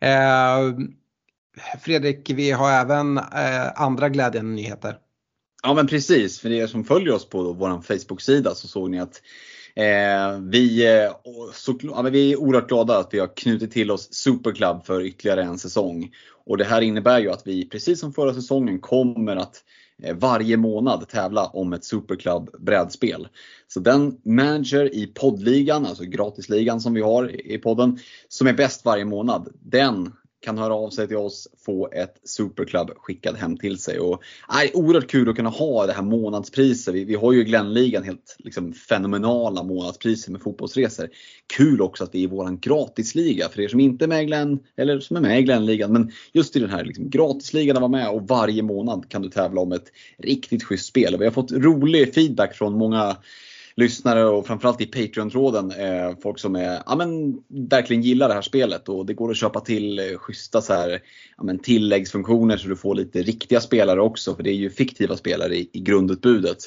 Eh, Fredrik, vi har även eh, andra glädjande nyheter. Ja men precis, för er som följer oss på vår Facebook-sida så såg ni att Eh, vi, eh, så, ja, vi är oerhört glada att vi har knutit till oss Superclub för ytterligare en säsong. Och det här innebär ju att vi, precis som förra säsongen, kommer att eh, varje månad tävla om ett Superclub brädspel. Så den manager i poddligan, alltså gratisligan som vi har i podden, som är bäst varje månad, den kan höra av sig till oss, få ett Superclub skickat hem till sig. Och, nej, oerhört kul att kunna ha det här månadspriset. Vi, vi har ju Glenligan helt liksom, fenomenala månadspriser med fotbollsresor. Kul också att det är våran gratisliga för er som inte är med i Glenn, eller som är med i Glenligan. Men just i den här liksom, gratisligan att vara med och varje månad kan du tävla om ett riktigt schysst spel. Och vi har fått rolig feedback från många lyssnare och framförallt i Patreon-tråden eh, folk som är, ja, men, verkligen gillar det här spelet och det går att köpa till eh, schyssta så här, ja, men, tilläggsfunktioner så du får lite riktiga spelare också för det är ju fiktiva spelare i, i grundutbudet.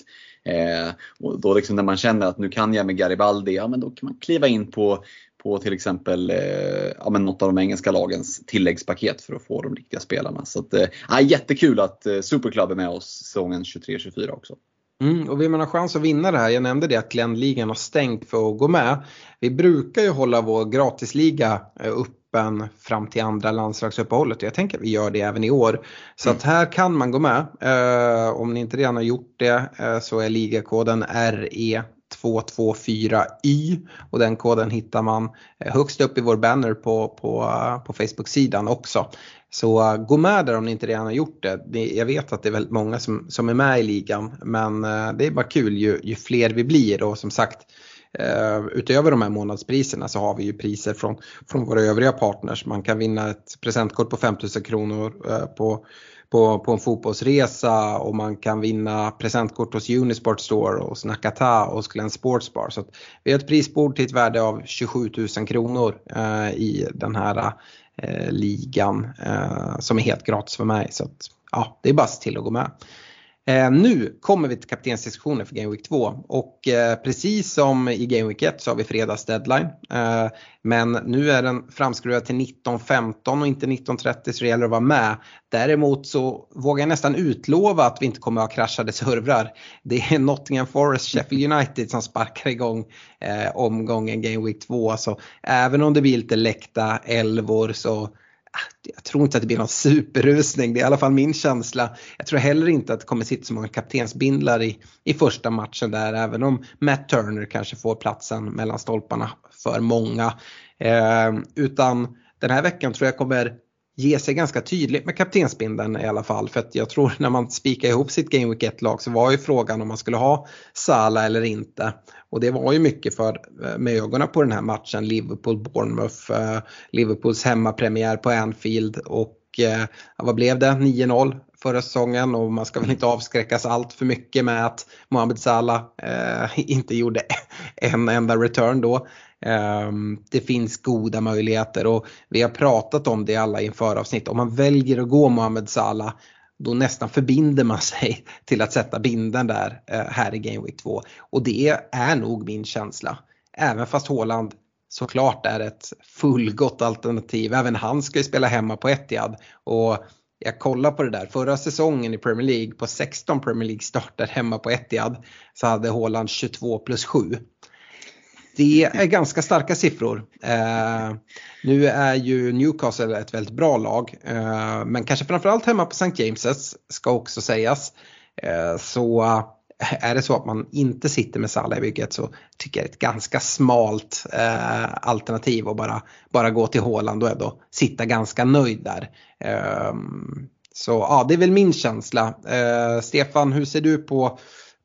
Eh, och då liksom när man känner att nu kan jag med Garibaldi, ja men då kan man kliva in på på till exempel eh, ja, men något av de engelska lagens tilläggspaket för att få de riktiga spelarna. Så att, eh, jättekul att eh, Superclub är med oss säsongen 23-24 också. Mm, och vill man ha chans att vinna det här, jag nämnde det att Glenligan har stängt för att gå med. Vi brukar ju hålla vår gratisliga eh, öppen fram till andra landslagsuppehållet och jag tänker att vi gör det även i år. Så mm. att här kan man gå med. Eh, om ni inte redan har gjort det eh, så är ligakoden RE 224Y och den koden hittar man eh, högst upp i vår banner på, på, eh, på Facebook-sidan också. Så uh, gå med där om ni inte redan har gjort det. det. Jag vet att det är väldigt många som, som är med i ligan men uh, det är bara kul ju, ju fler vi blir och som sagt uh, utöver de här månadspriserna så har vi ju priser från, från våra övriga partners. Man kan vinna ett presentkort på 5000 kronor på på, på en fotbollsresa och man kan vinna presentkort hos Unisport Store och Snackata och Glenn Sportsbar. Så vi har ett prisbord till ett värde av 27 000 kronor eh, i den här eh, ligan eh, som är helt gratis för mig. Så att, ja, det är bara till att gå med. Eh, nu kommer vi till kaptensdiskussionen för Game Week 2 och eh, precis som i Game Week 1 så har vi fredags deadline. Eh, men nu är den framskruvad till 19.15 och inte 19.30 så det gäller att vara med. Däremot så vågar jag nästan utlova att vi inte kommer att ha kraschade servrar. Det är Nottingham Forest Sheffield United som sparkar igång eh, omgången Game Week 2. Så även om det blir lite läckta elvor så Ah, jag tror inte att det blir någon superrusning, det är i alla fall min känsla. Jag tror heller inte att det kommer sitta så många kaptensbindlar i, i första matchen där, även om Matt Turner kanske får platsen mellan stolparna för många. Eh, utan den här veckan tror jag kommer ge sig ganska tydligt med kaptensbindeln i alla fall. För att jag tror när man spikade ihop sitt Game Week 1-lag så var ju frågan om man skulle ha Sala eller inte. Och det var ju mycket för, eh, med ögonen på den här matchen, Liverpool-Bournemouth, eh, Liverpools hemmapremiär på Anfield och eh, vad blev det? 9-0 förra säsongen och man ska väl inte avskräckas allt för mycket med att Mohamed Salah eh, inte gjorde en enda return då. Ehm, det finns goda möjligheter och vi har pratat om det alla inför avsnitt. Om man väljer att gå Mohamed Salah då nästan förbinder man sig till att sätta binden där eh, här i Game Week 2. Och det är nog min känsla. Även fast Håland såklart är ett fullgott alternativ. Även han ska ju spela hemma på Etihad. Och jag kollar på det där, förra säsongen i Premier League på 16 Premier League starter hemma på Etihad så hade Håland 22 plus 7. Det är ganska starka siffror. Eh, nu är ju Newcastle ett väldigt bra lag, eh, men kanske framförallt hemma på St. James's ska också sägas. Eh, så eh, är det så att man inte sitter med Salah i bygget så tycker jag det är ett ganska smalt eh, alternativ att bara, bara gå till Håland och ändå sitta ganska nöjd där. Eh, så ja, det är väl min känsla. Eh, Stefan, hur ser du på,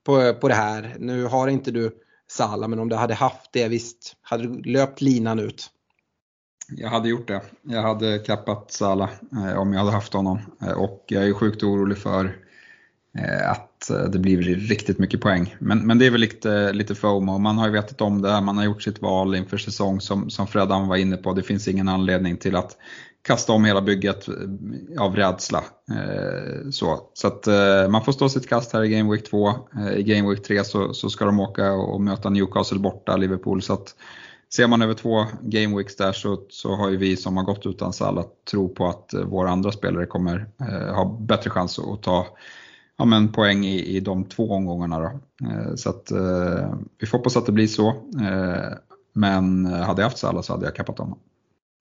på, på det här? Nu har inte du Sala, men om du hade haft det, visst, hade du löpt linan ut? Jag hade gjort det. Jag hade kappat Salah eh, om jag hade haft honom eh, och jag är sjukt orolig för eh, att eh, det blir riktigt mycket poäng. Men, men det är väl lite, lite FOMO. Man har ju vetat om det, man har gjort sitt val inför säsong som, som Fredan var inne på. Det finns ingen anledning till att kasta om hela bygget eh, av rädsla. Eh, så så att eh, man får stå sitt kast här i Game Week 2. Eh, I Game Week 3 så, så ska de åka och möta Newcastle borta, Liverpool. Så att ser man över två Game Weeks där så, så har ju vi som har gått utan Salah tro på att eh, våra andra spelare kommer ha bättre chans att ta ja, men poäng i, i de två omgångarna. Då. Eh, så att, eh, vi får hoppas att det blir så. Eh, men hade jag haft Salah så hade jag kappat honom.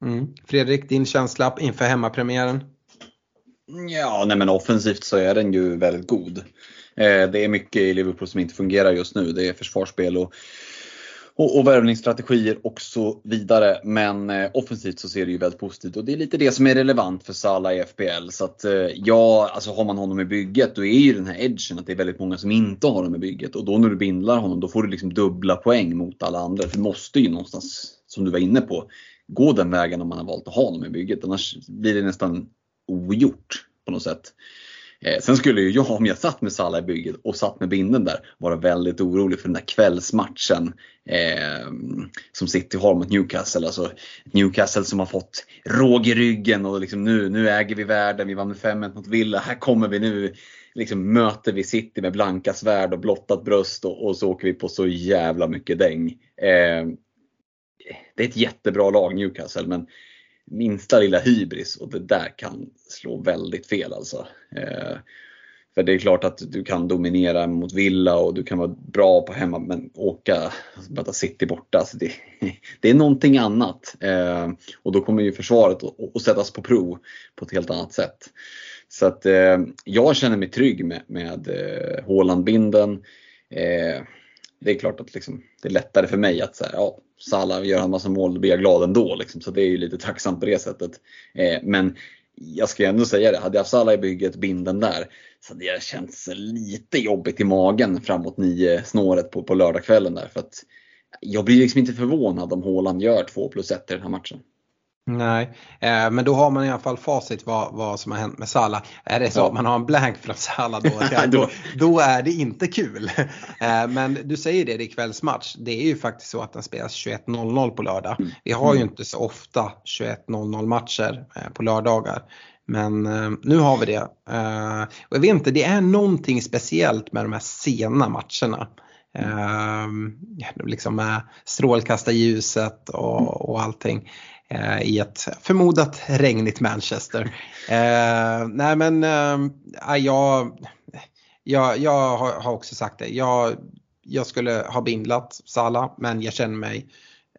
Mm. Fredrik, din känsla inför hemmapremiären? Ja, nej men offensivt så är den ju väldigt god. Eh, det är mycket i Liverpool som inte fungerar just nu. Det är försvarsspel och, och, och värvningsstrategier och så vidare. Men eh, offensivt så ser det ju väldigt positivt och det är lite det som är relevant för Salah i FPL. Så att eh, ja, alltså har man honom i bygget då är ju den här edgen att det är väldigt många som inte har honom i bygget. Och då när du bindlar honom då får du liksom dubbla poäng mot alla andra. För du måste ju någonstans, som du var inne på, gå den vägen om man har valt att ha honom i bygget. Annars blir det nästan ogjort på något sätt. Eh, sen skulle ju jag, om jag satt med Salah i bygget och satt med binden där, vara väldigt orolig för den där kvällsmatchen eh, som City har mot Newcastle. Alltså Newcastle som har fått råg i ryggen och liksom nu, nu äger vi världen, vi vann med 5-1 mot Villa, här kommer vi nu. Liksom möter vi City med blanka svärd och blottat bröst och, och så åker vi på så jävla mycket däng. Eh, det är ett jättebra lag Newcastle men minsta lilla hybris och det där kan slå väldigt fel alltså. Eh, för det är klart att du kan dominera mot Villa och du kan vara bra på hemma men åka, alltså, möta City borta, alltså det, det är någonting annat. Eh, och då kommer ju försvaret att sättas på prov på ett helt annat sätt. Så att eh, jag känner mig trygg med, med eh, Haaland-binden. Eh, det är klart att liksom, det är lättare för mig att säga, ja, Salah gör en massa mål, då blir jag glad ändå. Liksom. Så det är ju lite tacksamt på det sättet. Eh, men jag ska ändå säga det, hade jag haft Salah i bygget, binden där, så hade det känts lite jobbigt i magen framåt nio snåret på, på lördagskvällen där. För att jag blir liksom inte förvånad om Haaland gör 2 plus 1 i den här matchen. Nej, eh, men då har man i alla fall facit vad, vad som har hänt med Salah. Är det så ja. att man har en blank från Salah då, då, då är det inte kul. Eh, men du säger det, det är kvällsmatch. Det är ju faktiskt så att den spelas 21.00 på lördag. Mm. Vi har ju mm. inte så ofta 21.00 matcher eh, på lördagar. Men eh, nu har vi det. Eh, och jag vet inte, det är någonting speciellt med de här sena matcherna. Eh, liksom med strålkastarljuset och, och allting. Eh, i ett förmodat regnigt Manchester. Eh, nej men eh, jag, jag, jag har också sagt det. Jag, jag skulle ha bindlat Sala men jag känner mig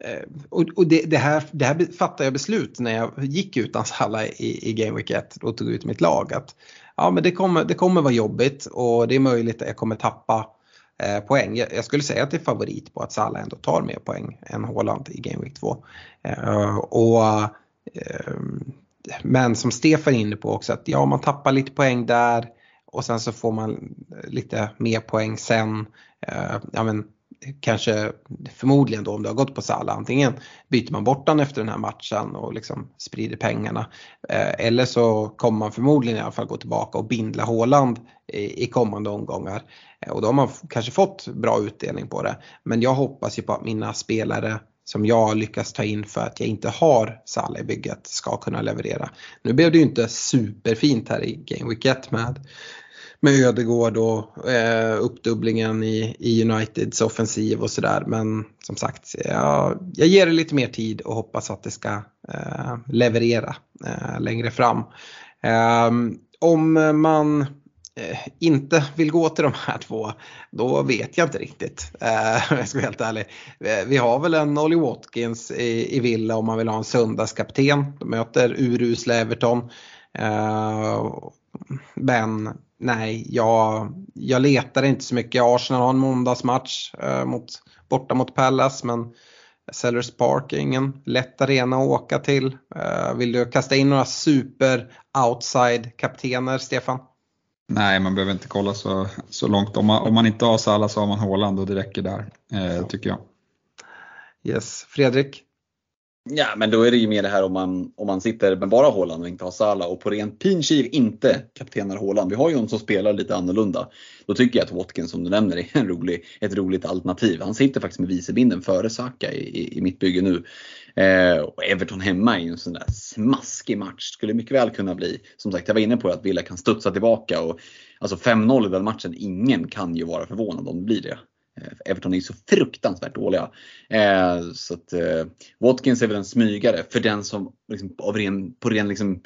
eh, och, det, det, här, det här fattade jag beslut när jag gick utan Sala i, i Game Week 1 och tog ut mitt lag. Att, ja, men det, kommer, det kommer vara jobbigt och det är möjligt att jag kommer tappa Eh, poäng. Jag, skulle säga att det är favorit på att Salah ändå tar mer poäng än Haaland i Game Week 2. Eh, och, eh, men som Stefan är inne på också att ja man tappar lite poäng där och sen så får man lite mer poäng sen. Eh, ja, men, kanske förmodligen då om du har gått på Salah, antingen byter man bort den efter den här matchen och liksom sprider pengarna. Eh, eller så kommer man förmodligen i alla fall gå tillbaka och bindla Håland i, i kommande omgångar. Eh, och då har man kanske fått bra utdelning på det. Men jag hoppas ju på att mina spelare som jag lyckas ta in för att jag inte har Salah i bygget ska kunna leverera. Nu blev det ju inte superfint här i Game Week 1 med, med Ödegård och eh, uppdubblingen i, i Uniteds offensiv och sådär. Men som sagt, jag, jag ger det lite mer tid och hoppas att det ska eh, leverera eh, längre fram. Ehm, om man eh, inte vill gå till de här två, då vet jag inte riktigt. Eh, jag ska vara helt ärlig. Eh, vi har väl en Ollie Watkins i, i Villa om man vill ha en söndagskapten. De möter urusla Everton. Eh, men nej, jag, jag letar inte så mycket. Arsenal har en måndagsmatch mot, borta mot Palace men Sellers Park är ingen lätt arena att åka till. Vill du kasta in några super outside kaptener Stefan? Nej, man behöver inte kolla så, så långt. Om man, om man inte har Salah så har man Haaland och det räcker där, eh, tycker jag. Yes, Fredrik? Ja, men då är det ju mer det här om man, om man sitter med bara Haaland och inte har Salah och på rent pinkiv inte kaptenar Haaland. Vi har ju någon som spelar lite annorlunda. Då tycker jag att Watkins som du nämner är en rolig, ett roligt alternativ. Han sitter faktiskt med vicebinden före Saka i, i, i mitt bygge nu. Eh, och Everton hemma är ju en sån där smaskig match. Skulle mycket väl kunna bli. Som sagt, jag var inne på att Villa kan studsa tillbaka. Och, alltså 5-0 i den matchen, ingen kan ju vara förvånad om det blir det. Eh, Everton är ju så fruktansvärt dåliga. Eh, så att eh, Watkins är väl en smygare för den som liksom, av ren, på ren liksom,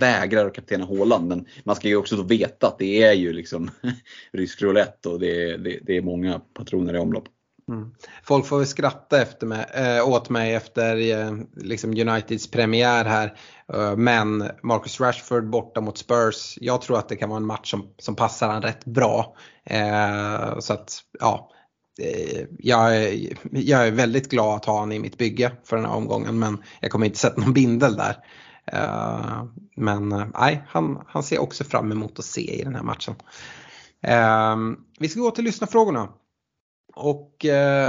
vägrar att kaptena Haaland. Men man ska ju också då veta att det är ju liksom rysk roulette och det är, det, det är många patroner i omlopp. Mm. Folk får väl skratta efter mig, äh, åt mig efter äh, liksom Uniteds premiär här. Äh, men Marcus Rashford borta mot Spurs. Jag tror att det kan vara en match som, som passar han rätt bra. så att ja, jag är, jag är väldigt glad att ha honom i mitt bygge för den här omgången. Men jag kommer inte sätta någon bindel där. men nej, han, han ser också fram emot att se i den här matchen. vi ska gå till lyssnarfrågorna. Och eh,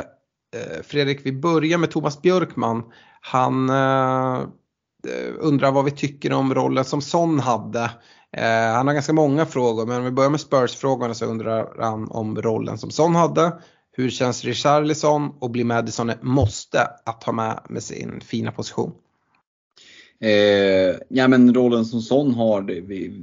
eh, Fredrik, vi börjar med Thomas Björkman. Han eh, eh, undrar vad vi tycker om rollen som Son hade. Eh, han har ganska många frågor men om vi börjar med Spurs-frågorna så undrar han om rollen som Son hade. Hur känns Richarlison och blir Madison ett måste att ha med med sin fina position? Eh, ja men rollen som Son har, det, vi,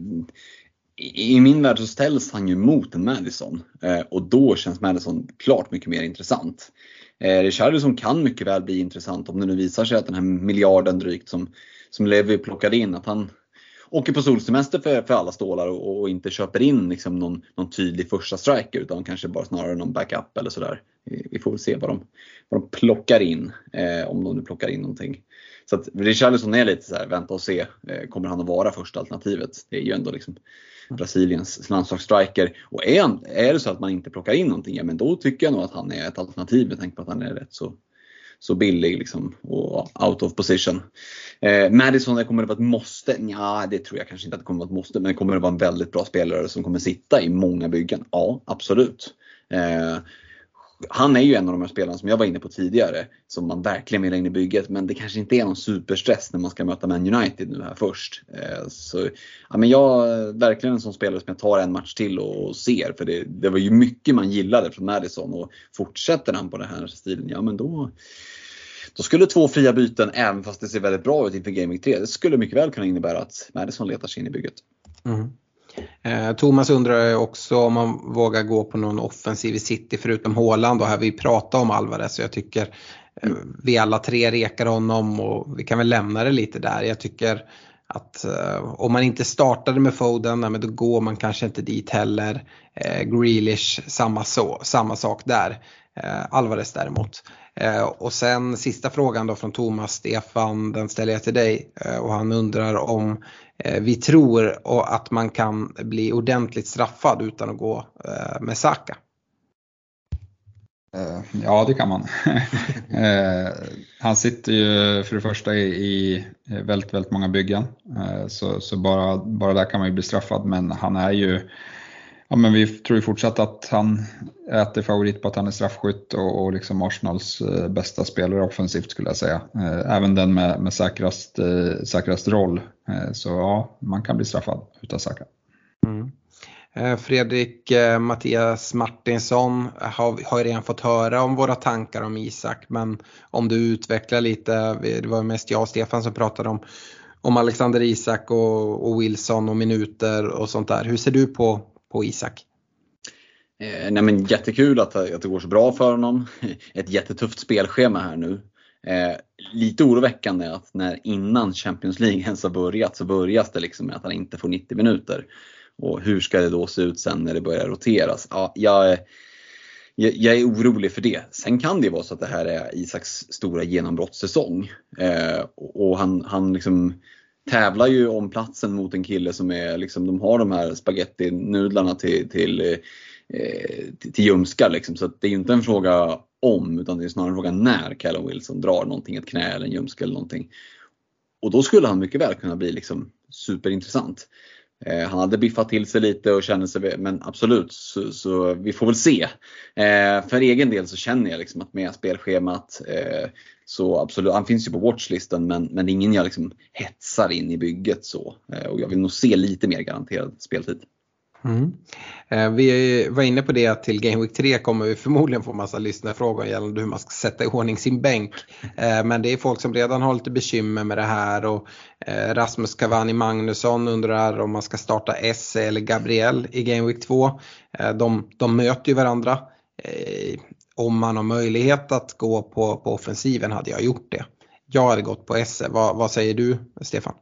i min värld så ställs han ju mot en Madison eh, och då känns Madison klart mycket mer intressant. Eh, Richarlison kan mycket väl bli intressant om det nu visar sig att den här miljarden drygt som, som Levi plockade in, att han åker på solsemester för, för alla stålar och, och inte köper in liksom någon, någon tydlig första striker utan kanske bara snarare någon backup eller sådär. Vi, vi får väl se vad de, vad de plockar in, eh, om de nu plockar in någonting. Så att Richarlison är lite så här, vänta och se, eh, kommer han att vara första alternativet? Det är ju ändå liksom Brasiliens landslagsstriker. Och är, är det så att man inte plockar in någonting, ja men då tycker jag nog att han är ett alternativ med tanke på att han är rätt så, så billig liksom, och out of position. Eh, Madison, det kommer att vara ett måste? Ja, det tror jag kanske inte att det kommer att vara ett måste, men det kommer att vara en väldigt bra spelare som kommer sitta i många byggen. Ja, absolut. Eh, han är ju en av de här spelarna som jag var inne på tidigare som man verkligen vill ha in i bygget men det kanske inte är någon superstress när man ska möta Man United nu här först. Eh, så, ja, men jag är verkligen en sån spelare som jag tar en match till och ser för det, det var ju mycket man gillade från Madison och fortsätter han på den här stilen, ja men då då skulle två fria byten, även fast det ser väldigt bra ut inför Game Week 3, det skulle mycket väl kunna innebära att Madison letar sig in i bygget. Mm. Eh, Thomas undrar också om man vågar gå på någon offensiv i City förutom Haaland och här vi pratat om Alvarez så jag tycker eh, vi alla tre rekar honom och vi kan väl lämna det lite där. Jag tycker att eh, om man inte startade med Foden, men då går man kanske inte dit heller. Eh, Grealish, samma, så, samma sak där. Eh, Alvarez däremot. Eh, och sen sista frågan då från Thomas Stefan, den ställer jag till dig eh, och han undrar om eh, vi tror att man kan bli ordentligt straffad utan att gå eh, med Saka. Eh, ja, det kan man. Eh, han sitter ju för det första i väldigt, väldigt många byggen, så, så bara, bara där kan man ju bli straffad, men han är ju Ja, men vi tror ju fortsatt att han äter favorit på att han är straffskytt och, och liksom Arsenals eh, bästa spelare offensivt skulle jag säga. Eh, även den med, med säkrast, eh, säkrast roll. Eh, så ja, man kan bli straffad utan Saka. Mm. Eh, Fredrik eh, Mattias Martinsson har, har redan fått höra om våra tankar om Isak men om du utvecklar lite, det var mest jag och Stefan som pratade om, om Alexander Isak och, och Wilson och minuter och sånt där. Hur ser du på, på Isak? Eh, nej men jättekul att, att det går så bra för honom. Ett jättetufft spelschema här nu. Eh, lite oroväckande att när innan Champions League ens har börjat så börjas det liksom med att han inte får 90 minuter. Och hur ska det då se ut sen när det börjar roteras? Ja, jag, jag, jag är orolig för det. Sen kan det vara så att det här är Isaks stora genombrottssäsong. Eh, och han, han liksom tävlar ju om platsen mot en kille som är liksom, de har de här spagettinudlarna till, till, eh, till, till ljumskar liksom. Så det är ju inte en fråga om utan det är snarare en fråga när Callum Wilson drar någonting, ett knä eller en ljumske eller någonting. Och då skulle han mycket väl kunna bli liksom superintressant. Eh, han hade biffat till sig lite och kände sig, men absolut, så, så vi får väl se. Eh, för egen del så känner jag liksom att med spelschemat eh, så absolut, han finns ju på watchlisten men, men det är ingen jag liksom hetsar in i bygget så. Eh, och jag vill nog se lite mer garanterad speltid. Mm. Eh, vi var inne på det att till Game Week 3 kommer vi förmodligen få massa lyssnarfrågor gällande hur man ska sätta i ordning sin bänk. Eh, men det är folk som redan har lite bekymmer med det här och eh, Rasmus Cavani Magnusson undrar om man ska starta Esse eller Gabriel i Game Week 2. De, de möter ju varandra om man har möjlighet att gå på, på offensiven hade jag gjort det. Jag hade gått på Esse. Vad, vad säger du Stefan?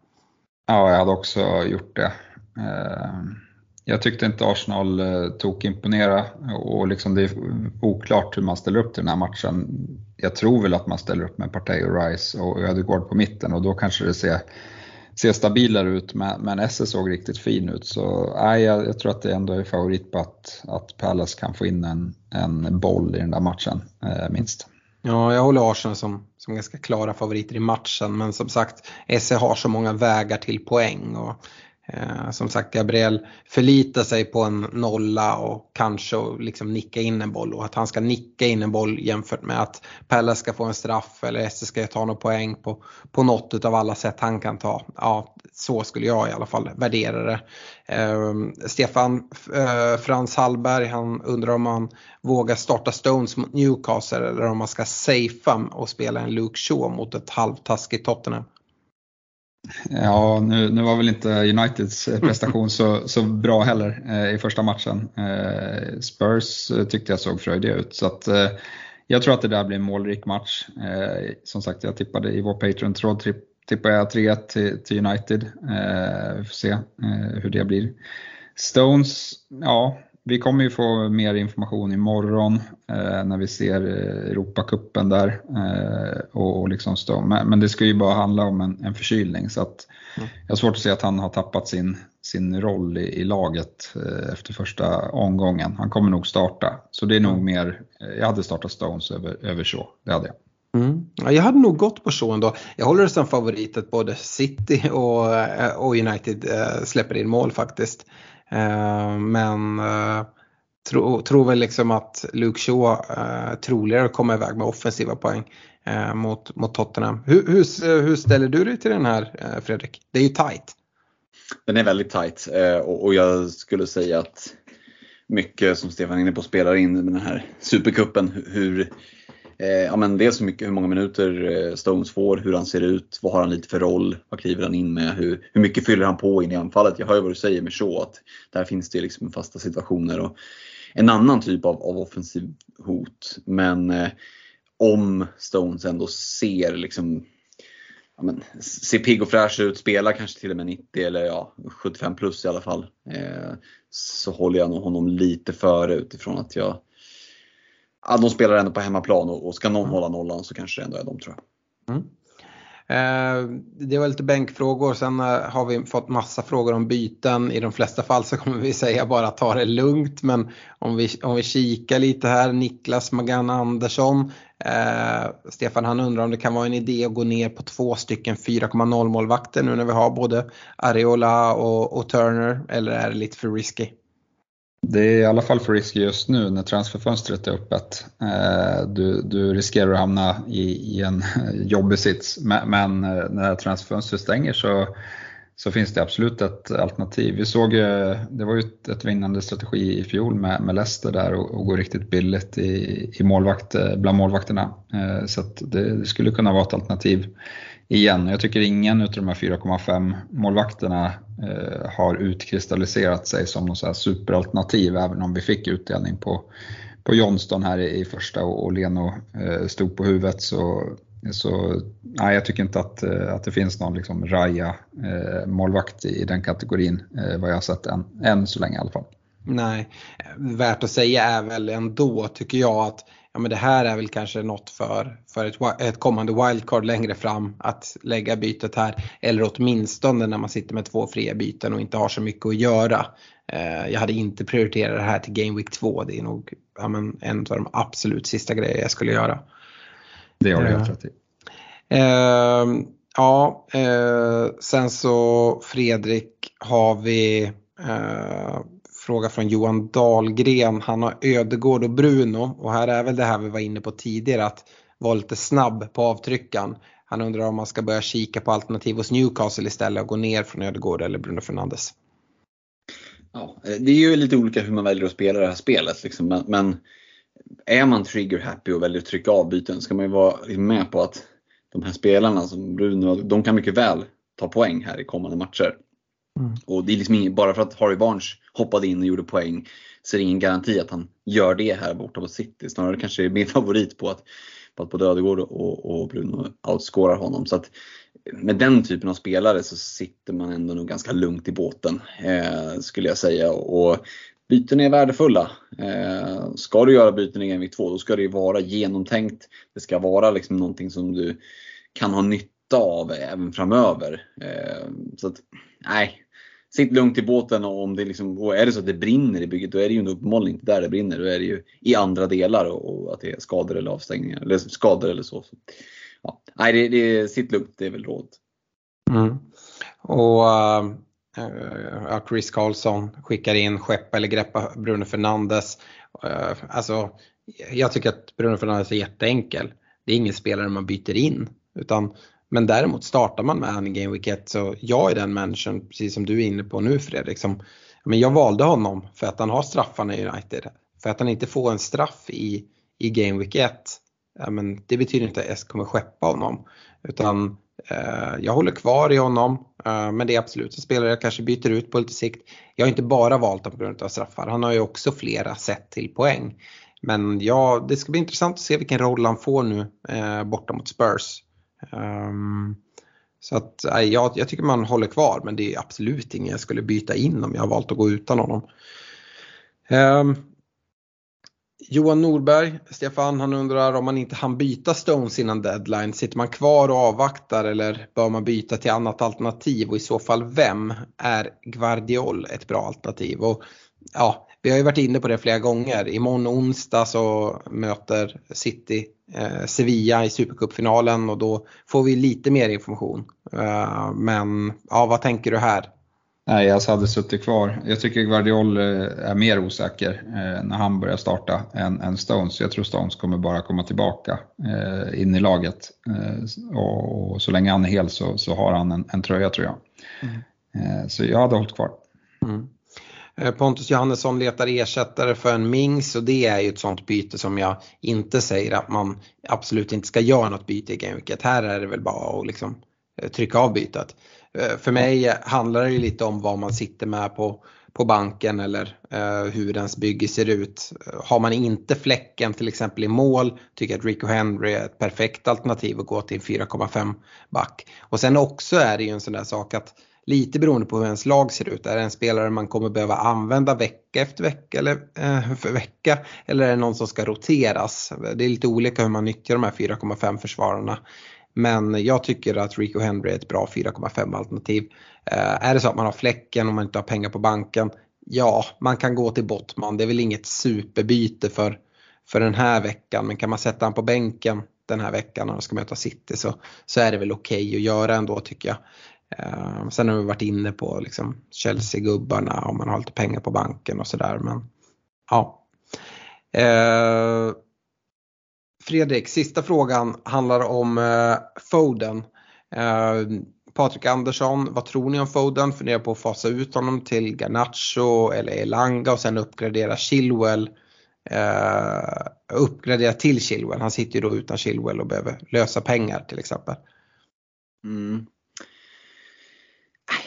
Ja, jag hade också gjort det. Uh jag tyckte inte Arsenal eh, tog imponera och liksom det är oklart hur man ställer upp till den här matchen. Jag tror väl att man ställer upp med Partey och Rice och Ödegård på mitten och då kanske det ser, ser stabilare ut. Men, men Esse såg riktigt fin ut så nej, jag, jag, tror att det ändå är favorit på att, att Palace kan få in en, en boll i den där matchen eh, minst. Ja, jag håller Arsenal som, som ganska klara favoriter i matchen men som sagt Esse har så många vägar till poäng. Och Eh, som sagt, Gabriel förlitar sig på en nolla och kanske liksom nicka in en boll och att han ska nicka in en boll jämfört med att Pelle ska få en straff eller Esse ska ta någon poäng på, på något av alla sätt han kan ta. Ja, så skulle jag i alla fall värdera det. Eh, Stefan eh, Frans Hallberg han undrar om man vågar starta Stones mot Newcastle eller om man ska safea och spela en Luke Shaw mot ett halvtaskigt Tottenham. Ja, nu, nu var väl inte Uniteds eh, prestation så, så bra heller eh, i första matchen. Eh, Spurs eh, tyckte jag såg fröjdiga ut. Så att, eh, jag tror att det där blir en målrik match. Eh, som sagt, jag tippade i vår Patreon-tråd tippade jag 3 till, till United. Eh, vi får se eh, hur det blir. Stones, ja, vi kommer ju få mer information imorgon eh, när vi ser eh, Europacupen där. Eh, och, och liksom stå. Men, men, det ska ju bara handla om en, en förkylning så att mm. jag har svårt att se att han har tappat sin, sin roll i, i laget eh, efter första omgången. Han kommer nog starta. Så det är nog mm. mer, eh, jag hade startat Stones över, över Shaw, det hade jag. Mm. Ja, jag hade nog gått på Shaw ändå. Jag håller det som favorit att både City och, eh, och United släpper in mål faktiskt. Eh, men eh, tror tro väl liksom att Luke Shaw eh, troligare kommer iväg med offensiva poäng eh, mot, mot Tottenham. Hur, hur, hur, ställer du dig till den här eh, Fredrik? Det är ju tight. Den är väldigt tight och, och jag skulle säga att mycket som Stefan är inne på spelar in med den här supercupen. Hur, Eh, ja, men dels hur, mycket, hur många minuter eh, Stones får, hur han ser ut, vad har han lite för roll, vad kliver han in med, hur, hur mycket fyller han på in i anfallet. Jag hör ju vad du säger med Shaw, att där finns det liksom fasta situationer och en annan typ av, av offensiv hot. Men eh, om Stones ändå ser liksom ja, men, ser pigg och fräsch ut, spelar kanske till och med 90 eller ja, 75 plus i alla fall. Eh, så håller jag nog honom lite före utifrån att jag ja, de spelar ändå på hemmaplan och, och ska någon mm. hålla nollan så kanske det ändå är de tror jag. Mm. Eh, det var lite bänkfrågor, sen eh, har vi fått massa frågor om byten. I de flesta fall så kommer vi säga bara ta det lugnt men om vi, om vi kikar lite här, Niklas Magan Andersson. Eh, Stefan han undrar om det kan vara en idé att gå ner på två stycken 4,0 målvakter nu när vi har både Areola och, och Turner eller är det lite för risky? Det är i alla fall för risky just nu när transferfönstret är öppet. Eh, du, du riskerar att hamna i, i en jobbig sits. Men men eh, när transferfönstret stänger så, så finns det absolut ett alternativ. Vi såg, eh, det var ju ett, vinnande strategi i fjol med, med Leicester där och, och gå riktigt billigt i, i målvakt, bland målvakterna. Så det, det skulle kunna vara ett alternativ igen. Jag tycker ingen av de här 4,5 målvakterna eh, har utkristalliserat sig som något så superalternativ även om vi fick utdelning på, på Johnston här i, i första och, och Leno eh, stod på huvudet så, så nej, jag tycker inte att, eh, att det finns någon liksom Raja eh, målvakt i, i den kategorin eh, vad jag har sett än, än så länge i alla fall. Nej, värt att säga är väl ändå tycker jag att ja, men det här är väl kanske något för, för ett, ett kommande wildcard längre fram att lägga bytet här. Eller åtminstone när man sitter med två fria byten och inte har så mycket att göra. Eh, jag hade inte prioriterat det här till Game Week 2. Det är nog ja, men en av de absolut sista grejer jag skulle göra. Det har du helt rätt i. Eh, ja, eh, sen så Fredrik har vi eh, fråga från Johan Dahlgren. Han har Ödegård och Bruno och här är väl det här vi var inne på tidigare att vara lite snabb på avtryckan. Han undrar om man ska börja kika på alternativ hos Newcastle istället och gå ner från Ödegård eller Bruno Fernandes. Ja, eh, det är ju lite olika hur man väljer att spela det här spelet. Liksom. Men, men, är man trigger happy och väljer att trycka av byten ska man ju vara med på att de här spelarna som Bruno, de kan mycket väl ta poäng här i kommande matcher. Mm. Och det är liksom ingen, bara för att Harvey Barnes hoppade in och gjorde poäng så är det ingen garanti att han gör det här borta på City. Snarare kanske det är min favorit på att, på att både Ödegård och, och Bruno outscorar honom. Så att med den typen av spelare så sitter man ändå nog ganska lugnt i båten eh, skulle jag säga. Och byten är värdefulla. Eh, ska du göra byten i Game 2 då ska det ju vara genomtänkt. Det ska vara liksom någonting som du kan ha nytta av även framöver. Eh, så att, nej, sitt lugnt i båten och om det liksom, och är det så att det brinner i bygget då är det ju uppenbarligen inte där det brinner. Då är det ju i andra delar och, och att det är skador eller avstängningar eller skador eller så. så ja. Nej, det, det, sitt lugnt, det är väl råd. Mm. Och uh, Chris Karlsson skickar in skeppa eller greppa Bruno Fernandes. Uh, alltså, jag tycker att Bruno Fernandes är jätteenkel. Det är ingen spelare man byter in. Utan, men däremot startar man med han i Game Week 1 så jag är den människan, precis som du är inne på nu Fredrik, som, men jag valde honom för att han har straffarna i United. För att han inte får en straff i, i Game Week 1 ja, men det betyder inte att S kommer skeppa honom. Utan eh, jag håller kvar i honom. Eh, men det är absolut en spelare jag kanske byter ut på lite sikt. Jag har inte bara valt honom på grund av straffar. Han har ju också flera sätt till poäng. Men ja, det ska bli intressant att se vilken roll han får nu eh, borta mot Spurs. Um, så att jag, jag, tycker man håller kvar men det är absolut ingen jag skulle byta in om jag har valt att gå utan honom. Um, Johan Norberg, Stefan, han undrar om man inte hann byta Stones innan deadline. Sitter man kvar och avvaktar eller bör man byta till annat alternativ och i så fall vem? Är Guardiol ett bra alternativ? Och, ja, vi har ju varit inne på det flera gånger. Imorgon onsdag så möter City eh, Sevilla i Supercupfinalen och då får vi lite mer information. Uh, men ja, vad tänker du här? Nej, jag hade suttit kvar. Jag tycker Guardiol eh, är mer osäker eh, när han börjar starta än, än Stones. Jag tror Stones kommer bara komma tillbaka eh, in i laget. Och, och, så länge han är hel så, så har han en, en tröja tror jag. Mm. Så jag hade hållit kvar. Mm. Eh, Pontus Johannesson letar ersättare för en Mings och det är ju ett sånt byte som jag inte säger att man absolut inte ska göra något byte i Gameweeket. Här är det väl bara att liksom eh, trycka av bytet. Eh, för mig handlar det ju lite om vad man sitter med på, på banken eller eh, hur ens bygge ser ut. Har man inte fläcken till exempel i mål tycker jag att Rico Henry är ett perfekt alternativ att gå till 4,5 back. Och sen också är det ju en sån där sak att lite beroende på hur ens lag ser ut. Är det en spelare man kommer behöva använda vecka efter vecka eller eh, för vecka eller är det någon som ska roteras? Det är lite olika hur man nyttjar de här 4,5 försvararna. Men jag tycker att Rico Henry är ett bra 4,5 alternativ. Eh, är det så att man har fläcken och man inte har pengar på banken, ja man kan gå till Bottman. Det är väl inget superbyte för, för den här veckan men kan man sätta han på bänken den här veckan när de ska möta City så, så är det väl okej okay att göra ändå tycker jag. Eh, sen har vi varit inne på liksom Chelsea-gubbarna om man har lite pengar på banken och sådär men ja. Eh, Fredrik, sista frågan handlar om eh, Foden. Eh, Patrik Andersson, vad tror ni om Foden? Funderar på att fasa ut honom till Garnacho eller Elanga och sen uppgradera Chilwell. Eh, uppgradera till Chilwell. Han sitter ju då utan Chilwell och behöver lösa pengar till exempel. Mm.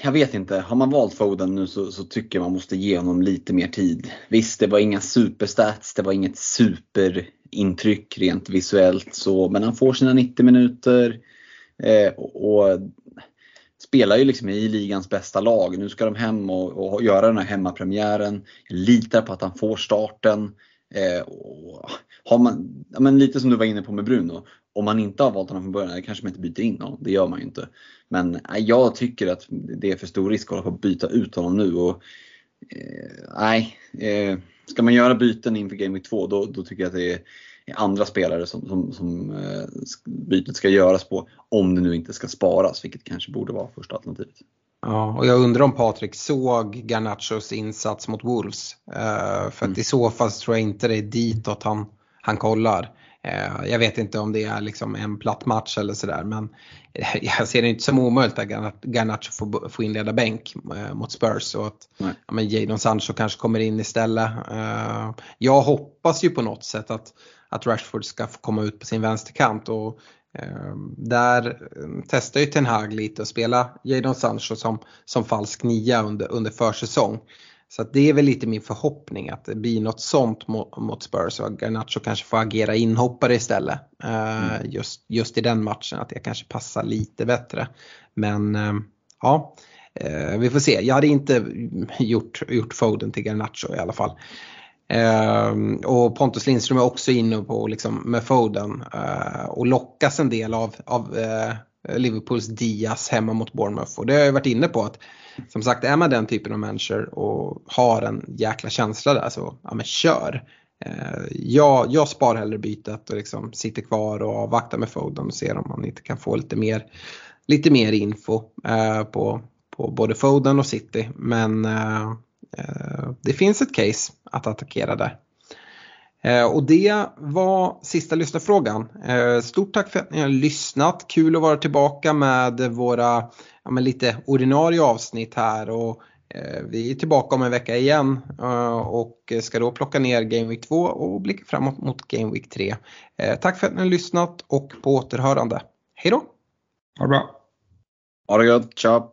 Jag vet inte. Har man valt Foden nu så, så, tycker jag man måste ge honom lite mer tid. Visst, det var inga superstats, det var inget superintryck rent visuellt så, men han får sina 90 minuter eh, och, och, spelar ju liksom i ligans bästa lag. Nu ska de hem och, och göra den här hemmapremiären. Jag litar på att han får starten. Eh, och har man, men lite som du var inne på med Bruno, om man inte har valt honom från början, kanske man inte byter in honom. Det gör man ju inte. Men jag tycker att det är för stor risk att hålla på att byta ut honom nu. Och, eh, nej, eh, ska man göra byten inför Game Week 2 då, då tycker jag att det är andra spelare som, som, som eh, bytet ska göras på. Om det nu inte ska sparas, vilket kanske borde vara första alternativet. Ja, och jag undrar om Patrik såg Garnachos insats mot Wolves. Uh, för att mm. i så fall tror jag inte det är ditåt han, han kollar. Uh, jag vet inte om det är liksom en platt match eller sådär men jag ser det inte som omöjligt att Garnacho får, får inleda bänk uh, mot Spurs och att ja, men Jadon Sancho kanske kommer in istället. jag hoppas ju på något sätt att, att Rashford ska få komma ut på sin vänsterkant och där eh, testar ju Ten Hag lite att spela Jadon Sancho som, som falsk nia under, under försäsong. Så det är väl lite min förhoppning att det blir något sånt mot, mot Spurs och Garnacho kanske får agera inhoppare istället. Uh, mm. just, just i den matchen, att det kanske passar lite bättre. Men uh, ja, uh, vi får se. Jag hade inte gjort, gjort Foden till Garnacho i alla fall. Och Pontus Lindström är också inne på liksom, med Foden och lockas en del av, av Liverpools Diaz hemma mot Bournemouth. Och det har jag varit inne på att som sagt är man den typen av människor och har en jäkla känsla där så ja men kör. Eh, jag, jag spar hellre bytet och liksom sitter kvar och avvaktar med Foden och ser om man inte kan få lite mer, lite mer info eh, på, på både Foden och City. Men eh, det finns ett case att attackera där. Eh, och det var sista lyssnarfrågan. Eh, stort tack för att ni har lyssnat. Kul att vara tillbaka med våra ja, med lite ordinarie avsnitt här. Och, vi är tillbaka om en vecka igen och ska då plocka ner Game Week 2 och blicka framåt mot Game Week 3. Tack för att ni har lyssnat och på återhörande. Hej då! Ha det bra! Ha det gott, ciao!